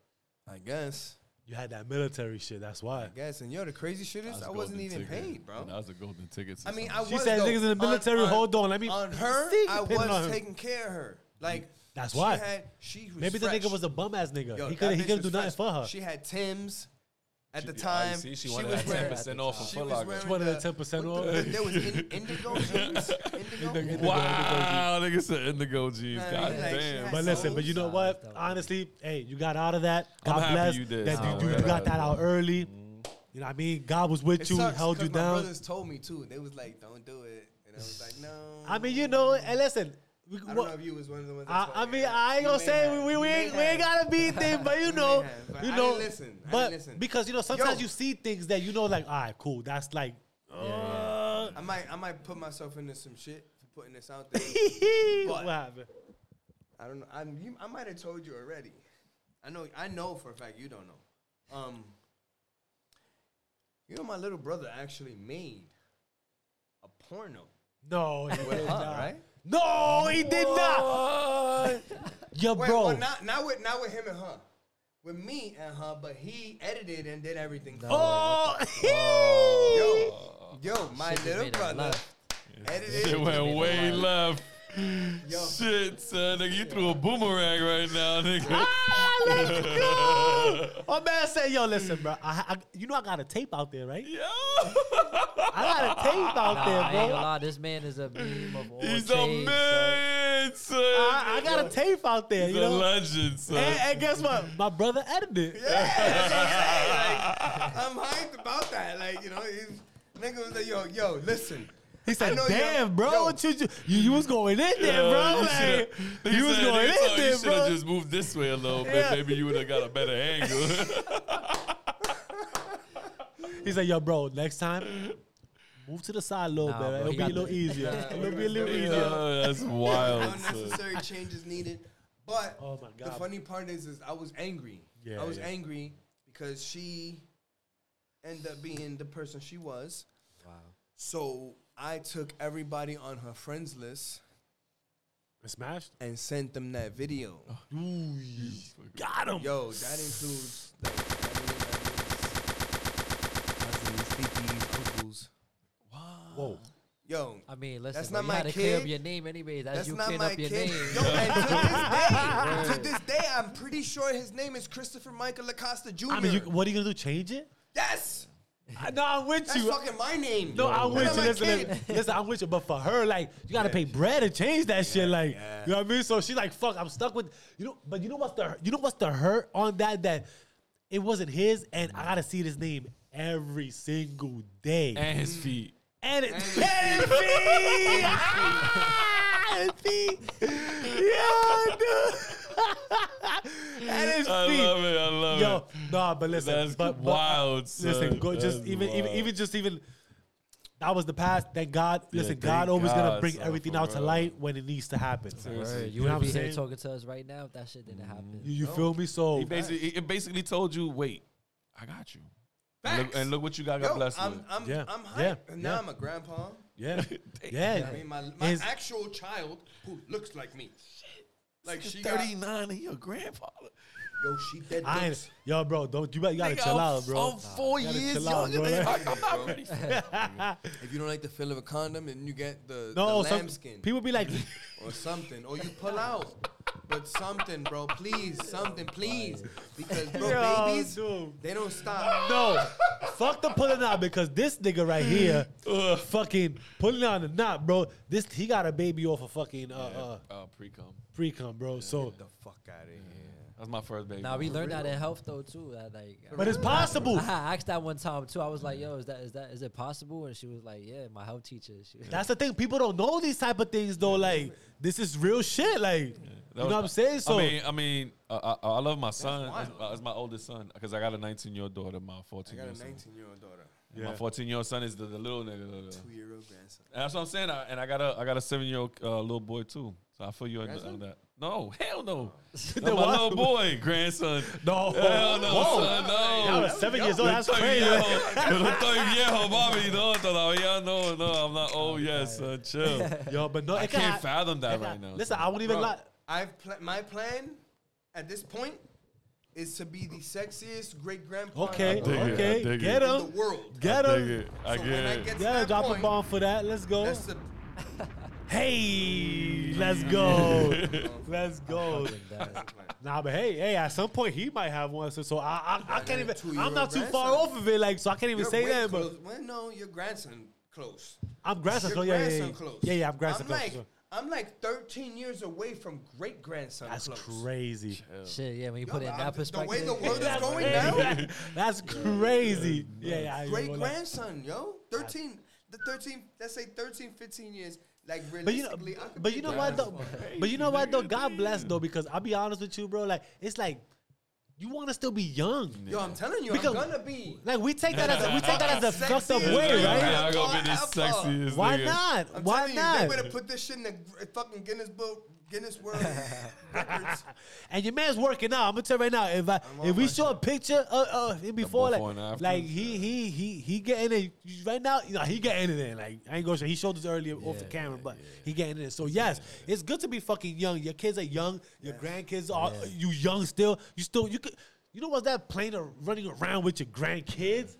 [SPEAKER 4] I guess.
[SPEAKER 1] You had that military shit. That's why.
[SPEAKER 4] I guess. And yo, the crazy shit is,
[SPEAKER 3] That's
[SPEAKER 4] I wasn't even
[SPEAKER 3] ticket.
[SPEAKER 4] paid, bro.
[SPEAKER 3] That was a golden ticket. to
[SPEAKER 4] I mean, I.
[SPEAKER 1] She
[SPEAKER 4] was
[SPEAKER 1] said
[SPEAKER 4] though,
[SPEAKER 1] niggas in the military.
[SPEAKER 4] on-
[SPEAKER 1] hold on, let me.
[SPEAKER 4] On (laughs) her, I was
[SPEAKER 1] on
[SPEAKER 4] taking care of her. Like
[SPEAKER 1] That's
[SPEAKER 4] she
[SPEAKER 1] why.
[SPEAKER 4] Had, she was
[SPEAKER 1] Maybe the nigga was a bum ass nigga.
[SPEAKER 4] Yo,
[SPEAKER 1] he couldn't. He couldn't do
[SPEAKER 4] was
[SPEAKER 1] nothing for her.
[SPEAKER 4] She had Tim's at the time.
[SPEAKER 3] See, she
[SPEAKER 4] she
[SPEAKER 3] wanted
[SPEAKER 4] was
[SPEAKER 3] that ten percent off from
[SPEAKER 4] She
[SPEAKER 3] Foot Locker.
[SPEAKER 1] She wanted
[SPEAKER 4] the,
[SPEAKER 1] that 10% off.
[SPEAKER 4] the- There was in, indigo (laughs) jeans. Indigo.
[SPEAKER 1] Indigo-
[SPEAKER 3] Wow, nigga said indigo jeans. God
[SPEAKER 4] like,
[SPEAKER 3] damn.
[SPEAKER 1] But listen, but you know what? Honestly, hey, you got out of that.
[SPEAKER 3] I'm
[SPEAKER 1] God
[SPEAKER 3] happy
[SPEAKER 1] bless.
[SPEAKER 3] you did.
[SPEAKER 1] That
[SPEAKER 3] Nah,
[SPEAKER 1] you, you
[SPEAKER 3] yeah.
[SPEAKER 1] got that out early. Mm-hmm. You know what I mean? God was with
[SPEAKER 4] It
[SPEAKER 1] you,
[SPEAKER 4] sucks
[SPEAKER 1] held you
[SPEAKER 4] 'cause My brothers told me too. They was like, "Don't do it," and I was like, "No."
[SPEAKER 1] I mean, you know, and listen. We,
[SPEAKER 4] I don't
[SPEAKER 1] what-
[SPEAKER 4] know if you was one of the ones.
[SPEAKER 1] I, I mean. I ain't
[SPEAKER 4] You
[SPEAKER 1] gonna say
[SPEAKER 4] have.
[SPEAKER 1] we, we,
[SPEAKER 4] You
[SPEAKER 1] ain't, we ain't gotta be thing, but you (laughs)
[SPEAKER 4] You
[SPEAKER 1] know,
[SPEAKER 4] have,
[SPEAKER 1] you
[SPEAKER 4] I
[SPEAKER 1] know,
[SPEAKER 4] listen. I
[SPEAKER 1] but
[SPEAKER 4] listen.
[SPEAKER 1] because you know sometimes
[SPEAKER 4] Yo.
[SPEAKER 1] you see things that you know, like, all right, cool, that's like, uh,
[SPEAKER 4] I might, I might put myself into some shit for putting this out there. (laughs)
[SPEAKER 1] what happened?
[SPEAKER 4] I don't know. I'm, you, I might have told you already. I know. I know for a fact you don't know. Um, you know, my little brother actually made a porno
[SPEAKER 1] No, he
[SPEAKER 4] with her,
[SPEAKER 1] not.
[SPEAKER 4] right?
[SPEAKER 1] No, he did not. Yo,
[SPEAKER 4] Wait,
[SPEAKER 1] bro.
[SPEAKER 4] well, not not with not with him and her, with me and her. But he edited and did everything. for
[SPEAKER 1] oh,
[SPEAKER 4] her. Yo, yo, my
[SPEAKER 2] Shit, you
[SPEAKER 4] little
[SPEAKER 2] made a
[SPEAKER 4] brother
[SPEAKER 2] left.
[SPEAKER 4] edited.
[SPEAKER 3] Shit went way left.
[SPEAKER 4] Yo,
[SPEAKER 3] Shit, son, nigga, you threw a boomerang right now, nigga.
[SPEAKER 1] ah, let's go. My (laughs) man said, "Yo, listen, bro. I, I, you know I got a tape out there, right?
[SPEAKER 3] Yo,
[SPEAKER 1] I got a tape out
[SPEAKER 2] Nah,
[SPEAKER 1] there,
[SPEAKER 2] I ain't gonna
[SPEAKER 1] bro.
[SPEAKER 2] lie, this man is a meme of all
[SPEAKER 3] he's
[SPEAKER 2] trades,
[SPEAKER 3] a
[SPEAKER 2] son.
[SPEAKER 3] man, son.
[SPEAKER 1] I, I got a tape out there,
[SPEAKER 3] He's
[SPEAKER 1] you
[SPEAKER 3] a
[SPEAKER 1] know.
[SPEAKER 3] legend, son.
[SPEAKER 1] And, and guess what? My brother edited.
[SPEAKER 4] Yeah, that's what I'm saying. Like, (laughs) I'm hyped about that. Like, you know, nigga was like, yo, yo, listen.
[SPEAKER 1] He said,
[SPEAKER 4] know
[SPEAKER 1] "Damn,
[SPEAKER 4] yo-
[SPEAKER 1] bro,
[SPEAKER 4] yo.
[SPEAKER 1] you, you you was going in there,
[SPEAKER 3] Yo,
[SPEAKER 1] bro.
[SPEAKER 3] you
[SPEAKER 1] Like,
[SPEAKER 3] shoulda-
[SPEAKER 1] you, was going in
[SPEAKER 3] told you
[SPEAKER 1] there,
[SPEAKER 3] should have
[SPEAKER 1] bro.
[SPEAKER 3] just moved this way a little bit.
[SPEAKER 1] Yeah.
[SPEAKER 3] Maybe you would have got a better angle. (laughs)
[SPEAKER 1] He said, "Yo, bro, next time, move to the side a little
[SPEAKER 2] Nah,
[SPEAKER 1] bit.
[SPEAKER 2] bro, (laughs)
[SPEAKER 1] It'll be a little
[SPEAKER 2] the-
[SPEAKER 1] easier.
[SPEAKER 4] Nah,
[SPEAKER 1] It'll be a little easier."
[SPEAKER 3] Yo, that's wild.
[SPEAKER 4] Unnecessary changes needed. But
[SPEAKER 1] Oh my
[SPEAKER 4] the funny part is, is I was angry.
[SPEAKER 1] Yeah,
[SPEAKER 4] I was
[SPEAKER 1] yeah.
[SPEAKER 4] angry because she ended up being the person she was.
[SPEAKER 2] Wow.
[SPEAKER 4] So I took everybody on her friends list
[SPEAKER 1] Smashed.
[SPEAKER 4] and sent them that video.
[SPEAKER 1] Ooh, got him.
[SPEAKER 4] Yo, that includes like cousins, titis, uncles.
[SPEAKER 1] Whoa.
[SPEAKER 4] Yo,
[SPEAKER 2] I mean, listen,
[SPEAKER 4] That's
[SPEAKER 2] bro,
[SPEAKER 4] not
[SPEAKER 2] you
[SPEAKER 4] my
[SPEAKER 2] had to clear up
[SPEAKER 4] kid.
[SPEAKER 2] your name anyway. That's,
[SPEAKER 4] that's
[SPEAKER 2] you
[SPEAKER 4] not
[SPEAKER 2] clearing
[SPEAKER 4] my
[SPEAKER 2] up your
[SPEAKER 4] kid.
[SPEAKER 2] name.
[SPEAKER 4] Yo, and to this (laughs) day, to this day, I'm pretty sure his name is Christopher Michael Acosta Jr.
[SPEAKER 1] I mean, you, what are you gonna do? Change it?
[SPEAKER 4] yes,
[SPEAKER 1] I, no, I'm with
[SPEAKER 4] that's
[SPEAKER 1] you.
[SPEAKER 4] fucking my name.
[SPEAKER 1] No, I'm
[SPEAKER 4] That's
[SPEAKER 1] with you.
[SPEAKER 4] my
[SPEAKER 1] Listen,
[SPEAKER 4] kid.
[SPEAKER 1] listen, listen, I'm with you. But for her, like, you gotta pay bread to change that shit. Like,
[SPEAKER 4] yeah.
[SPEAKER 1] you know what I mean? So she's like, "Fuck, I'm stuck with you know." But you know what's the you know what's the hurt on that? That it wasn't his, and I gotta see this name every single day.
[SPEAKER 3] And his mm. feet.
[SPEAKER 1] And it,
[SPEAKER 4] And
[SPEAKER 1] and
[SPEAKER 4] his
[SPEAKER 1] it and feet. (laughs) (laughs) Yeah, dude. And his
[SPEAKER 3] I
[SPEAKER 1] feet.
[SPEAKER 3] love it. I love
[SPEAKER 1] Yo,
[SPEAKER 3] it.
[SPEAKER 1] no, but listen,
[SPEAKER 3] That's
[SPEAKER 1] but, but,
[SPEAKER 3] wild,
[SPEAKER 1] uh,
[SPEAKER 3] listen,
[SPEAKER 1] go just even, even,
[SPEAKER 3] wild.
[SPEAKER 1] even just even. That was the past. Thank God. Listen,
[SPEAKER 3] thank
[SPEAKER 1] God always gonna bring
[SPEAKER 3] son,
[SPEAKER 1] everything
[SPEAKER 3] for
[SPEAKER 1] out to light when it needs to happen.
[SPEAKER 2] Word,
[SPEAKER 1] You
[SPEAKER 2] you,
[SPEAKER 1] know what
[SPEAKER 2] would
[SPEAKER 1] I'm
[SPEAKER 2] be here
[SPEAKER 1] saying?
[SPEAKER 2] talking to us right now if that shit didn't happen.
[SPEAKER 1] You, you feel me? So
[SPEAKER 3] He basically, it basically told you, wait, I got you. And look, and look what you got, got
[SPEAKER 4] Yo,
[SPEAKER 3] blessed
[SPEAKER 4] I'm,
[SPEAKER 3] with.
[SPEAKER 4] I'm,
[SPEAKER 1] Yeah,
[SPEAKER 4] I'm hyped.
[SPEAKER 1] yeah,
[SPEAKER 4] and now
[SPEAKER 1] yeah.
[SPEAKER 4] I'm a grandpa.
[SPEAKER 1] yeah, (laughs) yeah.
[SPEAKER 4] I mean, my, my
[SPEAKER 1] His-
[SPEAKER 4] actual child who looks like me. Like she
[SPEAKER 3] She's
[SPEAKER 4] got,
[SPEAKER 3] 39 and your grandfather.
[SPEAKER 4] yo, she dead
[SPEAKER 1] I ain't, yo, bro, don't you, better- you gotta
[SPEAKER 3] Nigga,
[SPEAKER 1] chill
[SPEAKER 3] I'm-
[SPEAKER 1] out, bro.
[SPEAKER 3] I'm four
[SPEAKER 1] Gotta
[SPEAKER 3] years
[SPEAKER 1] chill out,
[SPEAKER 3] younger
[SPEAKER 1] bro.
[SPEAKER 3] than I'm not ready for
[SPEAKER 4] If you don't like the feel of a condom, and you get the,
[SPEAKER 1] No,
[SPEAKER 4] the
[SPEAKER 1] some
[SPEAKER 4] lambskin
[SPEAKER 1] people be like,
[SPEAKER 4] or something, or you pull out. (laughs) But something, bro, please, something, please, because bro,
[SPEAKER 1] Yo,
[SPEAKER 4] babies,
[SPEAKER 1] dude.
[SPEAKER 4] they don't stop.
[SPEAKER 1] no, fuck the pulling out because this nigga right here, fucking pulling out the knot, bro. This he got a baby off of fucking uh, uh
[SPEAKER 3] Uh, pre-com.
[SPEAKER 1] pre-cum, bro. So,
[SPEAKER 4] Get the fuck out of here.
[SPEAKER 3] That's my first baby.
[SPEAKER 2] Now we learned that in health though too. That like,
[SPEAKER 1] but it's possible.
[SPEAKER 2] I asked that one time too. I was like, "Yo, is that is that is it possible?" And she was like, "Yeah, my health teacher." She was
[SPEAKER 1] That's the thing. People don't know these type of things though. Like this is real shit. Like you know
[SPEAKER 3] was-
[SPEAKER 1] what I'm saying? So
[SPEAKER 3] I mean, I mean, uh, I, I love my son.
[SPEAKER 4] wild.
[SPEAKER 3] It's, my- oldest son because I got a 19 year old daughter, my 14
[SPEAKER 4] I
[SPEAKER 3] year
[SPEAKER 4] got
[SPEAKER 3] old
[SPEAKER 4] a
[SPEAKER 3] son.
[SPEAKER 4] 19 year old daughter,
[SPEAKER 3] And My 14 year old son is the, the little nigga. the- the-
[SPEAKER 4] two year old grandson.
[SPEAKER 3] And that's what I'm saying. I, and I got a I got a seven year old uh, little boy too. So I feel you on, on that. No, hell no. (laughs) No my little boy, grandson. (laughs)
[SPEAKER 1] no,
[SPEAKER 3] Hell no,
[SPEAKER 1] Whoa.
[SPEAKER 3] son, no.
[SPEAKER 1] Y'all was seven years old.
[SPEAKER 3] No
[SPEAKER 1] That's
[SPEAKER 3] estoy
[SPEAKER 1] crazy.
[SPEAKER 3] viejo. Yo no estoy viejo, mami. No, todavía no, no. I'm not old oh, yet, son. Chill. (laughs)
[SPEAKER 1] Yo, but no,
[SPEAKER 3] I
[SPEAKER 1] can
[SPEAKER 3] can't
[SPEAKER 1] hap-
[SPEAKER 3] fathom that
[SPEAKER 1] it
[SPEAKER 3] right now.
[SPEAKER 1] Listen,
[SPEAKER 3] son.
[SPEAKER 1] I won't even
[SPEAKER 4] Bro,
[SPEAKER 1] lie.
[SPEAKER 4] I've pla- my plan at this point is to be the sexiest great grandpa
[SPEAKER 1] Okay,
[SPEAKER 3] dig it,
[SPEAKER 1] okay, get
[SPEAKER 3] it.
[SPEAKER 4] in
[SPEAKER 1] him,
[SPEAKER 4] the world.
[SPEAKER 1] get
[SPEAKER 3] I dig
[SPEAKER 1] him,
[SPEAKER 3] it. I
[SPEAKER 4] So
[SPEAKER 3] get
[SPEAKER 4] when I get to
[SPEAKER 1] yeah,
[SPEAKER 4] that
[SPEAKER 1] drop a bomb for that. Let's go.
[SPEAKER 4] That's the
[SPEAKER 1] Hey, let's go, (laughs) let's go. Nah, but hey, hey, at some point he might have one. So, so I, I, I can't even. I'm not too far off of it, like, so I can't even
[SPEAKER 4] You're
[SPEAKER 1] say
[SPEAKER 4] way
[SPEAKER 1] that. But
[SPEAKER 4] close. Well, no, your grandson close.
[SPEAKER 1] I'm grandson.
[SPEAKER 4] Your
[SPEAKER 1] close. Yeah, yeah,
[SPEAKER 4] grandson
[SPEAKER 1] yeah,
[SPEAKER 4] close.
[SPEAKER 1] yeah, yeah. I'm grandson.
[SPEAKER 4] I'm
[SPEAKER 1] close,
[SPEAKER 4] like,
[SPEAKER 1] sure.
[SPEAKER 4] I'm like 13 years away from great grandson
[SPEAKER 1] That's
[SPEAKER 4] close.
[SPEAKER 1] crazy.
[SPEAKER 2] Shit, yeah. When you
[SPEAKER 4] Yo,
[SPEAKER 2] put it in
[SPEAKER 4] I'm-
[SPEAKER 2] that
[SPEAKER 4] the
[SPEAKER 2] perspective,
[SPEAKER 4] way the world is (laughs)
[SPEAKER 1] That's
[SPEAKER 4] going
[SPEAKER 1] crazy.
[SPEAKER 4] now,
[SPEAKER 1] That's crazy. Yeah, yeah. I ain't
[SPEAKER 4] great grandson, yo. 13, the 13, let's say 13, 15 years. Like
[SPEAKER 1] But you know,
[SPEAKER 4] realistically,
[SPEAKER 1] but you know what though? But you know what though? God bless though, because I'll be honest with you, bro. Like it's like you want to still be young.
[SPEAKER 4] Yo, I'm telling you,
[SPEAKER 1] Because-
[SPEAKER 4] I'm gonna be.
[SPEAKER 1] Like we take that as a, we take that as a (laughs) fucked up way, right?
[SPEAKER 3] Yeah, I'm gonna be the
[SPEAKER 4] Ever.
[SPEAKER 3] sexiest
[SPEAKER 1] Why
[SPEAKER 3] nigga.
[SPEAKER 1] not?
[SPEAKER 4] I'm
[SPEAKER 1] Why
[SPEAKER 4] telling you,
[SPEAKER 1] not?
[SPEAKER 4] they better put this shit in the fucking Guinness Book, Guinness World Records. (laughs)
[SPEAKER 1] And your man's working out. I'm gonna tell you right now. If I
[SPEAKER 4] on
[SPEAKER 1] if we
[SPEAKER 4] my
[SPEAKER 1] show a picture uh, uh, of, of him before,
[SPEAKER 3] before
[SPEAKER 1] like,
[SPEAKER 3] and after?
[SPEAKER 1] like he he he he getting it right now. You know, he getting it in. Like I ain't gonna show. He showed this earlier off the camera, but he getting it. in. So yes, it's good to be fucking young. Your kids are young. Your grandkids are you young still. You still you could. You know what's that plane or running around with your grandkids?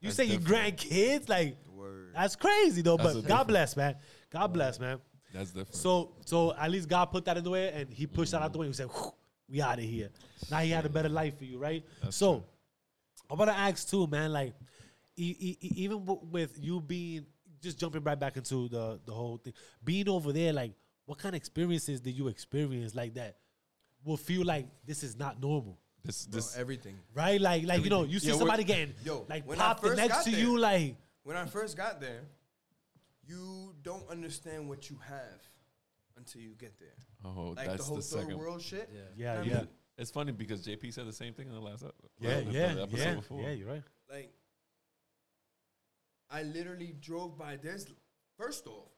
[SPEAKER 1] You
[SPEAKER 3] That's
[SPEAKER 1] say your
[SPEAKER 3] different.
[SPEAKER 1] grandkids like
[SPEAKER 4] Word.
[SPEAKER 1] that's crazy though.
[SPEAKER 3] That's
[SPEAKER 1] but God
[SPEAKER 3] different-
[SPEAKER 1] bless, man. God bless, man.
[SPEAKER 3] That's different.
[SPEAKER 1] So so at least God put that in the way and he pushed that out the way. He said, we out of here. Now he had a better life for you, right?
[SPEAKER 3] That's
[SPEAKER 1] so
[SPEAKER 3] true.
[SPEAKER 1] I want to ask too, man, like e- e- even w- with you being just jumping right back into the the whole thing, being over there, like what kind of experiences did you experience like that will feel like this is not normal?
[SPEAKER 3] this
[SPEAKER 4] Bro,
[SPEAKER 3] this
[SPEAKER 4] everything.
[SPEAKER 1] Right? Like like you know, you see
[SPEAKER 3] Yeah,
[SPEAKER 1] somebody getting
[SPEAKER 4] Yo,
[SPEAKER 1] like
[SPEAKER 4] when
[SPEAKER 1] popped next to
[SPEAKER 4] there-
[SPEAKER 1] you, like
[SPEAKER 4] When I first got there, you don't understand what you have until you get there.
[SPEAKER 3] oh
[SPEAKER 4] Like
[SPEAKER 3] that's
[SPEAKER 4] the whole
[SPEAKER 3] the
[SPEAKER 4] third
[SPEAKER 3] second.
[SPEAKER 4] world shit.
[SPEAKER 2] Yeah.
[SPEAKER 1] yeah,
[SPEAKER 4] I
[SPEAKER 1] yeah.
[SPEAKER 4] mean,
[SPEAKER 3] It's funny because JP said the same thing in the last episode.
[SPEAKER 1] Yeah,
[SPEAKER 3] the-
[SPEAKER 1] yeah,
[SPEAKER 3] episode
[SPEAKER 1] yeah,
[SPEAKER 3] before.
[SPEAKER 1] yeah. You're right.
[SPEAKER 4] Like, I literally drove by. There's first off,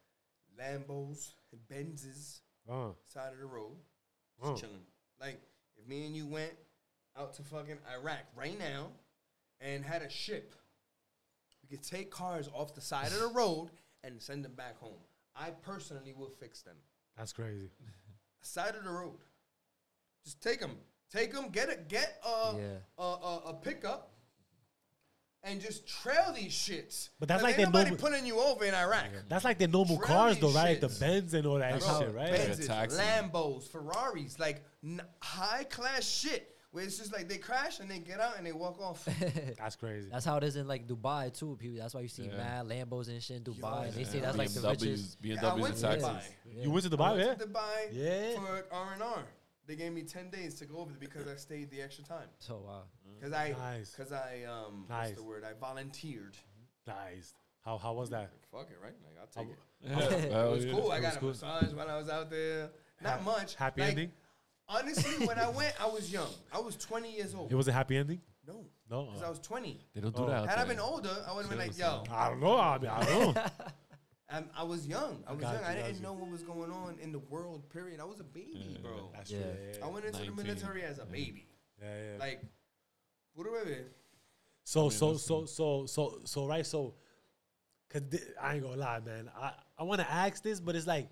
[SPEAKER 4] Lambos, Benzes,
[SPEAKER 1] Uh,
[SPEAKER 4] side of the road,
[SPEAKER 1] uh.
[SPEAKER 4] chilling. Like, if me and you went out to fucking Iraq right now and had a ship, we could take cars off the side of the (laughs) road and send them back home. I personally will fix them.
[SPEAKER 1] That's crazy. (laughs)
[SPEAKER 4] Side of the road. Just take them. Take them. Get a get a
[SPEAKER 2] Yeah.
[SPEAKER 4] a, a, a pickup. And just trail these shits.
[SPEAKER 1] But that's like
[SPEAKER 4] ain't
[SPEAKER 1] they
[SPEAKER 4] nobody
[SPEAKER 1] normal-
[SPEAKER 4] pulling you over in Iraq.
[SPEAKER 1] That's like the normal
[SPEAKER 4] Trail
[SPEAKER 1] cars, though,
[SPEAKER 4] these
[SPEAKER 1] right? Like the
[SPEAKER 4] shits.
[SPEAKER 1] Benz and all that
[SPEAKER 4] Bro,
[SPEAKER 1] shit, right?
[SPEAKER 4] Benzes,
[SPEAKER 3] taxi.
[SPEAKER 4] Lambos, Ferraris, like n- high class shit. Where it's just like they crash and they get out and they walk off. (laughs)
[SPEAKER 1] That's crazy.
[SPEAKER 2] That's how it is in like Dubai too. People, that's why you see
[SPEAKER 3] Yeah.
[SPEAKER 2] mad Lambos and shit in Dubai. and they say
[SPEAKER 3] Yeah.
[SPEAKER 2] that's like the
[SPEAKER 3] BMWs,
[SPEAKER 2] richest.
[SPEAKER 3] BMWs
[SPEAKER 4] I went
[SPEAKER 3] and
[SPEAKER 4] to
[SPEAKER 3] taxis.
[SPEAKER 4] Dubai.
[SPEAKER 2] Yeah.
[SPEAKER 1] You went to
[SPEAKER 4] I
[SPEAKER 1] Dubai, yeah?
[SPEAKER 4] to Dubai
[SPEAKER 1] Yeah.
[SPEAKER 4] for R and R. They gave me ten days to go over there because I stayed the extra time.
[SPEAKER 2] So wow.
[SPEAKER 4] Because I,
[SPEAKER 1] Nice.
[SPEAKER 4] because I, um,
[SPEAKER 1] Nice.
[SPEAKER 4] what's the word? I volunteered.
[SPEAKER 1] Nice. How how was that?
[SPEAKER 4] Fuck it, right? Like I'll take it. (laughs)
[SPEAKER 3] Yeah.
[SPEAKER 4] It was cool. I
[SPEAKER 1] It was
[SPEAKER 4] got a
[SPEAKER 1] cool.
[SPEAKER 4] massage while I was out there. Not
[SPEAKER 1] Hap-
[SPEAKER 4] much.
[SPEAKER 1] Happy
[SPEAKER 4] Like,
[SPEAKER 1] ending?
[SPEAKER 4] Honestly, when I went, I was young. I was 20 years old.
[SPEAKER 1] It was a happy ending?
[SPEAKER 4] no,
[SPEAKER 1] No.
[SPEAKER 4] Uh, because I was 20.
[SPEAKER 3] They don't do
[SPEAKER 1] Oh.
[SPEAKER 3] that. out
[SPEAKER 4] Had I
[SPEAKER 3] there.
[SPEAKER 4] been older, I would have been like, yo,
[SPEAKER 1] I don't know. I mean, I don't know.
[SPEAKER 4] I'm, (laughs) um, I was young. I was
[SPEAKER 1] got
[SPEAKER 4] young.
[SPEAKER 1] you,
[SPEAKER 4] I
[SPEAKER 1] got
[SPEAKER 4] didn't
[SPEAKER 1] you.
[SPEAKER 4] know what was going on in the world. Period. I was a baby, bro.
[SPEAKER 1] That's
[SPEAKER 2] Yeah.
[SPEAKER 1] true. Yeah, yeah,
[SPEAKER 4] I went into
[SPEAKER 3] 19.
[SPEAKER 4] the military as a baby.
[SPEAKER 1] yeah, yeah.
[SPEAKER 4] Like, puro bebé.
[SPEAKER 1] So so so so so so right so, cause thi- I ain't gonna lie, man. I I want to ask this, but it's like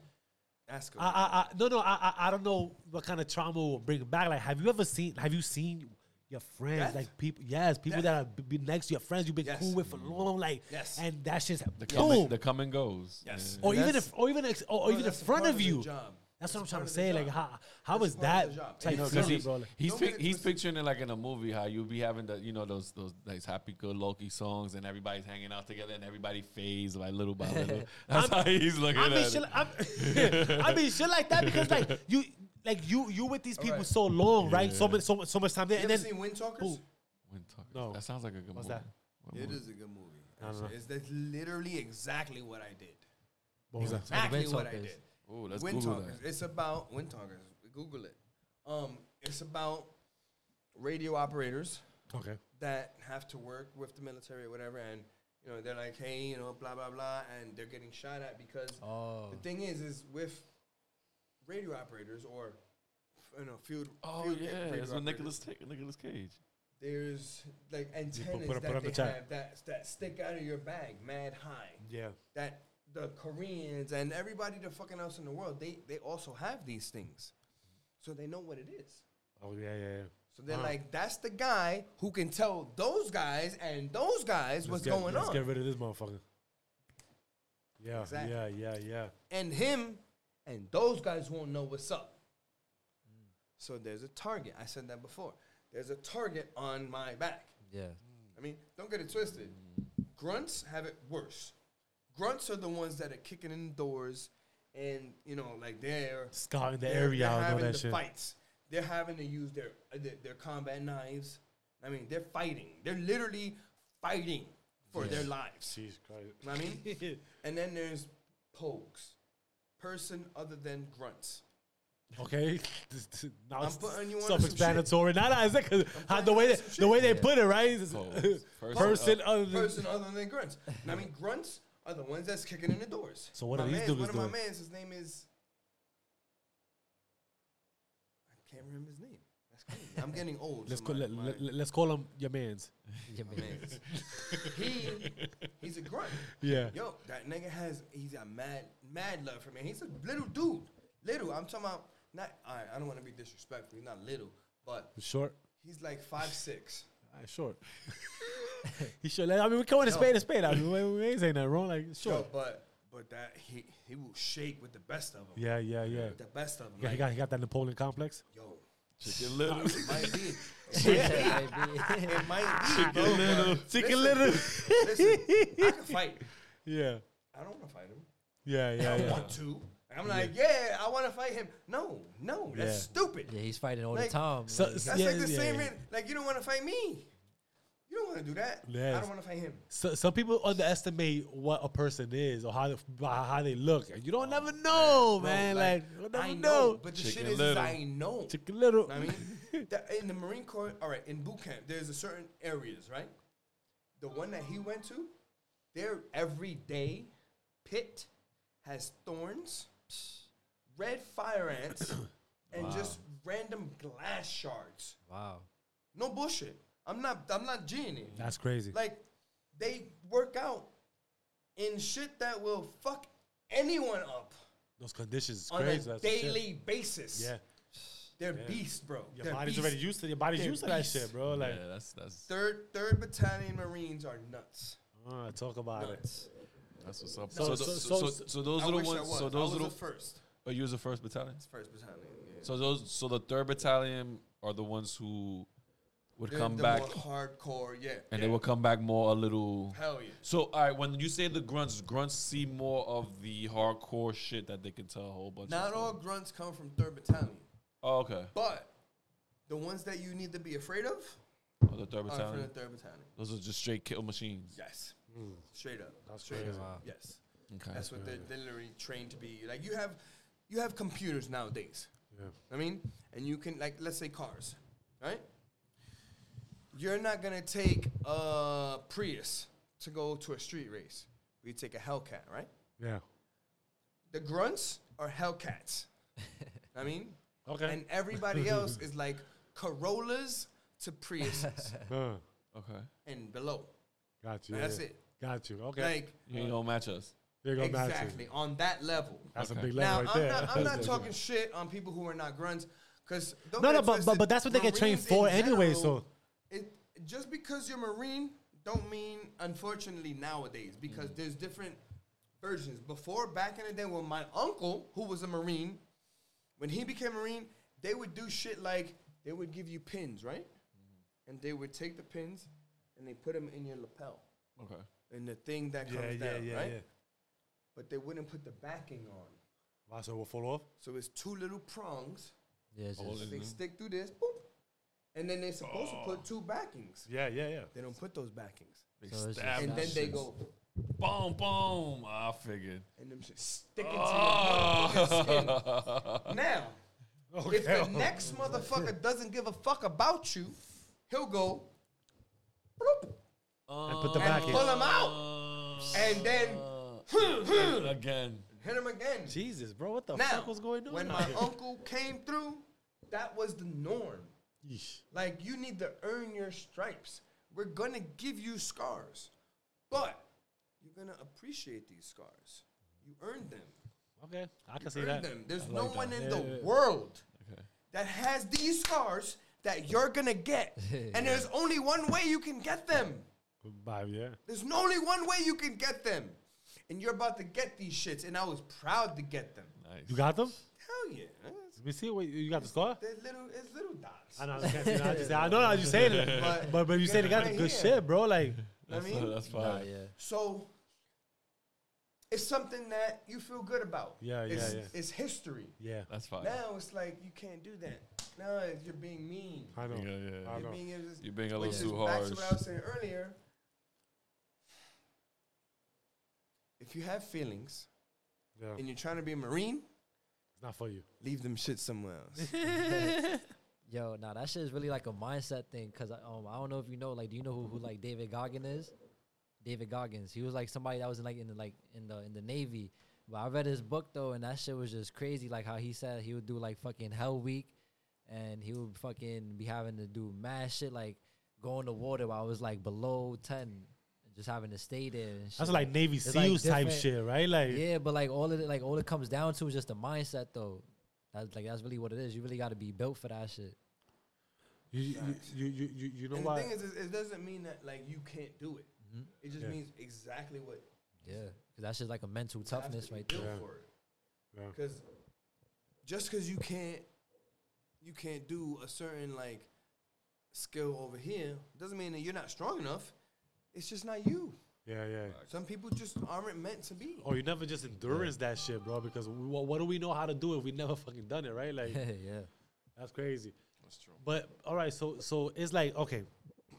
[SPEAKER 4] Ask him.
[SPEAKER 1] I I, I no no I, I I don't know what kind of trauma will bring it back. Like, have you ever seen? Have you seen your friends
[SPEAKER 4] Death?
[SPEAKER 1] like people? Yes, people
[SPEAKER 4] Death.
[SPEAKER 1] that have been next to your friends you've been
[SPEAKER 4] Yes.
[SPEAKER 1] cool with for long, like
[SPEAKER 4] Yes.
[SPEAKER 1] and that's just
[SPEAKER 3] The come, and,
[SPEAKER 1] boom.
[SPEAKER 3] the come and goes.
[SPEAKER 4] Yes.
[SPEAKER 1] or even if or even ex, or, or
[SPEAKER 4] Bro,
[SPEAKER 1] even in
[SPEAKER 4] that's a
[SPEAKER 1] front
[SPEAKER 4] part
[SPEAKER 1] of
[SPEAKER 4] the
[SPEAKER 1] you.
[SPEAKER 4] job.
[SPEAKER 1] That's what I'm trying to
[SPEAKER 4] of the
[SPEAKER 1] say. Like how how
[SPEAKER 4] That's
[SPEAKER 1] is
[SPEAKER 4] of
[SPEAKER 1] that?
[SPEAKER 4] the job.
[SPEAKER 1] It's like
[SPEAKER 4] And
[SPEAKER 3] No,
[SPEAKER 4] it's
[SPEAKER 3] because
[SPEAKER 1] feeling,
[SPEAKER 3] he,
[SPEAKER 1] bro, like-
[SPEAKER 3] he's pic- he's picturing it like in a movie how you be having the you know those those nice happy good Loki songs and everybody's hanging out together and everybody fades like little by (laughs) little. That's how he's looking
[SPEAKER 1] I mean,
[SPEAKER 3] at
[SPEAKER 1] shit,
[SPEAKER 3] it.
[SPEAKER 1] I'm, (laughs) I mean, shit like that because like you, like you, you with these people
[SPEAKER 4] Alright.
[SPEAKER 1] so long, right? So
[SPEAKER 3] Yeah.
[SPEAKER 1] much, so much, so much time there,
[SPEAKER 4] You
[SPEAKER 1] and
[SPEAKER 4] ever
[SPEAKER 1] then
[SPEAKER 4] seen Wind Talkers?
[SPEAKER 1] Who?
[SPEAKER 3] When talk-
[SPEAKER 1] No.
[SPEAKER 3] That sounds like a good
[SPEAKER 1] What's
[SPEAKER 3] movie.
[SPEAKER 1] that?
[SPEAKER 3] What
[SPEAKER 4] It
[SPEAKER 3] movie?
[SPEAKER 4] is a good movie.
[SPEAKER 1] I don't know.
[SPEAKER 4] It's that's literally exactly what I did.
[SPEAKER 1] what was that?
[SPEAKER 4] Exactly what I
[SPEAKER 2] Talkers.
[SPEAKER 4] did.
[SPEAKER 3] Oh, let's
[SPEAKER 4] Wind
[SPEAKER 3] Google
[SPEAKER 4] Talkers.
[SPEAKER 3] that.
[SPEAKER 4] It's about Wind Talkers. Google it. Um, it's about radio operators
[SPEAKER 1] Okay,
[SPEAKER 4] that have to work with the military or whatever, and you know they're like, hey, you know, blah blah blah, and they're getting shot at because
[SPEAKER 2] Oh.
[SPEAKER 4] the thing is, is with radio operators or you know field.
[SPEAKER 3] Oh
[SPEAKER 4] field
[SPEAKER 3] yeah,
[SPEAKER 4] radio
[SPEAKER 3] it's Nicholas Ta- Nicolas Cage.
[SPEAKER 4] There's like antennas
[SPEAKER 1] put it- put
[SPEAKER 4] that
[SPEAKER 1] on
[SPEAKER 4] they
[SPEAKER 1] the
[SPEAKER 4] have that that stick out of your bag, mad high.
[SPEAKER 1] yeah,
[SPEAKER 4] that the Koreans and everybody the fucking else in the world, they they also have these things. So they know what it is.
[SPEAKER 1] oh yeah, yeah, yeah.
[SPEAKER 4] So they're
[SPEAKER 1] Huh.
[SPEAKER 4] like, that's the guy who can tell those guys and those guys
[SPEAKER 1] Let's
[SPEAKER 4] what's
[SPEAKER 1] get,
[SPEAKER 4] going
[SPEAKER 1] let's
[SPEAKER 4] on.
[SPEAKER 1] get rid of this motherfucker. Yeah,
[SPEAKER 4] Exactly.
[SPEAKER 1] yeah, yeah, yeah.
[SPEAKER 4] and him and those guys won't know what's up. So there's a target. I said that before. There's a target on my back.
[SPEAKER 2] Yeah.
[SPEAKER 4] I mean, don't get it twisted. Grunts have it worse. Grunts are the ones that are kicking in doors and, you know, like they're
[SPEAKER 1] Scouting the
[SPEAKER 4] they're,
[SPEAKER 1] area
[SPEAKER 4] they're
[SPEAKER 1] out and all
[SPEAKER 4] having
[SPEAKER 1] that
[SPEAKER 4] the
[SPEAKER 1] shit.
[SPEAKER 4] fights. They're having to use their, uh, their their combat knives. I mean, they're fighting. They're literally fighting for their lives.
[SPEAKER 1] Jesus Christ.
[SPEAKER 4] You know what I mean? (laughs) and then there's pogues, person other than grunts.
[SPEAKER 1] Okay, This- (laughs) this- now
[SPEAKER 4] I'm
[SPEAKER 1] it's
[SPEAKER 4] putting you on
[SPEAKER 1] self-explanatory. Not as that 'cause how the way they, the way they
[SPEAKER 2] Yeah.
[SPEAKER 1] put it, right? is- (laughs)
[SPEAKER 3] Person
[SPEAKER 1] Person
[SPEAKER 3] up.
[SPEAKER 1] other than
[SPEAKER 4] Person other than grunts. I mean, grunts are the ones that's kicking in the doors.
[SPEAKER 1] So what
[SPEAKER 4] my
[SPEAKER 1] are these
[SPEAKER 4] mans-
[SPEAKER 1] dudes
[SPEAKER 4] One of
[SPEAKER 1] doing?
[SPEAKER 4] my mans, his name is. I can't remember his name. That's crazy. I'm getting old.
[SPEAKER 1] Let's
[SPEAKER 4] so
[SPEAKER 1] call
[SPEAKER 4] my-
[SPEAKER 1] let,
[SPEAKER 4] my-
[SPEAKER 1] let, let's call him your man's.
[SPEAKER 2] Yeah, man.
[SPEAKER 4] mans. he, he's a grunt.
[SPEAKER 1] Yeah.
[SPEAKER 4] Yo, that nigga has he's got mad mad love for me. He's a little dude. Little. I'm talking about not all right, I don't want to be disrespectful. He's not little, but
[SPEAKER 1] Short.
[SPEAKER 4] he's like five six.
[SPEAKER 1] Uh, short. (laughs) he should. I mean, we calling a
[SPEAKER 4] Yo.
[SPEAKER 1] spade a spade. I mean, we, we ain't saying that wrong. Like
[SPEAKER 4] Yo, but but that he he will shake with the best of them.
[SPEAKER 1] Yeah, yeah, yeah.
[SPEAKER 4] The best of them.
[SPEAKER 1] Yeah, he got he got that Napoleon complex.
[SPEAKER 4] yo,
[SPEAKER 3] Chicken little.
[SPEAKER 4] it might be. (laughs)
[SPEAKER 2] Yeah,
[SPEAKER 4] It might be. bro,
[SPEAKER 3] little.
[SPEAKER 4] but
[SPEAKER 1] Chicken
[SPEAKER 4] listen,
[SPEAKER 1] little.
[SPEAKER 4] Listen, I can fight. (laughs)
[SPEAKER 1] Yeah,
[SPEAKER 4] I don't want to fight him.
[SPEAKER 1] yeah, yeah,
[SPEAKER 4] I
[SPEAKER 1] yeah.
[SPEAKER 4] want to. I'm like, yeah, I want to fight him. No, no, that's
[SPEAKER 1] Yeah.
[SPEAKER 4] stupid.
[SPEAKER 2] yeah, he's fighting all
[SPEAKER 4] Like,
[SPEAKER 2] the time.
[SPEAKER 1] so-
[SPEAKER 2] like,
[SPEAKER 1] so-
[SPEAKER 4] That's
[SPEAKER 1] Yeah,
[SPEAKER 4] like the
[SPEAKER 1] yeah,
[SPEAKER 4] same.
[SPEAKER 1] yeah.
[SPEAKER 4] in- Like you don't want to fight me. You don't want to do that. I
[SPEAKER 1] Yes.
[SPEAKER 4] don't want to fight him.
[SPEAKER 1] So, some people underestimate what a person is or how they, how they look. You don't oh, never know,
[SPEAKER 4] Bro,
[SPEAKER 1] man. Like, you never
[SPEAKER 4] I know,
[SPEAKER 1] know.
[SPEAKER 4] but the
[SPEAKER 3] Chicken
[SPEAKER 4] shit is, is
[SPEAKER 3] little.
[SPEAKER 4] I know.
[SPEAKER 1] Chicken little.
[SPEAKER 4] I mean, (laughs) that in the Marine Corps, all right, in boot camp, there's a certain areas, right? The one that he went to, their everyday pit has thorns, red fire ants, (coughs) and just random glass shards.
[SPEAKER 2] wow.
[SPEAKER 4] No bullshit. I'm not. I'm not G'ing it.
[SPEAKER 1] That's crazy.
[SPEAKER 4] Like they work out in shit that will fuck anyone up
[SPEAKER 1] Those conditions is
[SPEAKER 4] on
[SPEAKER 1] crazy.
[SPEAKER 4] a
[SPEAKER 1] that's the shit.
[SPEAKER 4] daily basis.
[SPEAKER 1] Yeah,
[SPEAKER 4] They're
[SPEAKER 1] Yeah.
[SPEAKER 4] beasts, bro.
[SPEAKER 1] your
[SPEAKER 4] They're
[SPEAKER 1] body's
[SPEAKER 4] beasts.
[SPEAKER 1] already used to your body's
[SPEAKER 4] They're
[SPEAKER 1] used to that shit, bro. Like,
[SPEAKER 3] yeah, that's that's
[SPEAKER 4] Third Third Battalion Marines are nuts.
[SPEAKER 1] uh, talk about it.
[SPEAKER 4] Nuts.
[SPEAKER 3] that's what's up.
[SPEAKER 1] So-
[SPEAKER 3] So,
[SPEAKER 1] so-
[SPEAKER 3] so,
[SPEAKER 1] so-
[SPEAKER 3] so, so those
[SPEAKER 4] I
[SPEAKER 3] are the
[SPEAKER 4] wish I
[SPEAKER 3] ones.
[SPEAKER 4] was.
[SPEAKER 3] So
[SPEAKER 4] I
[SPEAKER 3] those
[SPEAKER 4] was
[SPEAKER 3] are
[SPEAKER 4] the
[SPEAKER 3] the.
[SPEAKER 4] first.
[SPEAKER 3] Oh, you was the first battalion.
[SPEAKER 4] It's first battalion. Yeah.
[SPEAKER 3] So those, so the third battalion are the ones who would
[SPEAKER 4] They're
[SPEAKER 3] come
[SPEAKER 4] the
[SPEAKER 3] back,
[SPEAKER 4] more hardcore. Yeah.
[SPEAKER 3] and
[SPEAKER 4] yeah.
[SPEAKER 3] they will come back more a little.
[SPEAKER 4] Hell yeah.
[SPEAKER 3] So, all right, when you say the grunts, grunts see more of the hardcore shit that they can tell a whole bunch.
[SPEAKER 4] Not
[SPEAKER 3] of
[SPEAKER 4] all
[SPEAKER 3] stuff.
[SPEAKER 4] grunts come from third battalion,
[SPEAKER 3] Oh, okay.
[SPEAKER 4] but the ones that you need to be afraid of
[SPEAKER 3] Oh, the third
[SPEAKER 4] are from the
[SPEAKER 3] battalion.
[SPEAKER 4] third battalion.
[SPEAKER 3] Those are just straight kill machines.
[SPEAKER 4] Yes.
[SPEAKER 1] Mm.
[SPEAKER 4] Straight up.
[SPEAKER 1] That's
[SPEAKER 4] Straight
[SPEAKER 1] crazy.
[SPEAKER 4] up. Yes.
[SPEAKER 3] Okay.
[SPEAKER 4] That's what they're, they're literally trained to be. Like you have, you have computers nowadays.
[SPEAKER 1] Yeah.
[SPEAKER 4] I mean, and you can like let's say cars, right? You're not gonna take a Prius to go to a street race. You take a Hellcat, right?
[SPEAKER 1] Yeah.
[SPEAKER 4] The grunts are Hellcats. (laughs) I mean,
[SPEAKER 1] Okay.
[SPEAKER 4] and everybody (laughs) else is like Corollas to Priuses
[SPEAKER 3] Okay.
[SPEAKER 4] and below.
[SPEAKER 1] got you.
[SPEAKER 4] That's
[SPEAKER 1] yeah.
[SPEAKER 4] it.
[SPEAKER 1] Got you. Okay.
[SPEAKER 3] You
[SPEAKER 4] Like
[SPEAKER 3] ain't gonna match us.
[SPEAKER 1] there you go, Matthew.
[SPEAKER 4] exactly on that level.
[SPEAKER 1] That's
[SPEAKER 3] Okay.
[SPEAKER 1] a big
[SPEAKER 4] Now
[SPEAKER 1] level right
[SPEAKER 4] I'm
[SPEAKER 1] there.
[SPEAKER 4] not, I'm not talking shit on people who are not grunts, because
[SPEAKER 1] No, no, but, but but that's what they get trained for anyway. So
[SPEAKER 4] it just because you're Marine don't mean unfortunately nowadays because mm. there's different versions. Before back in the day when my uncle, who was a Marine, when he became Marine, they would do shit like they would give you pins, right? Mm-hmm. And they would take the pins and they put them in your lapel
[SPEAKER 3] Okay.
[SPEAKER 4] And the thing that comes
[SPEAKER 1] yeah,
[SPEAKER 4] down,
[SPEAKER 1] yeah,
[SPEAKER 4] right?
[SPEAKER 1] yeah.
[SPEAKER 4] But they wouldn't put the backing on.
[SPEAKER 1] Wow, so it will fall off.
[SPEAKER 4] So it's two little prongs.
[SPEAKER 2] Yeah, it's
[SPEAKER 3] Oh,
[SPEAKER 4] They stick through this, boop, and then they're supposed to put oh. two backings.
[SPEAKER 1] Yeah, yeah, yeah.
[SPEAKER 4] They don't put those backings.
[SPEAKER 3] They
[SPEAKER 2] So it's
[SPEAKER 3] stab
[SPEAKER 4] and then they go
[SPEAKER 3] boom, boom. Ah, I figured.
[SPEAKER 4] and them shit stick into your oh. motherfucking
[SPEAKER 3] Oh.
[SPEAKER 4] skin. (laughs) Now,
[SPEAKER 1] Okay.
[SPEAKER 4] if the next motherfucker doesn't give a fuck about you, he'll go bloop,
[SPEAKER 1] And put uh, the
[SPEAKER 4] and
[SPEAKER 1] back in.
[SPEAKER 4] pull him out, uh, and then (laughs)
[SPEAKER 3] again.
[SPEAKER 4] hit him again.
[SPEAKER 1] Jesus, bro, what the
[SPEAKER 4] now,
[SPEAKER 1] fuck was going on?
[SPEAKER 4] when my uncle came through, that was the norm.
[SPEAKER 1] Yeesh.
[SPEAKER 4] Like you need to earn your stripes. We're gonna give you scars, but you're gonna appreciate these scars. You earned them.
[SPEAKER 1] Okay, I can see that.
[SPEAKER 4] them. There's
[SPEAKER 1] I
[SPEAKER 4] no
[SPEAKER 1] like
[SPEAKER 4] one
[SPEAKER 1] that.
[SPEAKER 4] in
[SPEAKER 1] Yeah,
[SPEAKER 4] the
[SPEAKER 1] yeah, yeah.
[SPEAKER 4] world
[SPEAKER 3] Okay.
[SPEAKER 4] that has these scars that you're gonna get, (laughs) and there's only one way you can get them.
[SPEAKER 1] Goodbye, yeah.
[SPEAKER 4] There's only one way you can get them, and you're about to get these shits. And I was proud to get them.
[SPEAKER 3] Nice.
[SPEAKER 1] You got them?
[SPEAKER 4] Hell yeah!
[SPEAKER 1] Let me see. What, you got the scar?
[SPEAKER 4] They're little. It's little dots.
[SPEAKER 1] I know. I can't see. I, just, (laughs) I know how you saying it,
[SPEAKER 4] But-
[SPEAKER 1] but but you said you got
[SPEAKER 4] Right
[SPEAKER 1] the good
[SPEAKER 4] here.
[SPEAKER 1] shit, bro. Like,
[SPEAKER 4] I
[SPEAKER 3] That's,
[SPEAKER 4] mean,
[SPEAKER 3] that's
[SPEAKER 2] nah,
[SPEAKER 3] fine.
[SPEAKER 2] yeah.
[SPEAKER 4] So it's something that you feel good about.
[SPEAKER 1] Yeah, yeah,
[SPEAKER 4] it's,
[SPEAKER 1] yeah.
[SPEAKER 4] It's history.
[SPEAKER 1] yeah,
[SPEAKER 3] That's fine.
[SPEAKER 4] Now it's like you can't do that. Now it's- you're being mean.
[SPEAKER 1] I know.
[SPEAKER 3] Yeah, yeah.
[SPEAKER 1] I
[SPEAKER 4] You're
[SPEAKER 1] know.
[SPEAKER 4] being, it's-
[SPEAKER 3] You're being a little
[SPEAKER 4] is
[SPEAKER 3] too
[SPEAKER 4] back
[SPEAKER 3] harsh.
[SPEAKER 4] to what I was saying earlier. If you have feelings
[SPEAKER 1] Yeah,
[SPEAKER 4] and you're trying to be a marine,
[SPEAKER 1] it's not for you.
[SPEAKER 4] leave them shit somewhere else. (laughs)
[SPEAKER 2] Yo, nah, that shit is really like a mindset thing. Cause I, um, I don't know if you know, like, do you know who, who like David Goggins is? David Goggins. He was like somebody that was in like in the like in the in the Navy. But I read his book though, and that shit was just crazy. Like how he said he would do like fucking Hell Week, and he would fucking be having to do mad shit like go in the water while it was like below ten, and just having to stay there. And shit.
[SPEAKER 1] That's like Navy
[SPEAKER 2] It's like
[SPEAKER 1] SEALs type shit, right? Like,
[SPEAKER 2] Yeah, but like all of it, like all it comes down to is just the mindset, though. That's like that's really what it is. You really got to be built for that shit.
[SPEAKER 1] you, you, you, you, you, you know
[SPEAKER 4] and
[SPEAKER 1] what?
[SPEAKER 4] the thing is, is, it doesn't mean that like you can't do it.
[SPEAKER 2] Mhm.
[SPEAKER 4] It just
[SPEAKER 1] Yeah.
[SPEAKER 4] means exactly what
[SPEAKER 2] Yeah, because that's just like a mental
[SPEAKER 4] you have to
[SPEAKER 2] toughness right
[SPEAKER 4] built
[SPEAKER 2] there.
[SPEAKER 1] Yeah. Yeah.
[SPEAKER 4] Because just because you can't, you can't do a certain like skill over here doesn't mean that you're not strong enough. It's just not you.
[SPEAKER 1] Yeah, yeah.
[SPEAKER 4] Some people just aren't meant to be.
[SPEAKER 1] Or you never just endurance that shit, bro. Because what, what do we know how to do if we never fucking done it, right? Like, (laughs)
[SPEAKER 2] yeah.
[SPEAKER 1] that's crazy.
[SPEAKER 3] That's true.
[SPEAKER 1] But all right, so so it's like okay,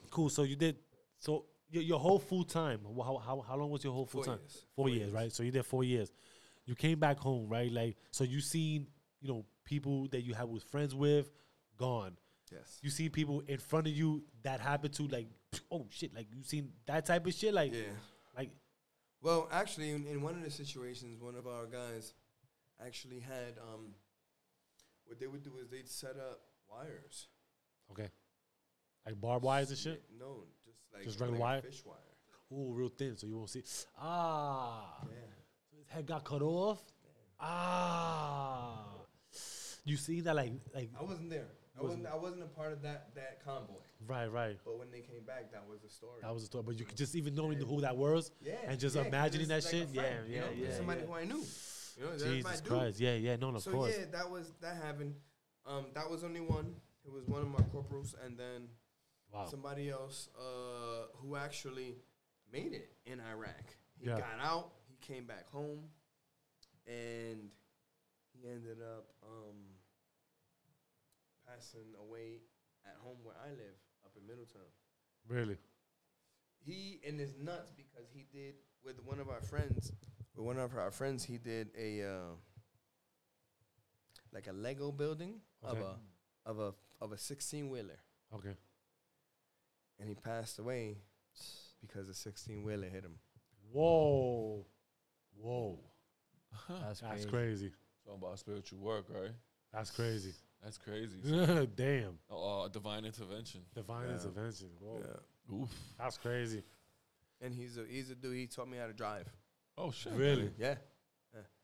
[SPEAKER 1] cool. So you did so your, your whole full time. How, how how long was your whole full
[SPEAKER 4] Four
[SPEAKER 1] time?
[SPEAKER 4] years.
[SPEAKER 1] Four,
[SPEAKER 4] Four
[SPEAKER 1] years,
[SPEAKER 4] years.
[SPEAKER 1] right? So you did four years. You came back home, right? Like so you seen you know people that you had was friends with gone.
[SPEAKER 4] Yes.
[SPEAKER 1] You see people in front of you that happen to like (sniffs) oh shit, like you seen that type of shit, like
[SPEAKER 4] Yeah.
[SPEAKER 1] like
[SPEAKER 4] Well, actually, in, in one of the situations, one of our guys actually had um, what they would do is they'd set up wires.
[SPEAKER 1] okay, like barbed wires and shit.
[SPEAKER 4] No, just like
[SPEAKER 1] Just regular
[SPEAKER 4] like
[SPEAKER 1] wire?
[SPEAKER 4] fish wire.
[SPEAKER 1] ooh, real thin, so you won't see. Ah,
[SPEAKER 4] Yeah.
[SPEAKER 1] so his head got cut off. Ah, you see that like like
[SPEAKER 4] I wasn't there. I
[SPEAKER 1] Wasn't-
[SPEAKER 4] wasn't. I wasn't a part of that that convoy.
[SPEAKER 1] right right.
[SPEAKER 4] But when they came back, that was the story.
[SPEAKER 1] That was the story, but you could just even knowing who that was,
[SPEAKER 4] yeah.
[SPEAKER 1] and just
[SPEAKER 4] yeah,
[SPEAKER 1] imagining that
[SPEAKER 4] like
[SPEAKER 1] shit.
[SPEAKER 4] friend,
[SPEAKER 1] yeah,
[SPEAKER 4] you know?
[SPEAKER 1] yeah, yeah.
[SPEAKER 4] Somebody
[SPEAKER 1] yeah.
[SPEAKER 4] who I knew. You know,
[SPEAKER 1] Jesus. Christ, yeah, yeah, no, of
[SPEAKER 4] so
[SPEAKER 1] course.
[SPEAKER 4] yeah, that was that happened. Um, that was only one. It was one of my corporals, and then
[SPEAKER 1] Wow.
[SPEAKER 4] somebody else uh, who actually made it in Iraq. He
[SPEAKER 1] Yeah.
[SPEAKER 4] got out. He came back home, and he ended up um, passing away at home where I live, up in Middletown.
[SPEAKER 1] Really?
[SPEAKER 4] He and is nuts because he did with one of our friends. With one of our friends, he did a uh, like a Lego building of a of a of a sixteen wheeler,
[SPEAKER 1] Okay.
[SPEAKER 4] and he passed away because a sixteen wheeler hit him.
[SPEAKER 1] Whoa. Whoa. (laughs)
[SPEAKER 2] That's,
[SPEAKER 1] That's
[SPEAKER 2] crazy.
[SPEAKER 1] crazy.
[SPEAKER 3] Talking about spiritual work, right?
[SPEAKER 1] That's crazy.
[SPEAKER 3] That's crazy. (laughs)
[SPEAKER 1] Damn.
[SPEAKER 3] Oh, uh, divine intervention.
[SPEAKER 1] Divine
[SPEAKER 4] Yeah.
[SPEAKER 1] intervention. Whoa.
[SPEAKER 3] Oof.
[SPEAKER 1] That's crazy.
[SPEAKER 4] And he's a he's a dude. He taught me how to drive.
[SPEAKER 3] Oh shit.
[SPEAKER 1] Really?
[SPEAKER 4] Yeah.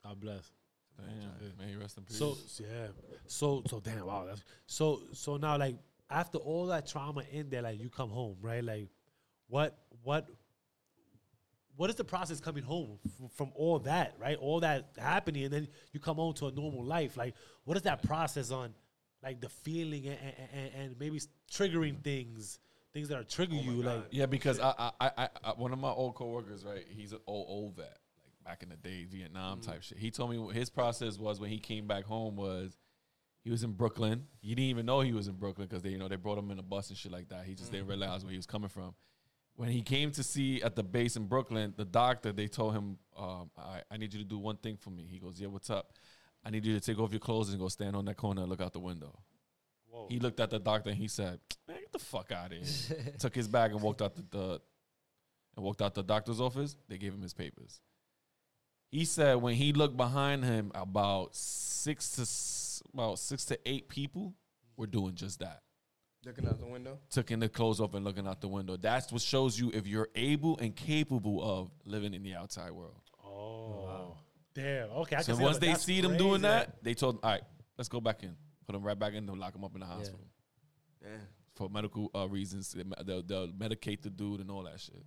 [SPEAKER 1] God bless.
[SPEAKER 3] Damn. May he rest in peace.
[SPEAKER 1] So yeah. So so damn wow. That's so so now like after all that trauma in there, like you come home, right? Like what what what is the process coming home from, from all that, right? All that happening, and then you come home to a normal life. Like, what is that process on, like the feeling and and, and, and maybe s- triggering things, things that are triggering you, like
[SPEAKER 3] Yeah, because I, I, I, I, I, one of my old coworkers, right? He's an old, old vet, like back in the day, Vietnam mm. type shit. He told me what his process was when he came back home was he was in Brooklyn. He didn't even know he was in Brooklyn because they, you know, they brought him in a bus and shit like that. He just didn't mm. realize where he was coming from. When he came to see at the base in Brooklyn, the doctor, they told him, um, I, I need you to do one thing for me. He goes, Yeah, what's up? I need you to take off your clothes and go stand on that corner and look out the window.
[SPEAKER 1] whoa,
[SPEAKER 3] He looked at the doctor and he said, "Man, get the fuck out of here." (laughs) Took his bag and walked out the, the and walked out the doctor's office. They gave him his papers. He said when he looked behind him, about six to about six to eight people were doing just that,
[SPEAKER 4] Looking out the window.
[SPEAKER 3] taking their clothes off and looking out the window. That's what shows you if you're able and capable of living in the outside world.
[SPEAKER 1] oh, damn, okay. I
[SPEAKER 3] So
[SPEAKER 1] can
[SPEAKER 3] once they see them doing that, they told, them, "All right, let's go back in, put them right back in, and lock them up in the hospital."
[SPEAKER 4] Yeah.
[SPEAKER 3] for medical uh, reasons. They me- They'll, they'll medicate the dude and all that shit.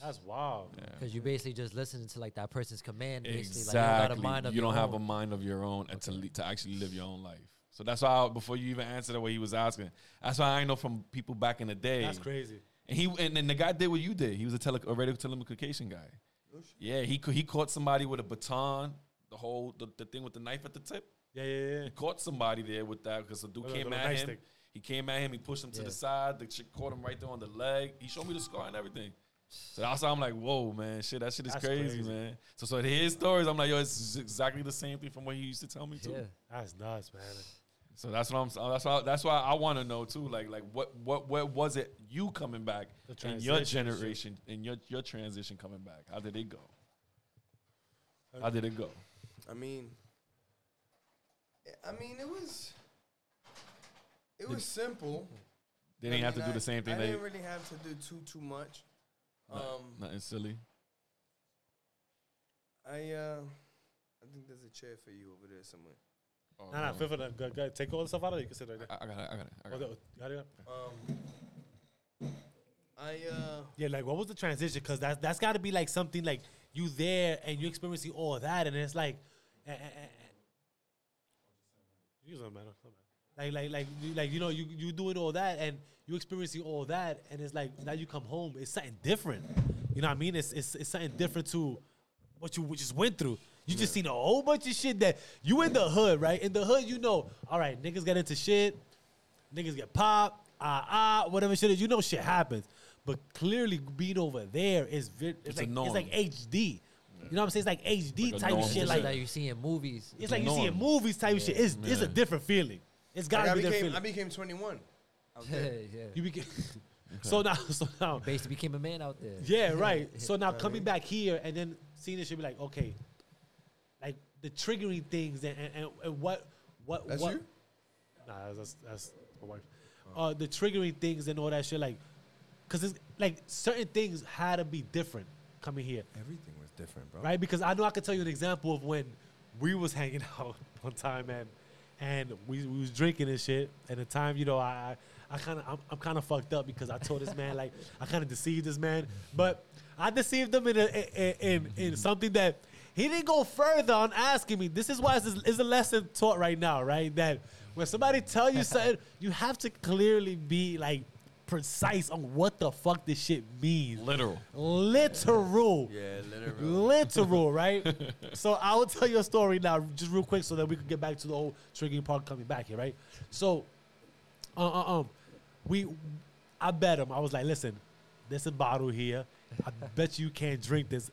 [SPEAKER 1] that's wild.
[SPEAKER 3] Yeah.
[SPEAKER 2] Because you basically just listening to like that person's command. Basically.
[SPEAKER 3] Exactly.
[SPEAKER 2] Like, you don't, got a mind of
[SPEAKER 3] you don't
[SPEAKER 2] your
[SPEAKER 3] have a mind of your own and to, le- to actually live your own life. So that's why I, before you even answer the way he was asking, that's why I know from people back in the day.
[SPEAKER 1] That's crazy.
[SPEAKER 3] And he and, and the guy did what you did. He was a, tele, a radio telecommunication guy. Yeah, he he caught somebody with a baton, the whole the, the thing with the knife at the tip.
[SPEAKER 1] Yeah, yeah, yeah.
[SPEAKER 3] He caught somebody there with that because the dude came
[SPEAKER 1] little
[SPEAKER 3] at him.
[SPEAKER 1] nightstick.
[SPEAKER 3] He came at him. He pushed him to
[SPEAKER 2] Yeah.
[SPEAKER 3] the side. The chick caught him right there on the leg. He showed me the scar and everything. So why I'm like, whoa, man, shit, that shit is crazy,
[SPEAKER 1] crazy.
[SPEAKER 3] man. So so to hear his stories, I'm like, yo, it's exactly the same thing from what he used to tell me too.
[SPEAKER 2] Yeah.
[SPEAKER 1] That's nuts, man.
[SPEAKER 3] So that's what I'm. That's why. That's why I want to know too. Like, like what, what, what was it? You coming back
[SPEAKER 1] The
[SPEAKER 3] in your
[SPEAKER 1] transition and
[SPEAKER 3] generation, in your your transition coming back? How did it go? How did it go?
[SPEAKER 4] I mean, I mean, it was, it
[SPEAKER 3] Did-
[SPEAKER 4] was simple.
[SPEAKER 3] They didn't have to
[SPEAKER 4] mean,
[SPEAKER 3] do
[SPEAKER 4] I-
[SPEAKER 3] the same thing.
[SPEAKER 4] I
[SPEAKER 3] They
[SPEAKER 4] didn't really have to do too too much. Um,
[SPEAKER 3] nothing silly.
[SPEAKER 4] I uh, I think there's a chair for you over there somewhere.
[SPEAKER 3] Oh,
[SPEAKER 1] Nah, nah,
[SPEAKER 3] no.
[SPEAKER 1] feel for that. Go, go, take all the stuff out of it. You can sit right there.
[SPEAKER 3] I, I got it. I got it. I got
[SPEAKER 1] the-
[SPEAKER 3] it.
[SPEAKER 1] you got it?
[SPEAKER 4] Um, I uh,
[SPEAKER 1] Yeah, like what was the transition? Because that's that's got to be like something like you there and you experiencing all that, and it's like, eh, eh, eh, you don't matter. don't matter. Like like like you, like you know you you doing all that and you experiencing all that, and it's like now you come home, it's something different. You know what I mean? It's it's, it's something different to what you just went through. You just seen a whole bunch of shit that you in the hood, right? In the hood, you know, all right, niggas get into shit, niggas get popped, ah ah, whatever shit is. You know, shit happens. But clearly, being over there is vi- it's,
[SPEAKER 3] It's
[SPEAKER 1] like
[SPEAKER 3] norm.
[SPEAKER 1] it's like HD. You know what I'm saying? It's like HD
[SPEAKER 3] Like
[SPEAKER 1] type
[SPEAKER 3] norm.
[SPEAKER 1] shit.
[SPEAKER 2] Shit
[SPEAKER 1] Like
[SPEAKER 2] that you see in movies.
[SPEAKER 1] it's like you see in
[SPEAKER 3] norm.
[SPEAKER 1] movies type shit. It's it's a different feeling. It's gotta
[SPEAKER 4] I
[SPEAKER 1] be different
[SPEAKER 4] became I became 21. (laughs) out
[SPEAKER 2] yeah,
[SPEAKER 4] there.
[SPEAKER 2] yeah.
[SPEAKER 1] You became (laughs) so now (laughs) so now
[SPEAKER 2] Basically became a man out there.
[SPEAKER 1] yeah right. So now coming back here and then seeing this should be like okay, like the triggering things and and, and, what what
[SPEAKER 4] That's
[SPEAKER 1] what.
[SPEAKER 4] you?
[SPEAKER 1] Nah, that's that's, my wife. Uh, the triggering things and all that shit like because it's like certain things had to be different coming here,
[SPEAKER 4] Everything was different, bro.
[SPEAKER 1] right? Because I know I could tell you an example of when we was (laughs) hanging out one time and and we, we was drinking and shit. And the time, you know, I I kind of I'm, I'm kind of fucked up because I told this man like I kind of deceived this man, but I deceived him in a, in, in in something that he didn't go further on asking me. This is why this is a lesson taught right now, right? That when somebody tell you something, (laughs) you have to clearly be like precise on what the fuck this shit means.
[SPEAKER 3] Literal.
[SPEAKER 1] Literal.
[SPEAKER 4] Yeah, literally.
[SPEAKER 1] Literal, (laughs) right? so I will tell you a story now, just real quick, so that we can get back to the whole triggering part coming back here, right? So, uh, uh, um, we, I bet him. I was like, listen, there's a bottle here. I bet you can't drink this.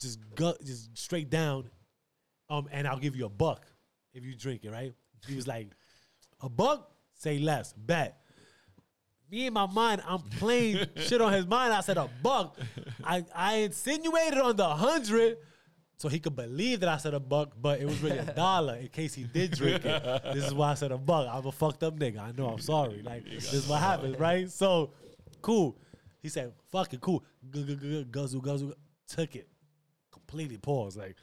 [SPEAKER 1] Just gut, just straight down, um, and I'll give you a buck if you drink it, right? He was like, a buck, say less, bet me in my mind, I'm playing (laughs) shit on his mind. I said a buck. I, I insinuated on the hundred so he could believe that I said a buck, but it was really a dollar in case he did drink it. This is why I said a buck. I'm a fucked up nigga. I know. I'm sorry. Like this is what happens, right? So cool. He said, "Fuck it, cool." Guzzle, guzzle. Took it. Completely paused. Like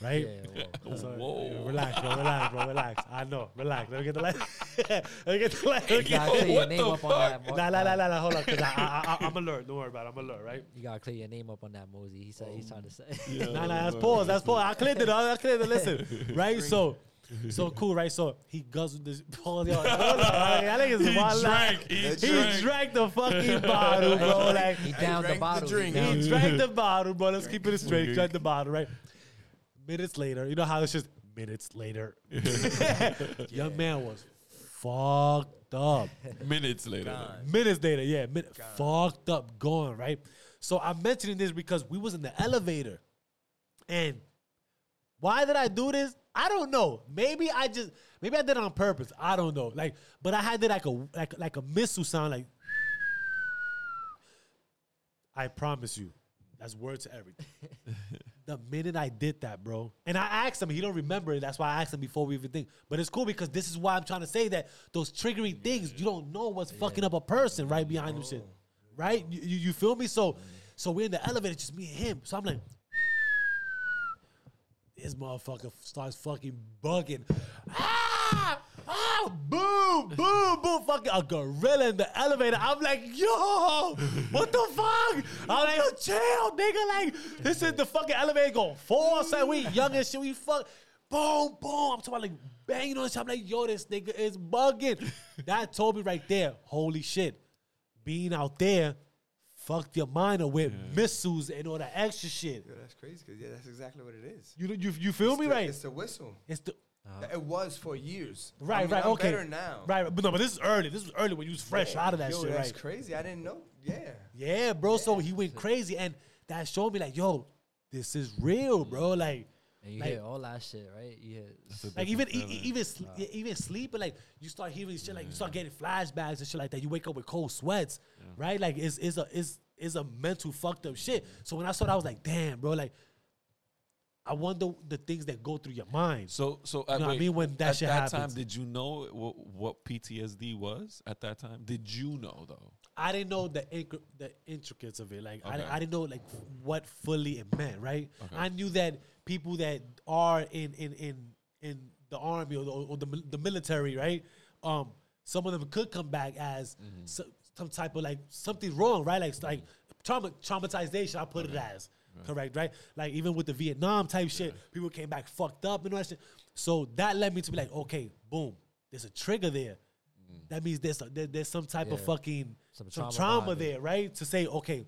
[SPEAKER 1] right?
[SPEAKER 2] Yeah, whoa. (laughs)
[SPEAKER 1] So,
[SPEAKER 3] Whoa.
[SPEAKER 1] Relax, bro. Relax, bro. Relax. I know. Relax. Let me get the light. (laughs) Let me get the light.
[SPEAKER 2] You gotta clear your
[SPEAKER 3] what
[SPEAKER 2] name
[SPEAKER 3] the
[SPEAKER 2] up on
[SPEAKER 3] fuck?
[SPEAKER 2] that. Mo-
[SPEAKER 1] Nah, nah, nah, nah, nah. Hold on, cause I, I, I, I'm alert. Don't worry about it. I'm alert, right?
[SPEAKER 2] You gotta clear your name up on that, Mosey. He said he's trying to say.
[SPEAKER 1] Nah, nah. That's pause. That's pause. I cleared it. I cleared it. Listen, (laughs) right? So, (laughs) so cool, right? So he guzzled this. Pause. Yo, hold on. I think it's
[SPEAKER 3] He
[SPEAKER 1] wild.
[SPEAKER 3] drank. He
[SPEAKER 1] He
[SPEAKER 3] drank.
[SPEAKER 1] drank the fucking bottle, bro. (laughs) Like
[SPEAKER 2] He downed the
[SPEAKER 4] drank the
[SPEAKER 2] bottle. he
[SPEAKER 4] drink.
[SPEAKER 1] he drank the bottle, bro. Let's keep it straight. Drank the bottle, right? Minutes later, you know how it's just minutes later. (laughs) Young man was fucked up.
[SPEAKER 3] Minutes later.
[SPEAKER 4] Gone.
[SPEAKER 1] Minutes later, yeah, min- fucked up, gone, right? So I'm mentioning this because we was in the elevator, and why did I do this? I don't know. Maybe I just maybe I did it on purpose. I don't know. Like, but I had it like a like like a missile sound, like. I promise you, that's word to everything. (laughs) the minute I did that, bro, and I asked him, he don't remember. it. That's why I asked him before we even think. But it's cool because this is why I'm trying to say that those triggering things, you don't know what's fucking up a person right behind them oh. shit, right? You, you, you feel me? So, so we're in the elevator, just me and him. So I'm like, this motherfucker starts fucking bugging. Ah! Ah! Boom! Boom! Boom! Fucking a gorilla in the elevator. I'm like, yo! What the fuck? I'm like, chill, nigga. Like, this is the fucking elevator going four. So we young and shit. We fuck. Boom! Boom! I'm talking about like banging on shit. I'm like, yo, this nigga is bugging. that told me right there, holy shit. Being out there fucked your mind up with missiles and all that extra shit.
[SPEAKER 4] Yo, that's crazy because yeah, that's exactly what it is.
[SPEAKER 1] You you, you feel
[SPEAKER 4] It's
[SPEAKER 1] me
[SPEAKER 4] the-
[SPEAKER 1] right?
[SPEAKER 4] It's the whistle.
[SPEAKER 1] It's the
[SPEAKER 4] It was for years. I
[SPEAKER 1] right,
[SPEAKER 4] mean,
[SPEAKER 1] right,
[SPEAKER 4] I'm
[SPEAKER 1] okay.
[SPEAKER 4] Better now.
[SPEAKER 1] Right, but no, but this is early. This was early when you was fresh out of that
[SPEAKER 4] Yo,
[SPEAKER 1] shit,
[SPEAKER 4] that's
[SPEAKER 1] right?
[SPEAKER 4] crazy. I didn't know. Yeah.
[SPEAKER 1] Yeah, bro. So he went crazy, and that showed me like, yo, this is real, bro. Like,
[SPEAKER 2] And you
[SPEAKER 1] Like-
[SPEAKER 2] hear all that shit, right? You hear.
[SPEAKER 1] like even e- e- even sl- yeah, even sleeping, like you start hearing shit, like you start getting flashbacks and shit like that. You wake up with cold sweats, right? Like it's it's a it's it's a mental fucked up shit. So when I saw that, I was like, damn, bro. Like, I wonder the things that go through your mind.
[SPEAKER 3] So, so
[SPEAKER 1] You uh, know what I mean? When that
[SPEAKER 3] at
[SPEAKER 1] shit
[SPEAKER 3] that time, did you know what, what PTSD was at that time? Did you know though?
[SPEAKER 1] I didn't know the inc- the intricates of it. Like
[SPEAKER 3] Okay.
[SPEAKER 1] I, I didn't know like what fully it meant. Right.
[SPEAKER 3] Okay.
[SPEAKER 1] I knew that people that are in in in in the army or the, or the, the military, right? Um, some of them could come back as
[SPEAKER 3] Mm-hmm.
[SPEAKER 1] so, some type of like something wrong, right? Like like trauma traumatization. I put it as correct, right? Like even with the Vietnam type shit, people came back fucked up and all that shit. So that led me to be like, okay, boom, there's a trigger there. That means there's a, there, there's some type of fucking
[SPEAKER 2] Some
[SPEAKER 1] some,
[SPEAKER 2] trauma
[SPEAKER 1] trauma,
[SPEAKER 2] it.
[SPEAKER 1] there, right? To say, okay,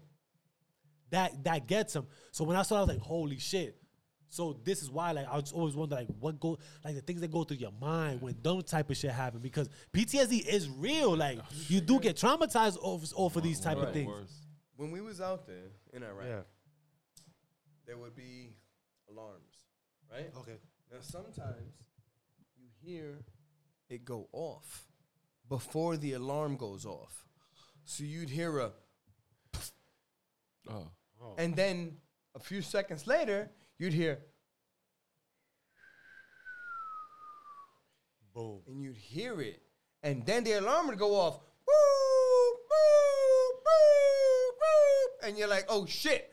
[SPEAKER 1] that that gets him. So when I saw, it, I was like, holy shit. So this is why, like, I was always wonder, like, what go, like, the things that go through your mind when those type of shit happen, because PTSD is real. Like, oh, you do get traumatized off, off of these type of things.
[SPEAKER 4] When we was out there in Iraq,
[SPEAKER 1] Yeah.
[SPEAKER 4] there would be alarms, right?
[SPEAKER 1] Okay.
[SPEAKER 4] Now sometimes you hear it go off before the alarm goes off. So you'd hear a
[SPEAKER 3] Oh.
[SPEAKER 4] and then a few seconds later you'd hear
[SPEAKER 1] Boom.
[SPEAKER 4] and you'd hear it. And then the alarm would go off. Woo, woo, woo. and you're like, oh shit,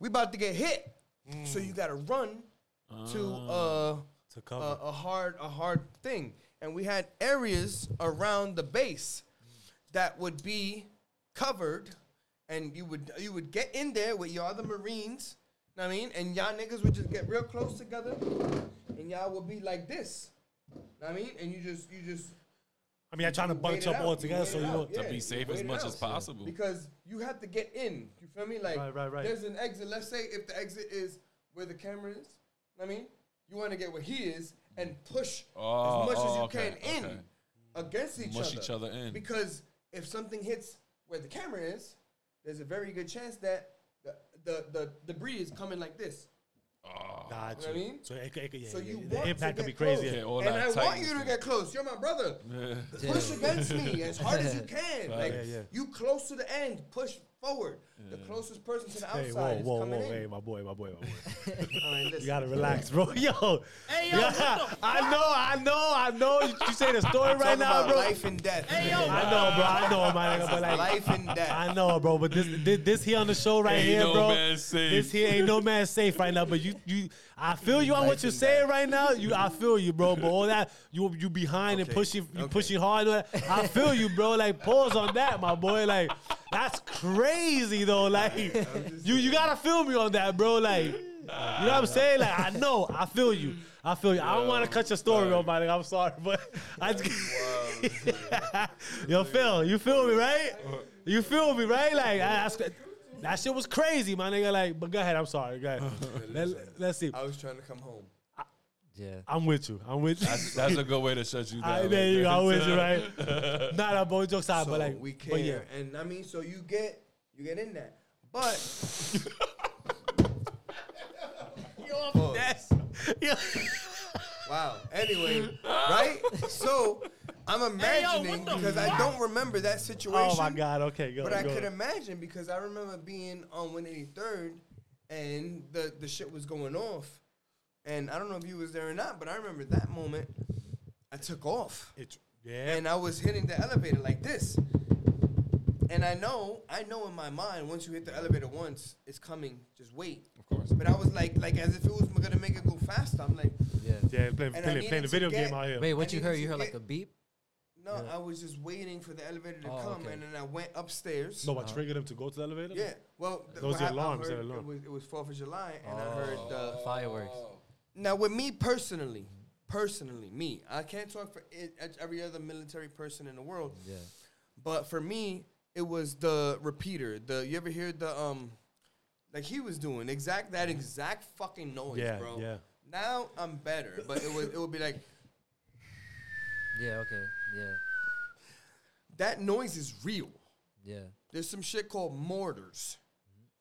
[SPEAKER 4] we about to get hit. So you gotta run to uh,
[SPEAKER 1] To cover.
[SPEAKER 4] a, a hard a hard thing. And we had areas around the base that would be covered, and you would you would get in there with your other Marines. Know what I mean, and y'all niggas would just get real close together, and y'all would be like this. know what I mean, and you just you just
[SPEAKER 1] I mean, I'm trying to bunch up
[SPEAKER 4] out,
[SPEAKER 1] all together
[SPEAKER 4] wait
[SPEAKER 1] so you know.
[SPEAKER 4] out,
[SPEAKER 3] To
[SPEAKER 4] yeah,
[SPEAKER 3] be safe as much
[SPEAKER 4] out.
[SPEAKER 3] as possible.
[SPEAKER 4] because you have to get in. You feel me? Like
[SPEAKER 1] Right, right, right.
[SPEAKER 4] there's an exit. Let's say if the exit is where the camera is, I mean, you want to get where he is and push
[SPEAKER 3] Oh,
[SPEAKER 4] as much as
[SPEAKER 3] oh,
[SPEAKER 4] you
[SPEAKER 3] okay,
[SPEAKER 4] can in
[SPEAKER 3] okay.
[SPEAKER 4] against each
[SPEAKER 3] Mush
[SPEAKER 4] other.
[SPEAKER 3] each other in.
[SPEAKER 4] Because if something hits where the camera is, there's a very good chance that the the, the debris is coming like this.
[SPEAKER 3] Oh,
[SPEAKER 1] Got
[SPEAKER 4] You know what I mean?
[SPEAKER 1] So it, could- it, yeah,
[SPEAKER 4] So
[SPEAKER 1] yeah,
[SPEAKER 4] you
[SPEAKER 1] the
[SPEAKER 4] want
[SPEAKER 1] impact
[SPEAKER 4] to
[SPEAKER 1] could be crazy.
[SPEAKER 4] close.
[SPEAKER 3] Okay, all
[SPEAKER 4] and
[SPEAKER 3] that
[SPEAKER 4] I want you to
[SPEAKER 3] thing.
[SPEAKER 4] get close. You're my brother.
[SPEAKER 3] yeah.
[SPEAKER 4] Push against me (laughs) as hard as you can.
[SPEAKER 3] Right.
[SPEAKER 4] Like
[SPEAKER 1] Yeah, yeah.
[SPEAKER 4] you close to the end, push forward. The mm. closest person to the outside
[SPEAKER 1] Hey, whoa,
[SPEAKER 4] is
[SPEAKER 1] whoa,
[SPEAKER 4] coming
[SPEAKER 1] whoa,
[SPEAKER 4] in.
[SPEAKER 1] hey, my boy, my boy, my boy. (laughs)
[SPEAKER 4] All right,
[SPEAKER 1] You gotta relax, bro. (laughs) Yo, yeah, I know, I know, I know. You, you say the story right now,
[SPEAKER 4] about
[SPEAKER 1] bro.
[SPEAKER 4] life and death.
[SPEAKER 1] I know, bro. I know, my nigga, but like,
[SPEAKER 4] life and death.
[SPEAKER 1] I know, bro. But this, this, this here on the show right
[SPEAKER 3] Ain't
[SPEAKER 1] here,
[SPEAKER 3] no
[SPEAKER 1] bro.
[SPEAKER 3] man safe.
[SPEAKER 1] This here ain't no man safe right now. But you, you, I feel you on what you're saying right now. You, I feel you, bro. But all that, you, you behind and
[SPEAKER 4] Okay,
[SPEAKER 1] pushing, you
[SPEAKER 4] okay.
[SPEAKER 1] pushing hard. and all that. I feel you, bro. Like pause on that, my boy. Like that's crazy though. Like (laughs) you, you gotta feel me on that, bro. Like. You know what I'm saying? Like I know, I feel you, I feel you. I don't want to cut your story, bro, my nigga. I'm sorry, but (laughs) I just, (laughs) yo, Phil, you feel me, right? You feel me, right? Like I, I, (laughs) that shit was crazy, my nigga. Like, but go ahead. I'm sorry. Go ahead. (laughs) Let, let's see.
[SPEAKER 4] I was trying to come home.
[SPEAKER 2] Yeah.
[SPEAKER 1] I'm with you. I'm with you.
[SPEAKER 3] That's, that's a good way to shut you (laughs) down.
[SPEAKER 1] I,
[SPEAKER 3] like
[SPEAKER 1] there you go.
[SPEAKER 3] that.
[SPEAKER 1] I'm with you, right? nah, nah, boy, jokes aside,
[SPEAKER 4] So
[SPEAKER 1] but like,
[SPEAKER 4] we care,
[SPEAKER 1] but yeah.
[SPEAKER 4] and I mean, so you get you get in that, but Pause.
[SPEAKER 1] Yeah.
[SPEAKER 4] Wow. Anyway, right? So I'm imagining because I don't remember that situation.
[SPEAKER 1] Oh my God. Okay, go.
[SPEAKER 4] But I
[SPEAKER 1] go.
[SPEAKER 4] could imagine because I remember being on 183rd and the the shit was going off, and I don't know if you was there or not, but I remember that moment. I took off
[SPEAKER 1] It, yeah.
[SPEAKER 4] and I was hitting the elevator like this. And I know, I know in my mind, once you hit the elevator once, it's coming. Just wait.
[SPEAKER 3] Of course.
[SPEAKER 4] But I was like, like as if it was gonna make it go faster. I'm like,
[SPEAKER 2] Yeah.
[SPEAKER 1] yeah, playing,
[SPEAKER 4] And I
[SPEAKER 1] playing, playing the
[SPEAKER 4] to
[SPEAKER 1] video
[SPEAKER 4] get-
[SPEAKER 1] game out here.
[SPEAKER 2] Wait, what
[SPEAKER 4] I
[SPEAKER 2] you
[SPEAKER 4] needed
[SPEAKER 2] heard?
[SPEAKER 4] to
[SPEAKER 2] You heard like
[SPEAKER 4] get-
[SPEAKER 2] a beep?
[SPEAKER 4] No,
[SPEAKER 2] Yeah.
[SPEAKER 4] I was just waiting for the elevator to
[SPEAKER 2] Oh,
[SPEAKER 4] come,
[SPEAKER 2] okay.
[SPEAKER 4] and then I went upstairs.
[SPEAKER 1] No, what triggered him to go to the elevator?
[SPEAKER 4] Yeah. Well, th-
[SPEAKER 1] Those
[SPEAKER 4] what
[SPEAKER 1] are
[SPEAKER 4] hap-
[SPEAKER 1] alarms, they're
[SPEAKER 4] heard
[SPEAKER 1] alarm.
[SPEAKER 4] It was, it was Fourth of July, and I heard the.
[SPEAKER 2] Fireworks.
[SPEAKER 4] Now, with me personally, personally, me, I can't talk for it, every other military person in the world,
[SPEAKER 2] Yeah.
[SPEAKER 4] but for me, it was the repeater. The you ever hear the um, like he was doing exact that exact fucking noise,
[SPEAKER 1] Yeah,
[SPEAKER 4] bro.
[SPEAKER 1] yeah.
[SPEAKER 4] Now I'm better, but it was it would be like
[SPEAKER 2] Yeah. Okay. Yeah.
[SPEAKER 4] that noise is real.
[SPEAKER 2] Yeah.
[SPEAKER 4] There's some shit called mortars.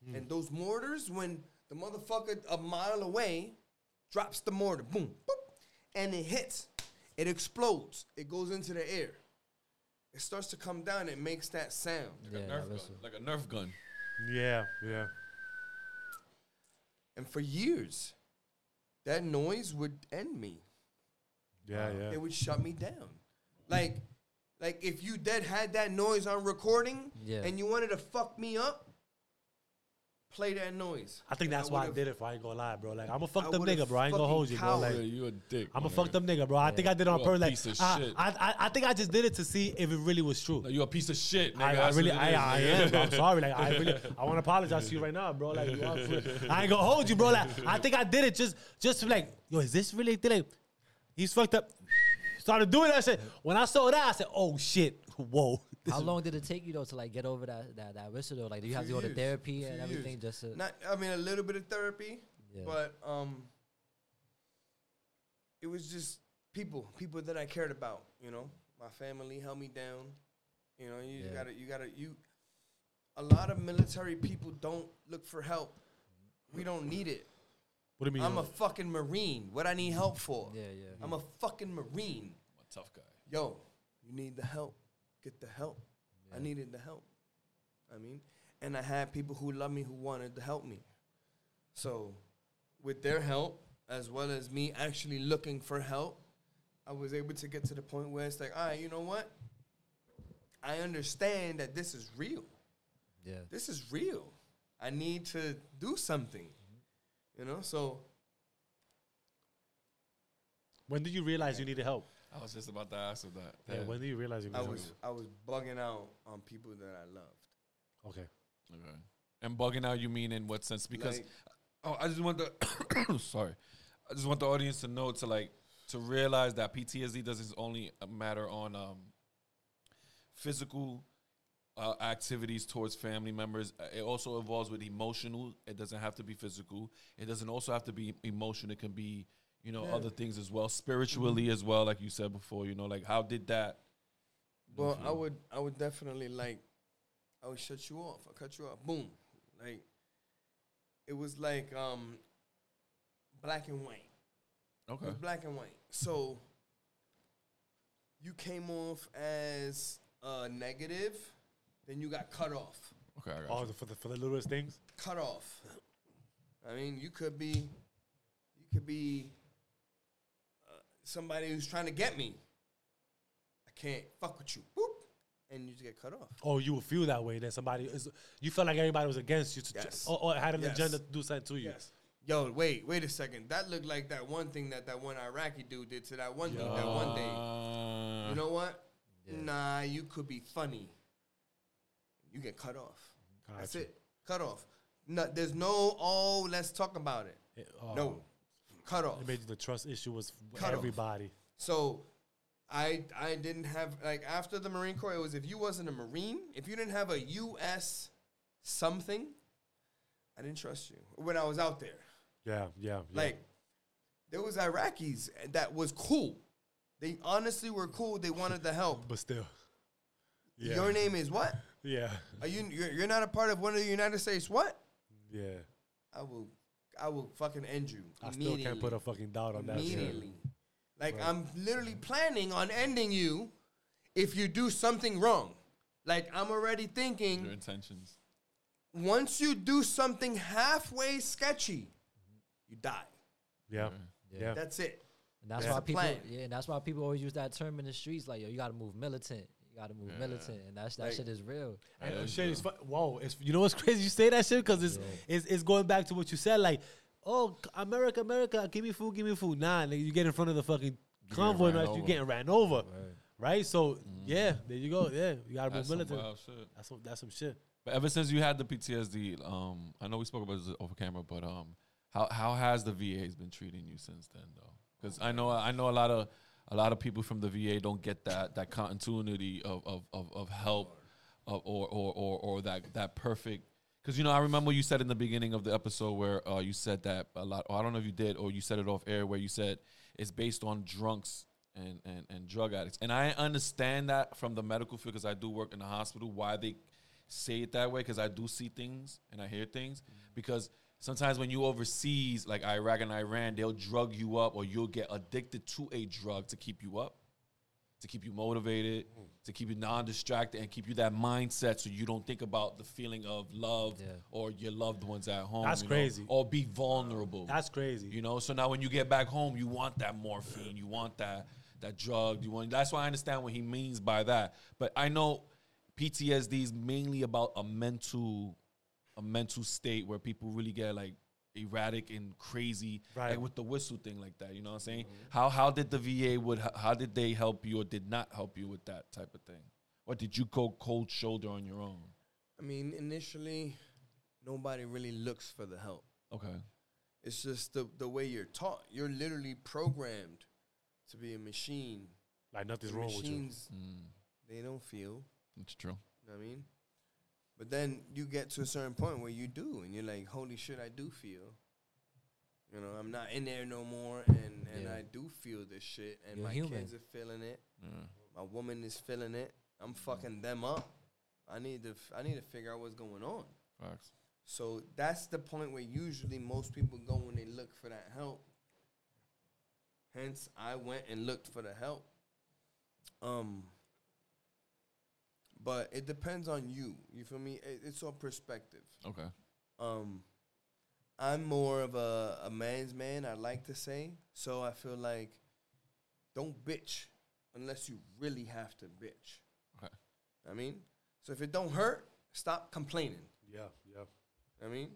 [SPEAKER 1] Mm.
[SPEAKER 4] And those mortars, when the motherfucker a mile away drops the mortar, boom, boop, and it hits, it explodes. It goes into the air. It starts to come down. It makes that sound.
[SPEAKER 2] Like, Yeah.
[SPEAKER 3] Nerf gun, like a Nerf gun.
[SPEAKER 1] Yeah, yeah.
[SPEAKER 4] And for years, that noise would end me.
[SPEAKER 1] Yeah, yeah.
[SPEAKER 4] It would shut me down. Like, like if you dead had that noise on recording
[SPEAKER 2] Yeah.
[SPEAKER 4] and you wanted to fuck me up, play that noise.
[SPEAKER 1] I think
[SPEAKER 4] And
[SPEAKER 1] that's why I did it. If I ain't gonna lie, bro. Like I'm a fuck
[SPEAKER 4] I
[SPEAKER 1] them nigga, bro. I ain't gonna hold you, bro. Like
[SPEAKER 3] yeah, you a dick.
[SPEAKER 1] I'm
[SPEAKER 3] my
[SPEAKER 1] a fuck
[SPEAKER 3] nigga.
[SPEAKER 1] them nigga, bro. I think I did it on
[SPEAKER 3] You
[SPEAKER 1] purpose. Like
[SPEAKER 3] piece of
[SPEAKER 1] I,
[SPEAKER 3] shit.
[SPEAKER 1] I, I, I think I just did it to see if it really was true.
[SPEAKER 3] No, you a piece of shit, nigga.
[SPEAKER 1] I, I
[SPEAKER 3] That's
[SPEAKER 1] really,
[SPEAKER 3] what
[SPEAKER 1] I,
[SPEAKER 3] it is,
[SPEAKER 1] I
[SPEAKER 3] nigga.
[SPEAKER 1] am. Bro. I'm (laughs) sorry. Like I really, I want to apologize to you right now, bro. Like you are, I ain't gonna hold you, bro. Like I think I did it just, just like, yo, is this really thing? Like, he's fucked up. Started doing that shit. When I saw that, I said, oh shit, whoa. (laughs)
[SPEAKER 2] How long did it take you though to like get over that that that whistle though? Like, do you have to go to
[SPEAKER 4] years.
[SPEAKER 2] therapy
[SPEAKER 4] Few
[SPEAKER 2] and
[SPEAKER 4] years.
[SPEAKER 2] everything just to?
[SPEAKER 4] Not, I mean, a little bit of therapy,
[SPEAKER 2] Yeah.
[SPEAKER 4] but um, it was just people, people that I cared about. You know, my family held me down. You know, you
[SPEAKER 2] Yeah.
[SPEAKER 4] gotta, you gotta, you. A lot of military people don't look for help. We don't need it.
[SPEAKER 1] What do you mean?
[SPEAKER 4] I'm a fucking marine. What I need help for?
[SPEAKER 2] yeah, yeah.
[SPEAKER 4] I'm a fucking marine.
[SPEAKER 3] I'm a tough guy.
[SPEAKER 4] Yo, you need the help. Get the help. I needed the help. I mean, and I had people who loved me who wanted to help me. So, with their help, as well as me actually looking for help, I was able to get to the point where it's like, all right, you know what? I understand that this is real.
[SPEAKER 2] yeah.
[SPEAKER 4] This is real. I need to do something. You know, so
[SPEAKER 1] When did you realize you needed help?
[SPEAKER 3] I was just about to ask him that.
[SPEAKER 1] Yeah.
[SPEAKER 3] Damn.
[SPEAKER 1] When did you realize you
[SPEAKER 4] I
[SPEAKER 1] needed
[SPEAKER 4] was I was bugging out on people that I loved.
[SPEAKER 1] Okay.
[SPEAKER 3] Okay. And bugging out, you mean in what sense? Because
[SPEAKER 4] Like-
[SPEAKER 3] oh, I just want the (coughs) sorry, I just want the audience to know to like to realize that PTSD doesn't only matter on um, physical uh, activities towards family members. Uh, It also involves with emotional. It doesn't have to be physical. It doesn't also have to be emotional. It can be you know
[SPEAKER 4] Yeah.
[SPEAKER 3] other things as well, spiritually as well. Like you said before, you know, like how did that?
[SPEAKER 4] Well, I would I would definitely like I would shut you off. I cut you off. Boom. Like it was like um black and white. It
[SPEAKER 3] Okay.
[SPEAKER 4] black and white. So you came off as uh, negative, then you got cut off.
[SPEAKER 3] Okay. I got
[SPEAKER 1] Oh,
[SPEAKER 3] you.
[SPEAKER 1] the- for the for the littlest things.
[SPEAKER 4] Cut off. I mean, you could be, you could be uh, somebody who's trying to get me. I can't fuck with you. Boop, and you just get cut off.
[SPEAKER 1] Oh, you would feel that way. That somebody is. You felt like everybody was against you, to,
[SPEAKER 4] Yes.
[SPEAKER 1] or, or had an
[SPEAKER 4] Yes.
[SPEAKER 1] agenda to do something to you.
[SPEAKER 4] Yes. Yo, wait, wait a second. That looked like that one thing that that one Iraqi dude did to that one dude that one day. You know what?
[SPEAKER 2] Yeah.
[SPEAKER 4] Nah, you could be funny. You get cut off. That's it. Cut off. No, there's no, oh, let's talk about it.
[SPEAKER 1] It, oh,
[SPEAKER 4] No. Cut off.
[SPEAKER 1] It made the trust issue was
[SPEAKER 4] Cut off.
[SPEAKER 1] everybody.
[SPEAKER 4] So I I didn't have like after the Marine Corps, it was if you wasn't a Marine, if you didn't have a US something, I didn't trust you when I was out there.
[SPEAKER 1] Yeah, yeah. yeah.
[SPEAKER 4] Like there was Iraqis that was cool. They honestly were cool. They wanted to help.
[SPEAKER 1] but still. Yeah.
[SPEAKER 4] Your name is what?
[SPEAKER 1] Yeah,
[SPEAKER 4] Are you you're, you're not a part of one of the United States? What?
[SPEAKER 1] yeah.
[SPEAKER 4] I will I will fucking end you.
[SPEAKER 1] I still can't put a fucking doubt on that. shit.
[SPEAKER 4] immediately. Like
[SPEAKER 1] Right.
[SPEAKER 4] I'm literally planning on ending you if you do something wrong. Like I'm already
[SPEAKER 3] your
[SPEAKER 4] thinking
[SPEAKER 3] intentions.
[SPEAKER 4] once you do something halfway sketchy, you die.
[SPEAKER 1] Yeah,
[SPEAKER 2] Yeah.
[SPEAKER 1] yeah.
[SPEAKER 4] That's it.
[SPEAKER 2] And that's
[SPEAKER 1] Yeah.
[SPEAKER 2] why people,
[SPEAKER 4] plan.
[SPEAKER 2] yeah, and that's why people always use that term in the streets, like, yo, you got to move militant. You got to move militant, and that's that
[SPEAKER 4] Like-
[SPEAKER 2] shit is real.
[SPEAKER 1] And
[SPEAKER 3] Yeah,
[SPEAKER 1] uh, shit is fu- whoa. It's you know what's (laughs) crazy? You say that shit because it's,
[SPEAKER 2] Yeah.
[SPEAKER 1] it's it's going back to what you said. Like, oh, c- America, America, give me food, give me food. Nah, nigga, you get in front of the fucking convoy,
[SPEAKER 3] ran
[SPEAKER 1] and you
[SPEAKER 3] over.
[SPEAKER 1] getting ran over,
[SPEAKER 2] Right.
[SPEAKER 1] right? So yeah, there you go. Yeah, you gotta
[SPEAKER 3] That's
[SPEAKER 1] move
[SPEAKER 3] some
[SPEAKER 1] militant.
[SPEAKER 3] wild shit.
[SPEAKER 1] That's some, that's some shit.
[SPEAKER 3] But ever since you had the PTSD, um, I know we spoke about this over camera, but um, how how has the VA's been treating you since then, though? Because I know I know a lot of a lot of people from the VA don't get that that continuity of of of, of help, of, or, or or or that that perfect. Because you know, I remember you said in the beginning of the episode where uh, you said that a lot. Or I don't know if you did, or you said it off air, where you said it's based on drunks and and, and drug addicts. And I understand that from the medical field because I do work in the hospital. Why they say it that way because I do see things and I hear things because sometimes when you overseas like Iraq and Iran they'll drug you up or you'll get addicted to a drug to keep you up to keep you motivated to keep you non-distracted and keep you that mindset so you don't think about the feeling of love
[SPEAKER 2] Yeah.
[SPEAKER 3] or your loved ones at home
[SPEAKER 1] That's
[SPEAKER 3] you know,
[SPEAKER 1] crazy.
[SPEAKER 3] or be vulnerable
[SPEAKER 1] That's crazy.
[SPEAKER 3] you know, so now when you get back home, you want that morphine, you want that that drug, you want. That's why I understand what he means by that. But I know PTSD is mainly about a mental, a mental state where people really get like erratic and crazy,
[SPEAKER 1] Right.
[SPEAKER 3] like with the whistle thing, like that. You know what I'm saying? How how did the VA would how did they help you or did not help you with that type of thing, or did you go cold shoulder on your own?
[SPEAKER 4] I mean, initially, nobody really looks for the help.
[SPEAKER 3] Okay.
[SPEAKER 4] It's just the the way you're taught. You're literally programmed to be a machine.
[SPEAKER 1] like nothing's
[SPEAKER 4] The
[SPEAKER 1] wrong with you.
[SPEAKER 4] machines,
[SPEAKER 3] Mm,
[SPEAKER 4] they don't feel.
[SPEAKER 3] it's true.
[SPEAKER 4] You know what I mean? But then you get to a certain point where you do, and you're like, holy shit, I do feel. You know, I'm not in there no more, and, and
[SPEAKER 2] Yeah.
[SPEAKER 4] I do feel this shit, and
[SPEAKER 2] You're
[SPEAKER 4] my
[SPEAKER 2] human.
[SPEAKER 4] kids are feeling it.
[SPEAKER 3] Yeah.
[SPEAKER 4] My woman is feeling it. I'm fucking them up. I need to, f- I need to figure out what's going on.
[SPEAKER 3] Facts.
[SPEAKER 4] So that's the point where usually most people go when they look for that help. Hence, I went and looked for the help. Um, but it depends on you. You feel me? It, it's all perspective.
[SPEAKER 3] Okay.
[SPEAKER 4] Um, I'm more of a, a man's man. I like to say so. I feel like don't bitch unless you really have to bitch.
[SPEAKER 3] Okay.
[SPEAKER 4] I mean, so if it don't hurt, stop complaining.
[SPEAKER 1] Yeah, yeah.
[SPEAKER 4] I mean,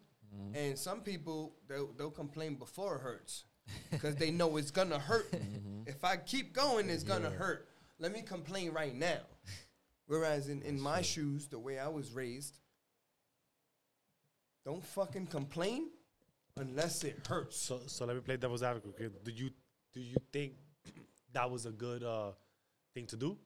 [SPEAKER 4] and some people they'll, they'll complain before it hurts because they know it's gonna hurt. If I keep going, it's gonna hurt. Let me complain right now. Whereas in, in my shoes, the way I was raised, don't fucking complain unless it hurts.
[SPEAKER 1] So so let me play devil's advocate. okay? Do you do you think (clears throat) that was a good uh thing to do?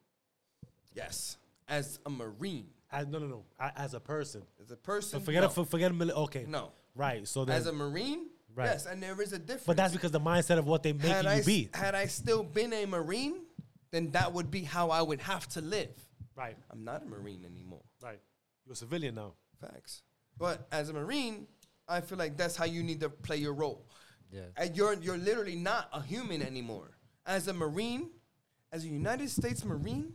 [SPEAKER 4] Yes, as a marine,
[SPEAKER 1] As, no no no. As a person.
[SPEAKER 4] as a person,
[SPEAKER 1] So forget
[SPEAKER 4] no.
[SPEAKER 1] it. Forget a mili- Okay.
[SPEAKER 4] no.
[SPEAKER 1] Right. So then,
[SPEAKER 4] As a marine,
[SPEAKER 1] Right.
[SPEAKER 4] yes, and there is a difference.
[SPEAKER 1] but that's because the mindset of what they making
[SPEAKER 4] had
[SPEAKER 1] you
[SPEAKER 4] I, s-
[SPEAKER 1] be.
[SPEAKER 4] had I still been a marine, then that would be how I would have to live.
[SPEAKER 1] Right.
[SPEAKER 4] I'm not a marine anymore.
[SPEAKER 1] Right. You're a civilian now.
[SPEAKER 4] Facts. But as a marine, I feel like that's how you need to play your role.
[SPEAKER 2] Yeah.
[SPEAKER 4] And you're you're literally not a human anymore. As a marine, as a United States Marine,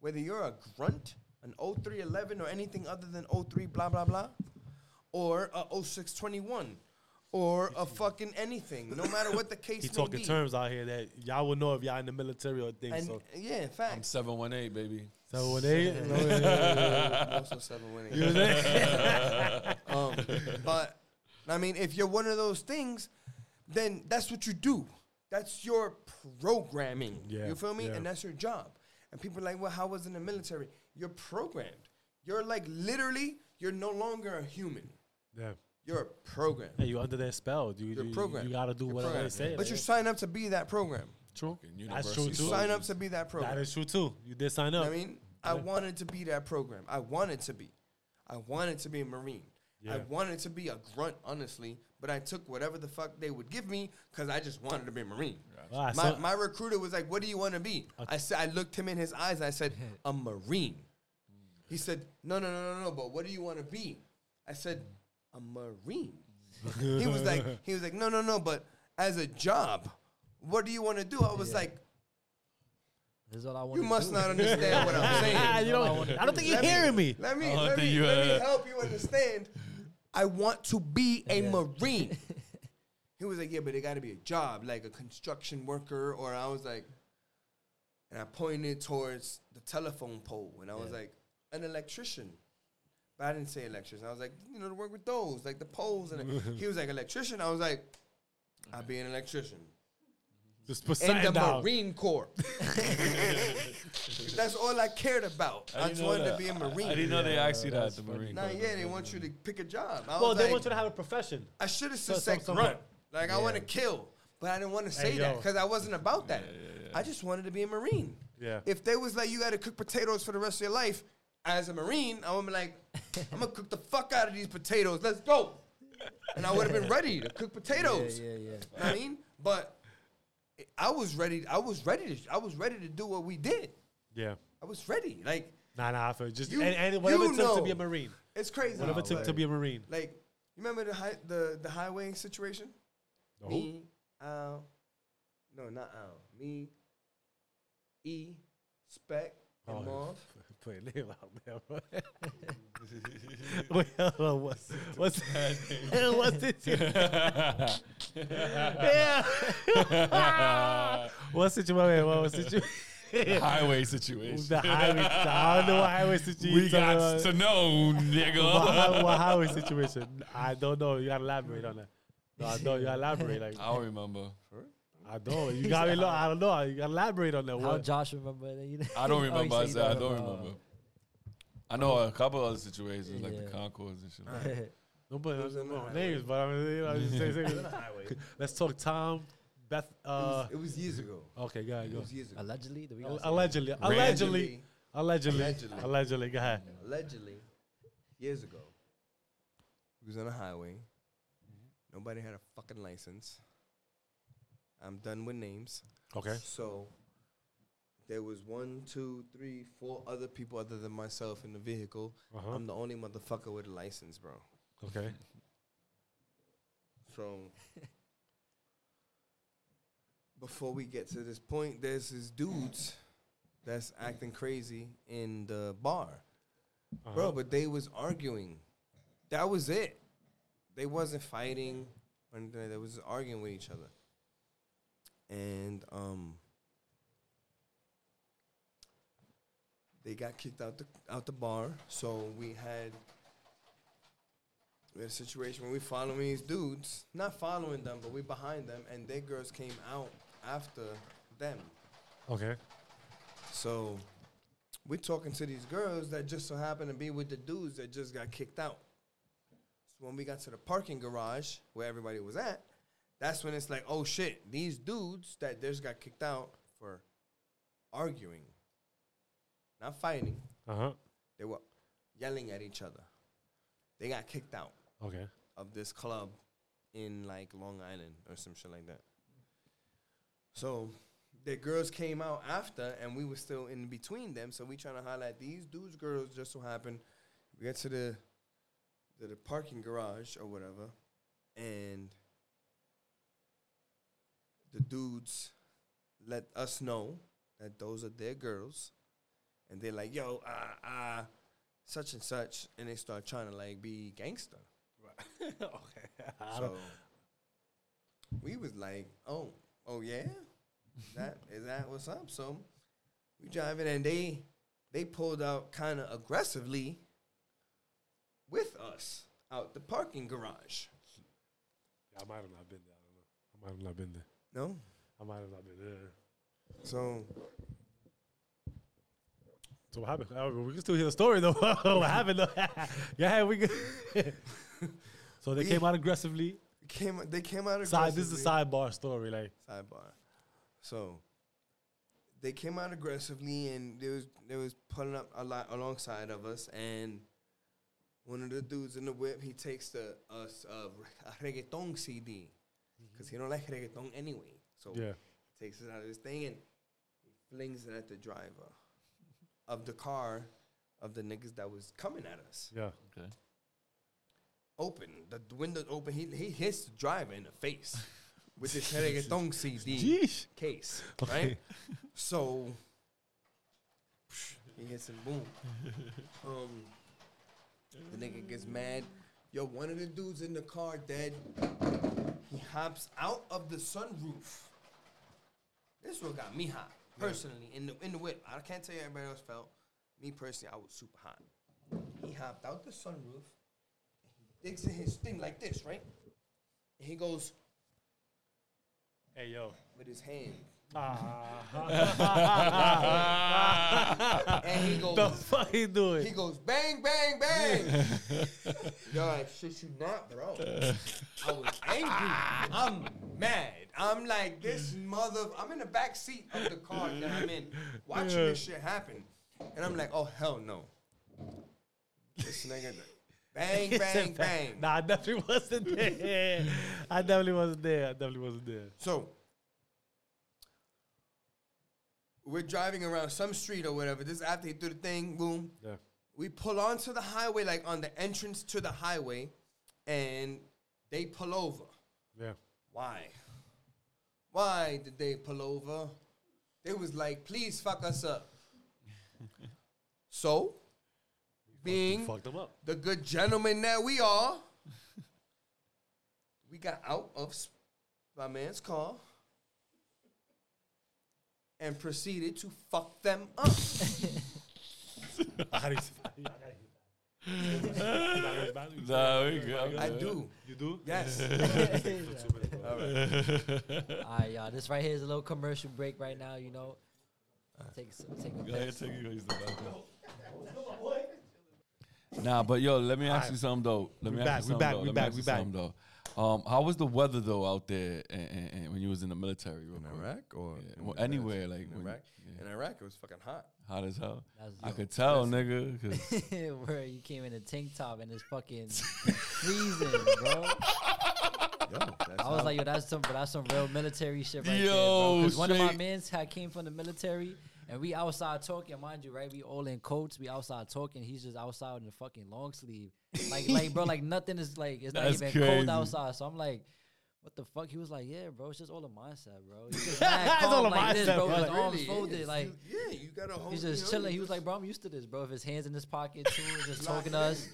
[SPEAKER 4] whether you're a grunt, an 0311 or anything other than 03 blah blah blah, or a 0621 or a fucking anything, no matter what the case
[SPEAKER 1] He
[SPEAKER 4] may
[SPEAKER 1] talking
[SPEAKER 4] be.
[SPEAKER 1] terms out here that y'all will know if y'all in the military or things.
[SPEAKER 4] And
[SPEAKER 1] So
[SPEAKER 4] yeah,
[SPEAKER 3] I'm
[SPEAKER 4] facts.
[SPEAKER 3] seven one eight, baby.
[SPEAKER 1] so when they,
[SPEAKER 4] also seven winning. (laughs) um, but I mean, if you're one of those things, then that's what you do. That's your programming.
[SPEAKER 1] Yeah,
[SPEAKER 4] you feel me?
[SPEAKER 1] yeah.
[SPEAKER 4] And that's your job. And people are like, well, how was in the military? You're programmed. You're like literally, you're no longer a human.
[SPEAKER 1] yeah.
[SPEAKER 4] You're a program.
[SPEAKER 1] Hey, you under their spell. You,
[SPEAKER 4] You're
[SPEAKER 1] you,
[SPEAKER 4] programmed.
[SPEAKER 1] you gotta do
[SPEAKER 4] You're
[SPEAKER 1] whatever they say.
[SPEAKER 4] But you sign up to be that program.
[SPEAKER 1] true. That's
[SPEAKER 3] university
[SPEAKER 1] true,
[SPEAKER 4] You sign up to be that program.
[SPEAKER 1] That is true too. You did sign up.
[SPEAKER 4] I mean, I wanted to be that program. I wanted to be. I wanted to be a Marine. I wanted to be a grunt, honestly, but I took whatever the fuck they would give me because I just wanted to be a Marine.
[SPEAKER 1] Ah,
[SPEAKER 4] My,
[SPEAKER 1] so-
[SPEAKER 4] my recruiter was like, "What do you want to be?" I said, I looked him in his eyes. I said, (laughs) "A Marine." He said, "No, no, no, no, no. But what do you want to be?" I said, "A Marine." he was like, he was like, "No, no, no. But as a job, what do you want to do?" I was
[SPEAKER 2] Yeah.
[SPEAKER 4] like,
[SPEAKER 2] This is what I want.
[SPEAKER 4] "You must not understand what I'm (laughs) saying."
[SPEAKER 1] You don't, I don't think you're
[SPEAKER 4] Let me-
[SPEAKER 1] hearing me.
[SPEAKER 4] Let me, let, me,
[SPEAKER 3] you,
[SPEAKER 4] let me
[SPEAKER 3] uh,
[SPEAKER 4] help you understand. I want to be a
[SPEAKER 2] Yeah.
[SPEAKER 4] Marine. (laughs) he was like, yeah, but it got to be a job, like a construction worker. Or I was like, and I pointed towards the telephone pole. And I was
[SPEAKER 2] Yeah.
[SPEAKER 4] like, an electrician. But I didn't say electrician. I was like, you know, to work with those, like the poles. And (laughs) he was like, electrician. I was like, I'll be an electrician.
[SPEAKER 1] Just put
[SPEAKER 4] In
[SPEAKER 1] something
[SPEAKER 4] the
[SPEAKER 1] down.
[SPEAKER 4] Marine Corps. (laughs) That's all I cared about. I,
[SPEAKER 3] didn't
[SPEAKER 4] just
[SPEAKER 3] know
[SPEAKER 4] wanted to be a Marine.
[SPEAKER 3] I didn't know they asked you that at the
[SPEAKER 2] funny.
[SPEAKER 3] Marine
[SPEAKER 4] Nah,
[SPEAKER 3] Corps.
[SPEAKER 4] yeah, they want you to pick a job. I
[SPEAKER 1] Well,
[SPEAKER 4] was
[SPEAKER 1] they
[SPEAKER 4] like,
[SPEAKER 1] want you to have a profession.
[SPEAKER 4] I should have
[SPEAKER 1] So-
[SPEAKER 4] just
[SPEAKER 1] so-
[SPEAKER 4] said
[SPEAKER 1] so-
[SPEAKER 4] grunt. Like I want to kill, but I didn't want to say
[SPEAKER 1] Hey,
[SPEAKER 4] that because I wasn't about that. I just wanted to be a Marine.
[SPEAKER 1] Yeah.
[SPEAKER 4] If they was like, you got to cook potatoes for the rest of your life, as a Marine, I would be like, I'm gonna cook the fuck out of these potatoes. Let's go. And I would have been ready to cook (laughs) potatoes.
[SPEAKER 2] Yeah, yeah, yeah.
[SPEAKER 4] You know what I mean, but I was ready. I was ready to. I was ready to do what we did.
[SPEAKER 1] Yeah.
[SPEAKER 4] I was ready. Like
[SPEAKER 1] Nah, nah. I feel just
[SPEAKER 4] You-
[SPEAKER 1] and, and whatever it took to be a marine.
[SPEAKER 4] it's crazy.
[SPEAKER 1] Whatever it took
[SPEAKER 4] but-
[SPEAKER 1] to be a marine.
[SPEAKER 4] Like, you remember the high, the the highway situation?
[SPEAKER 1] The?
[SPEAKER 4] Me, Al, no, not Al. Me, E, Spec, and
[SPEAKER 1] Oh,
[SPEAKER 4] Marv.
[SPEAKER 1] Put your name out there. Wait, hold on. What's what's what's this? yeah. what situation? What was situation?
[SPEAKER 3] Highway situation.
[SPEAKER 1] the highway. I don't know what highway situation.
[SPEAKER 3] we got
[SPEAKER 1] uh,
[SPEAKER 3] to know, nigga.
[SPEAKER 1] hi- what highway situation? I don't know. You gotta elaborate on that. No, I don't. You gotta elaborate. Like
[SPEAKER 3] I don't remember.
[SPEAKER 1] I don't. You got me. Lo- I don't know. You gotta elaborate on that.
[SPEAKER 2] How
[SPEAKER 1] What?
[SPEAKER 2] Josh remember that? You know?
[SPEAKER 3] I don't (laughs)
[SPEAKER 2] Oh,
[SPEAKER 3] remember. I said I don't
[SPEAKER 2] remember.
[SPEAKER 3] remember. I know a couple other situations like the
[SPEAKER 2] Yeah.
[SPEAKER 3] Concords and shit. like that. (laughs)
[SPEAKER 1] Don't put
[SPEAKER 4] It was in the
[SPEAKER 1] no
[SPEAKER 4] highway.
[SPEAKER 1] names, but I mean, you know, just say, (laughs) say, Let's talk Tom, Beth.
[SPEAKER 4] it,
[SPEAKER 1] Uh,
[SPEAKER 4] was, it was years ago.
[SPEAKER 1] okay, go ahead.
[SPEAKER 4] It
[SPEAKER 1] Go.
[SPEAKER 4] was years ago.
[SPEAKER 2] Allegedly, do we
[SPEAKER 1] Al-
[SPEAKER 2] gotta say that?
[SPEAKER 1] Allegedly, allegedly, allegedly,
[SPEAKER 4] Allegedly.
[SPEAKER 1] allegedly. Go ahead.
[SPEAKER 4] Allegedly, years ago, we was on a highway. Nobody had a fucking license. I'm done with names.
[SPEAKER 1] Okay.
[SPEAKER 4] So there was one, two, three, four other people other than myself in the vehicle.
[SPEAKER 1] Uh-huh.
[SPEAKER 4] I'm the only motherfucker with a license, bro.
[SPEAKER 1] Okay.
[SPEAKER 4] So (laughs) before we get to this point, there's this dudes that's acting crazy in the bar.
[SPEAKER 1] Uh-huh.
[SPEAKER 4] Bro, but they was arguing. That was it. They wasn't fighting or anything. They was arguing with each other. And um they got kicked out the out the bar. So we had we had a situation where we following these dudes, not following them, but we behind them, and their girls came out after them.
[SPEAKER 1] Okay.
[SPEAKER 4] So we're talking to these girls that just so happen to be with the dudes that just got kicked out. So when we got to the parking garage where everybody was at, that's when it's like, oh shit, these dudes that just got kicked out for arguing, not fighting,
[SPEAKER 1] Uh huh.
[SPEAKER 4] they were yelling at each other. They got kicked out
[SPEAKER 1] Okay.
[SPEAKER 4] of this club in like Long Island or some shit like that. So the girls came out after, and we were still in between them. So we trying to highlight these dudes, girls. Just so happened, we get to the to the parking garage or whatever, and the dudes let us know that those are their girls, and they're like, "Yo, uh, uh, such and such," and they start trying to like be gangster.
[SPEAKER 1] Right. (laughs) okay.
[SPEAKER 4] So we was like, oh, oh yeah, that is that what's up? So we driving and they they pulled out kind of aggressively with us out the parking garage.
[SPEAKER 1] I might have not been there. I don't know. I might have not been there.
[SPEAKER 4] No,
[SPEAKER 1] I might have not been there.
[SPEAKER 4] so
[SPEAKER 1] So what happened? Oh, we can still hear the story though. (laughs) what happened though? (laughs) yeah, we good. (laughs) so they
[SPEAKER 4] We-
[SPEAKER 1] came out aggressively.
[SPEAKER 4] came they came out
[SPEAKER 1] Side. This is a sidebar story. Like,
[SPEAKER 4] sidebar. So they came out aggressively and they was they was pulling up a lot alongside of us and one of the dudes in the whip he takes the us uh, a reggaeton CD because he don't like reggaeton anyway. So
[SPEAKER 1] yeah.
[SPEAKER 4] he takes it out of this thing and he flings it at the driver of the car of the niggas that was coming at us.
[SPEAKER 1] Yeah.
[SPEAKER 3] Okay.
[SPEAKER 4] Open the, the windows open. He he hits the driver in the face (laughs) with this reggaeton (laughs) CD
[SPEAKER 1] Jeez.
[SPEAKER 4] case,
[SPEAKER 1] Okay.
[SPEAKER 4] right? So he hits him, boom. (laughs) Um, the nigga gets mad. Yo, one of the dudes in the car dead. He hops out of the sunroof. This one got me hot personally in the in the whip. I can't tell you everybody else felt. Me personally, I was super hot. He hopped out the sunroof. He digs in his thing like this, right? And he goes
[SPEAKER 1] Hey yo.
[SPEAKER 4] with his hand. And he (laughs) goes,
[SPEAKER 1] the fuck he doing?
[SPEAKER 4] He goes bang, bang, bang. (laughs) Yo, I shit you not, bro. I was angry. I'm mad. I'm like this mother. I'm in the back seat of the car that I'm in, watching this shit happen, and I'm like, oh hell no. This nigga, bang, (laughs) bang, bang.
[SPEAKER 1] Nah, I definitely wasn't there. I definitely wasn't there. I definitely wasn't there.
[SPEAKER 4] So we're driving around some street or whatever. This is after he do the thing, boom.
[SPEAKER 1] Yeah.
[SPEAKER 4] We pull onto the highway, like on the entrance to the highway, and they pull over.
[SPEAKER 1] Yeah.
[SPEAKER 4] Why? Why did they pull over? They was like, please fuck us up. so, being
[SPEAKER 1] Fucked him up.
[SPEAKER 4] the good gentleman that we are, we got out of my man's car and proceeded to fuck them up.
[SPEAKER 1] How do you-
[SPEAKER 3] Nah, we good.
[SPEAKER 4] I do.
[SPEAKER 1] You do?
[SPEAKER 4] Yes. (laughs)
[SPEAKER 2] All right, y'all. This right here is a little commercial break right now. You know, take s- take a
[SPEAKER 3] Go ahead,
[SPEAKER 2] piss.
[SPEAKER 3] take it. Use the bathroom. Nah, but yo, let me ask you something though. Let me
[SPEAKER 1] back,
[SPEAKER 3] ask
[SPEAKER 1] we
[SPEAKER 3] you something
[SPEAKER 1] back,
[SPEAKER 3] though.
[SPEAKER 1] we
[SPEAKER 3] Let me
[SPEAKER 1] back,
[SPEAKER 3] ask
[SPEAKER 1] we
[SPEAKER 3] you
[SPEAKER 1] back.
[SPEAKER 3] something, though. Um, how was the weather though out there and, and, and when you was in the military? real quick?
[SPEAKER 4] or
[SPEAKER 3] Yeah, well, anywhere like
[SPEAKER 4] in Iraq?
[SPEAKER 3] yeah,
[SPEAKER 4] In Iraq, it was fucking hot.
[SPEAKER 3] hot as hell. I
[SPEAKER 2] yo,
[SPEAKER 3] could tell, nigga. (laughs)
[SPEAKER 2] where you came in a tank top and it's fucking freezing, bro. (laughs)
[SPEAKER 4] Yo,
[SPEAKER 2] I was like, yo, that's some, but that's some real military shit right
[SPEAKER 3] Yo,
[SPEAKER 2] there, bro. Because one of my
[SPEAKER 3] straight-
[SPEAKER 2] mans had came from the military, and we outside talking. Mind you, right? We all in coats. We outside talking. He's just outside in the fucking long sleeve, like, like, bro, like nothing is like it's not even
[SPEAKER 3] crazy.
[SPEAKER 2] cold outside. So I'm like. What the fuck? He was like, "Yeah, bro, it's just all a mindset, bro." He's just (laughs) mad
[SPEAKER 1] It's all a
[SPEAKER 2] like this,
[SPEAKER 1] mindset,
[SPEAKER 2] bro.
[SPEAKER 1] bro.
[SPEAKER 2] His
[SPEAKER 1] Like,
[SPEAKER 2] arms
[SPEAKER 4] Really
[SPEAKER 2] folded,
[SPEAKER 4] is.
[SPEAKER 2] like
[SPEAKER 4] You- yeah, you gotta hold.
[SPEAKER 2] he's just chilling.
[SPEAKER 4] you
[SPEAKER 2] He was like, "Bro, I'm used to this, bro." If his hands in his pocket too, just (laughs) talking to us.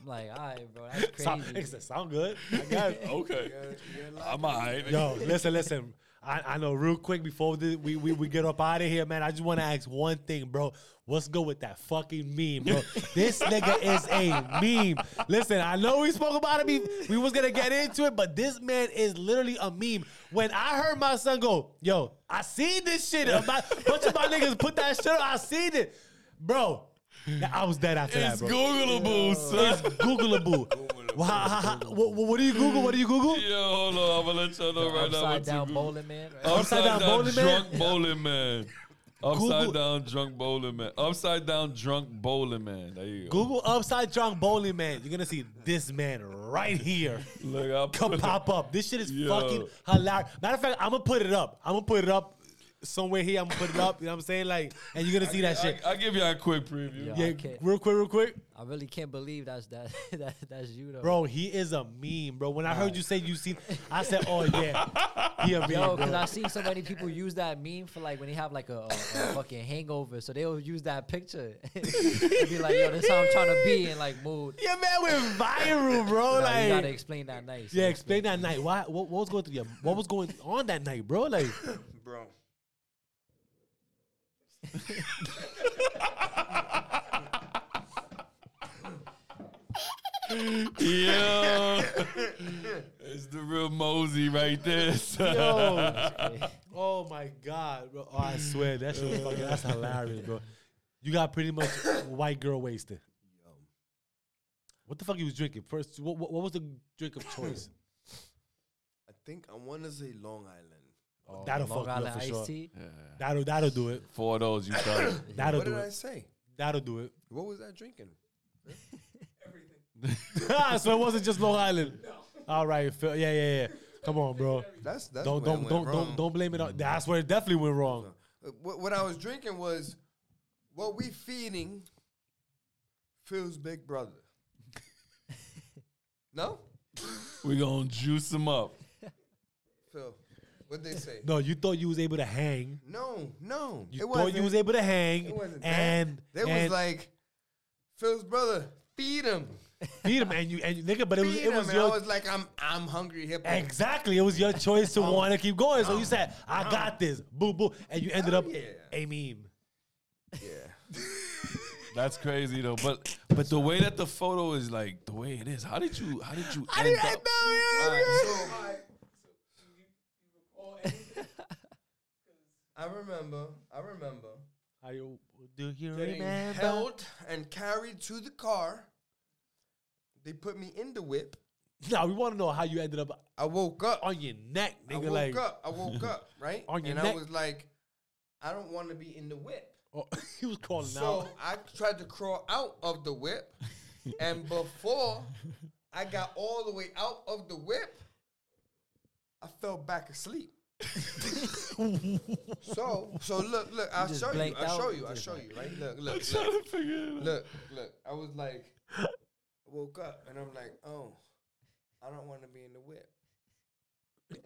[SPEAKER 2] I'm like, all right, bro, that's
[SPEAKER 1] Sound,
[SPEAKER 2] crazy.
[SPEAKER 1] it sound good. I guess. (laughs)
[SPEAKER 3] okay,
[SPEAKER 4] You gotta- you gotta
[SPEAKER 3] I'm alright.
[SPEAKER 1] Yo, listen, listen. I, I know real quick before the, we, we we get up out of here, man. I just want to ask one thing, bro. What's good with that fucking meme, bro? (laughs) this nigga is a meme. Listen, I know we spoke about it. We, we was gonna get into it, but this man is literally a meme. When I heard my son go, yo, I seen this shit. A bunch of my niggas put that shit up. I seen it, bro. I was dead after
[SPEAKER 3] It's
[SPEAKER 1] that, bro.
[SPEAKER 3] It's Googleable, son.
[SPEAKER 1] It's Googleable. Well, how- how- how- what, what do you Google? What do you Google? (laughs)
[SPEAKER 3] Yo, hold on. I'm gonna let y'all know right now.
[SPEAKER 2] Upside down bowling man. Right?
[SPEAKER 1] Upside down bowling man?
[SPEAKER 3] drunk bowling man. Upside
[SPEAKER 1] Google-
[SPEAKER 3] down drunk bowling man. Upside down drunk bowling man. There you go.
[SPEAKER 1] Google upside drunk bowling man. You're gonna see this man right here.
[SPEAKER 3] Look, I'll
[SPEAKER 1] Come
[SPEAKER 3] put-
[SPEAKER 1] pop up. This shit is
[SPEAKER 3] Yo.
[SPEAKER 1] fucking hilarious. Matter of fact, I'm gonna put it up. I'm gonna put it up somewhere here. I'm gonna put it up. You know what I'm saying? Like, and you're gonna see that shit.
[SPEAKER 3] I, will give you a quick preview.
[SPEAKER 2] Yeah.
[SPEAKER 1] Yeah,
[SPEAKER 2] Okay.
[SPEAKER 1] real quick, real quick,
[SPEAKER 2] I really can't believe that's that, (laughs) that that's you though.
[SPEAKER 1] bro. He is a meme, bro. When I heard you say you seen, I said, oh yeah, he a meme,
[SPEAKER 2] Yo, because
[SPEAKER 1] bro.
[SPEAKER 2] I seen so many people use that meme for like when they have like a, a, a (laughs) fucking hangover, so they'll use that picture. (laughs) and be like, yo, this is how I'm trying to be in like mood.
[SPEAKER 1] Yeah, man, went viral, bro.
[SPEAKER 2] Nah, you gotta explain that nice.
[SPEAKER 1] yeah, explain that night. Why? What, what was going through your? What was going on that night, bro? Like,
[SPEAKER 4] bro. (laughs)
[SPEAKER 3] Yeah. it's the real Mosey right there. son.
[SPEAKER 1] yo, oh my god, bro. Oh, I swear that shit was fucking. That's hilarious, bro. You got pretty much white girl wasted. What the fuck you was drinking first? What, what, what was the drink of choice?
[SPEAKER 4] I think I want to say Long Island.
[SPEAKER 2] Oh,
[SPEAKER 1] That'll
[SPEAKER 2] Long
[SPEAKER 1] fuck you up for sure.
[SPEAKER 3] Yeah.
[SPEAKER 1] That'll that'll do it.
[SPEAKER 3] Four of those, you (coughs) got it.
[SPEAKER 1] That'll
[SPEAKER 4] what
[SPEAKER 1] do
[SPEAKER 4] did I
[SPEAKER 1] it.
[SPEAKER 4] say?
[SPEAKER 1] That'll do it.
[SPEAKER 4] What was that drinking? Everything. (laughs)
[SPEAKER 1] So it wasn't just Long Island. All right, Phil. Yeah, yeah, yeah. Come on, bro.
[SPEAKER 4] That's that's
[SPEAKER 1] Don't
[SPEAKER 4] where it
[SPEAKER 1] don't
[SPEAKER 4] went
[SPEAKER 1] don't
[SPEAKER 4] wrong.
[SPEAKER 1] don't don't blame it on. That's where it definitely went wrong.
[SPEAKER 4] Uh, What, what I was drinking was what we feeding Phil's big brother. (laughs) no,
[SPEAKER 3] we gonna juice them up.
[SPEAKER 4] Phil. What they say?
[SPEAKER 1] No, you thought you was able to hang.
[SPEAKER 4] No, no.
[SPEAKER 1] You
[SPEAKER 4] it
[SPEAKER 1] thought
[SPEAKER 4] wasn't.
[SPEAKER 1] you was able to hang,
[SPEAKER 4] It wasn't
[SPEAKER 1] and
[SPEAKER 4] that. They
[SPEAKER 1] and
[SPEAKER 4] was like Phil's brother. Feed him.
[SPEAKER 1] feed him, and you and you, nigga. But it was
[SPEAKER 4] Feed
[SPEAKER 1] it was
[SPEAKER 4] and
[SPEAKER 1] your
[SPEAKER 4] I was like, I'm I'm hungry hippo.
[SPEAKER 1] exactly. It was your choice to (laughs) want to keep going. So you said, "I got this." Boo boo, and you ended
[SPEAKER 4] Hell
[SPEAKER 1] up
[SPEAKER 4] yeah.
[SPEAKER 1] a meme.
[SPEAKER 4] Yeah.
[SPEAKER 3] That's crazy though. But but the way that the photo is like the way it is, how did you how did you end up?
[SPEAKER 4] All right, so I remember. I remember.
[SPEAKER 1] How you do you
[SPEAKER 4] getting
[SPEAKER 1] remember?
[SPEAKER 4] held and carried to the car. They put me in the whip.
[SPEAKER 1] No, we want to know how you ended up
[SPEAKER 4] I woke up.
[SPEAKER 1] on your neck,
[SPEAKER 4] I
[SPEAKER 1] nigga.
[SPEAKER 4] woke
[SPEAKER 1] like,
[SPEAKER 4] up. I woke up, (laughs) right?
[SPEAKER 1] On your
[SPEAKER 4] and
[SPEAKER 1] neck?
[SPEAKER 4] I was like, I don't want to be in the whip.
[SPEAKER 1] oh, (laughs) he was calling out.
[SPEAKER 4] So
[SPEAKER 1] out.
[SPEAKER 4] I tried to crawl out of the whip. (laughs) and before I got all the way out of the whip, I fell back asleep. (laughs) so, so look, look, I'll show you. I'll show you. I'll show you, right? Look, look,
[SPEAKER 3] Trying
[SPEAKER 4] look.
[SPEAKER 3] to figure.
[SPEAKER 4] Look, look. I was like, I woke up and I'm like, oh, I don't want to be in the whip.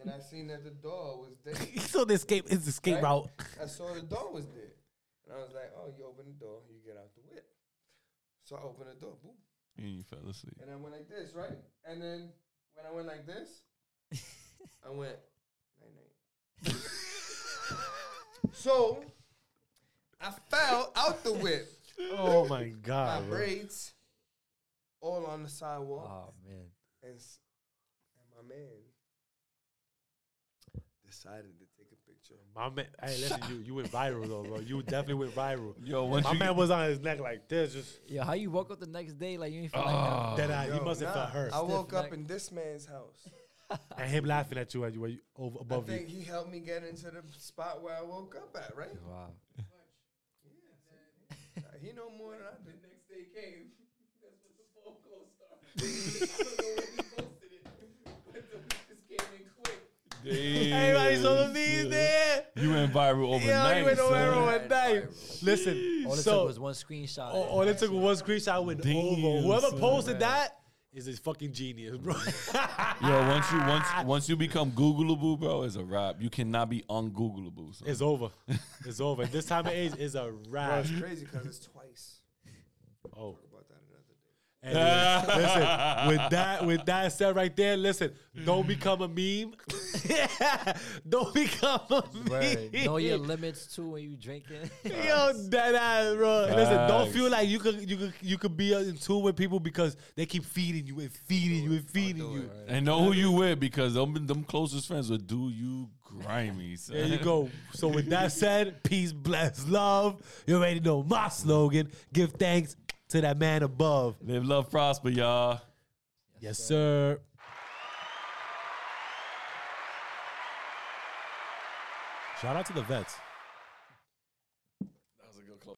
[SPEAKER 4] And I seen that the door was there. (laughs)
[SPEAKER 1] so the escape is the escape
[SPEAKER 4] Right?
[SPEAKER 1] route.
[SPEAKER 4] I saw the door was there. And I was like, oh, you open the door, you get out the whip. So I opened the door, boom.
[SPEAKER 3] And you fell asleep.
[SPEAKER 4] And I went like this, right? And then when I went like this, (laughs) I went, night night. (laughs) so I fell out the whip.
[SPEAKER 1] Oh my
[SPEAKER 4] My
[SPEAKER 1] god, bro.
[SPEAKER 4] braids all on the sidewalk.
[SPEAKER 2] Oh man.
[SPEAKER 4] and, and my man decided to take a picture.
[SPEAKER 1] My man, hey, listen, you you went viral though, bro. You definitely went viral.
[SPEAKER 3] Yo, once
[SPEAKER 1] My
[SPEAKER 3] you
[SPEAKER 1] man was on his neck like this, just
[SPEAKER 2] Yo, how you woke up the next day like you ain't feel
[SPEAKER 3] Oh.
[SPEAKER 2] like
[SPEAKER 1] dead eye. He
[SPEAKER 4] Yo,
[SPEAKER 1] must have
[SPEAKER 4] nah,
[SPEAKER 1] felt hurt.
[SPEAKER 4] I woke up
[SPEAKER 2] neck.
[SPEAKER 4] in this man's house.
[SPEAKER 1] And him laughing at you, at you, were you over
[SPEAKER 4] I
[SPEAKER 1] above you.
[SPEAKER 4] think he helped me get into the spot where I woke up at, right?
[SPEAKER 2] Wow.
[SPEAKER 4] Uh, he know more than I do. The next day came. That's when the phone call started. (laughs) I don't know when he posted it, but the weakest came in quick.
[SPEAKER 1] Everybody saw the memes there.
[SPEAKER 3] You went viral
[SPEAKER 1] Yo,
[SPEAKER 3] overnight.
[SPEAKER 1] you went
[SPEAKER 3] son.
[SPEAKER 1] over
[SPEAKER 4] son.
[SPEAKER 1] one night.
[SPEAKER 4] Viral.
[SPEAKER 1] Listen,
[SPEAKER 2] All it
[SPEAKER 1] so
[SPEAKER 2] took was one screenshot.
[SPEAKER 1] all, all it took was one screenshot went
[SPEAKER 3] Damn,
[SPEAKER 1] over. Whoever
[SPEAKER 3] son.
[SPEAKER 1] posted that is a fucking genius, bro. (laughs)
[SPEAKER 3] Yo, once you once once you become Googleable, bro, it's a wrap. You cannot be ungoogleable. son.
[SPEAKER 1] it's over. It's over. This time of age is a
[SPEAKER 4] Bro, it's crazy because it's twice.
[SPEAKER 1] Oh,
[SPEAKER 4] Talk about that another day.
[SPEAKER 1] And (laughs) listen, with that, with that said right there, listen, don't become a meme. (laughs) don't become a
[SPEAKER 2] Word.
[SPEAKER 1] meme.
[SPEAKER 2] Know your limits too when you drinking. (laughs)
[SPEAKER 1] Yo, that ass, bro. Listen, don't feel like you could you could you could be in tune with people because they keep feeding you and feeding you and feeding you.
[SPEAKER 4] it.
[SPEAKER 3] And know who you with because them them closest friends will do you grimy. son.
[SPEAKER 1] There you go. So with that said, peace, bless, love. You already know my slogan. Give thanks to that man above.
[SPEAKER 3] Live, love, prosper, y'all.
[SPEAKER 1] Yes, sir. Shout out to the vets.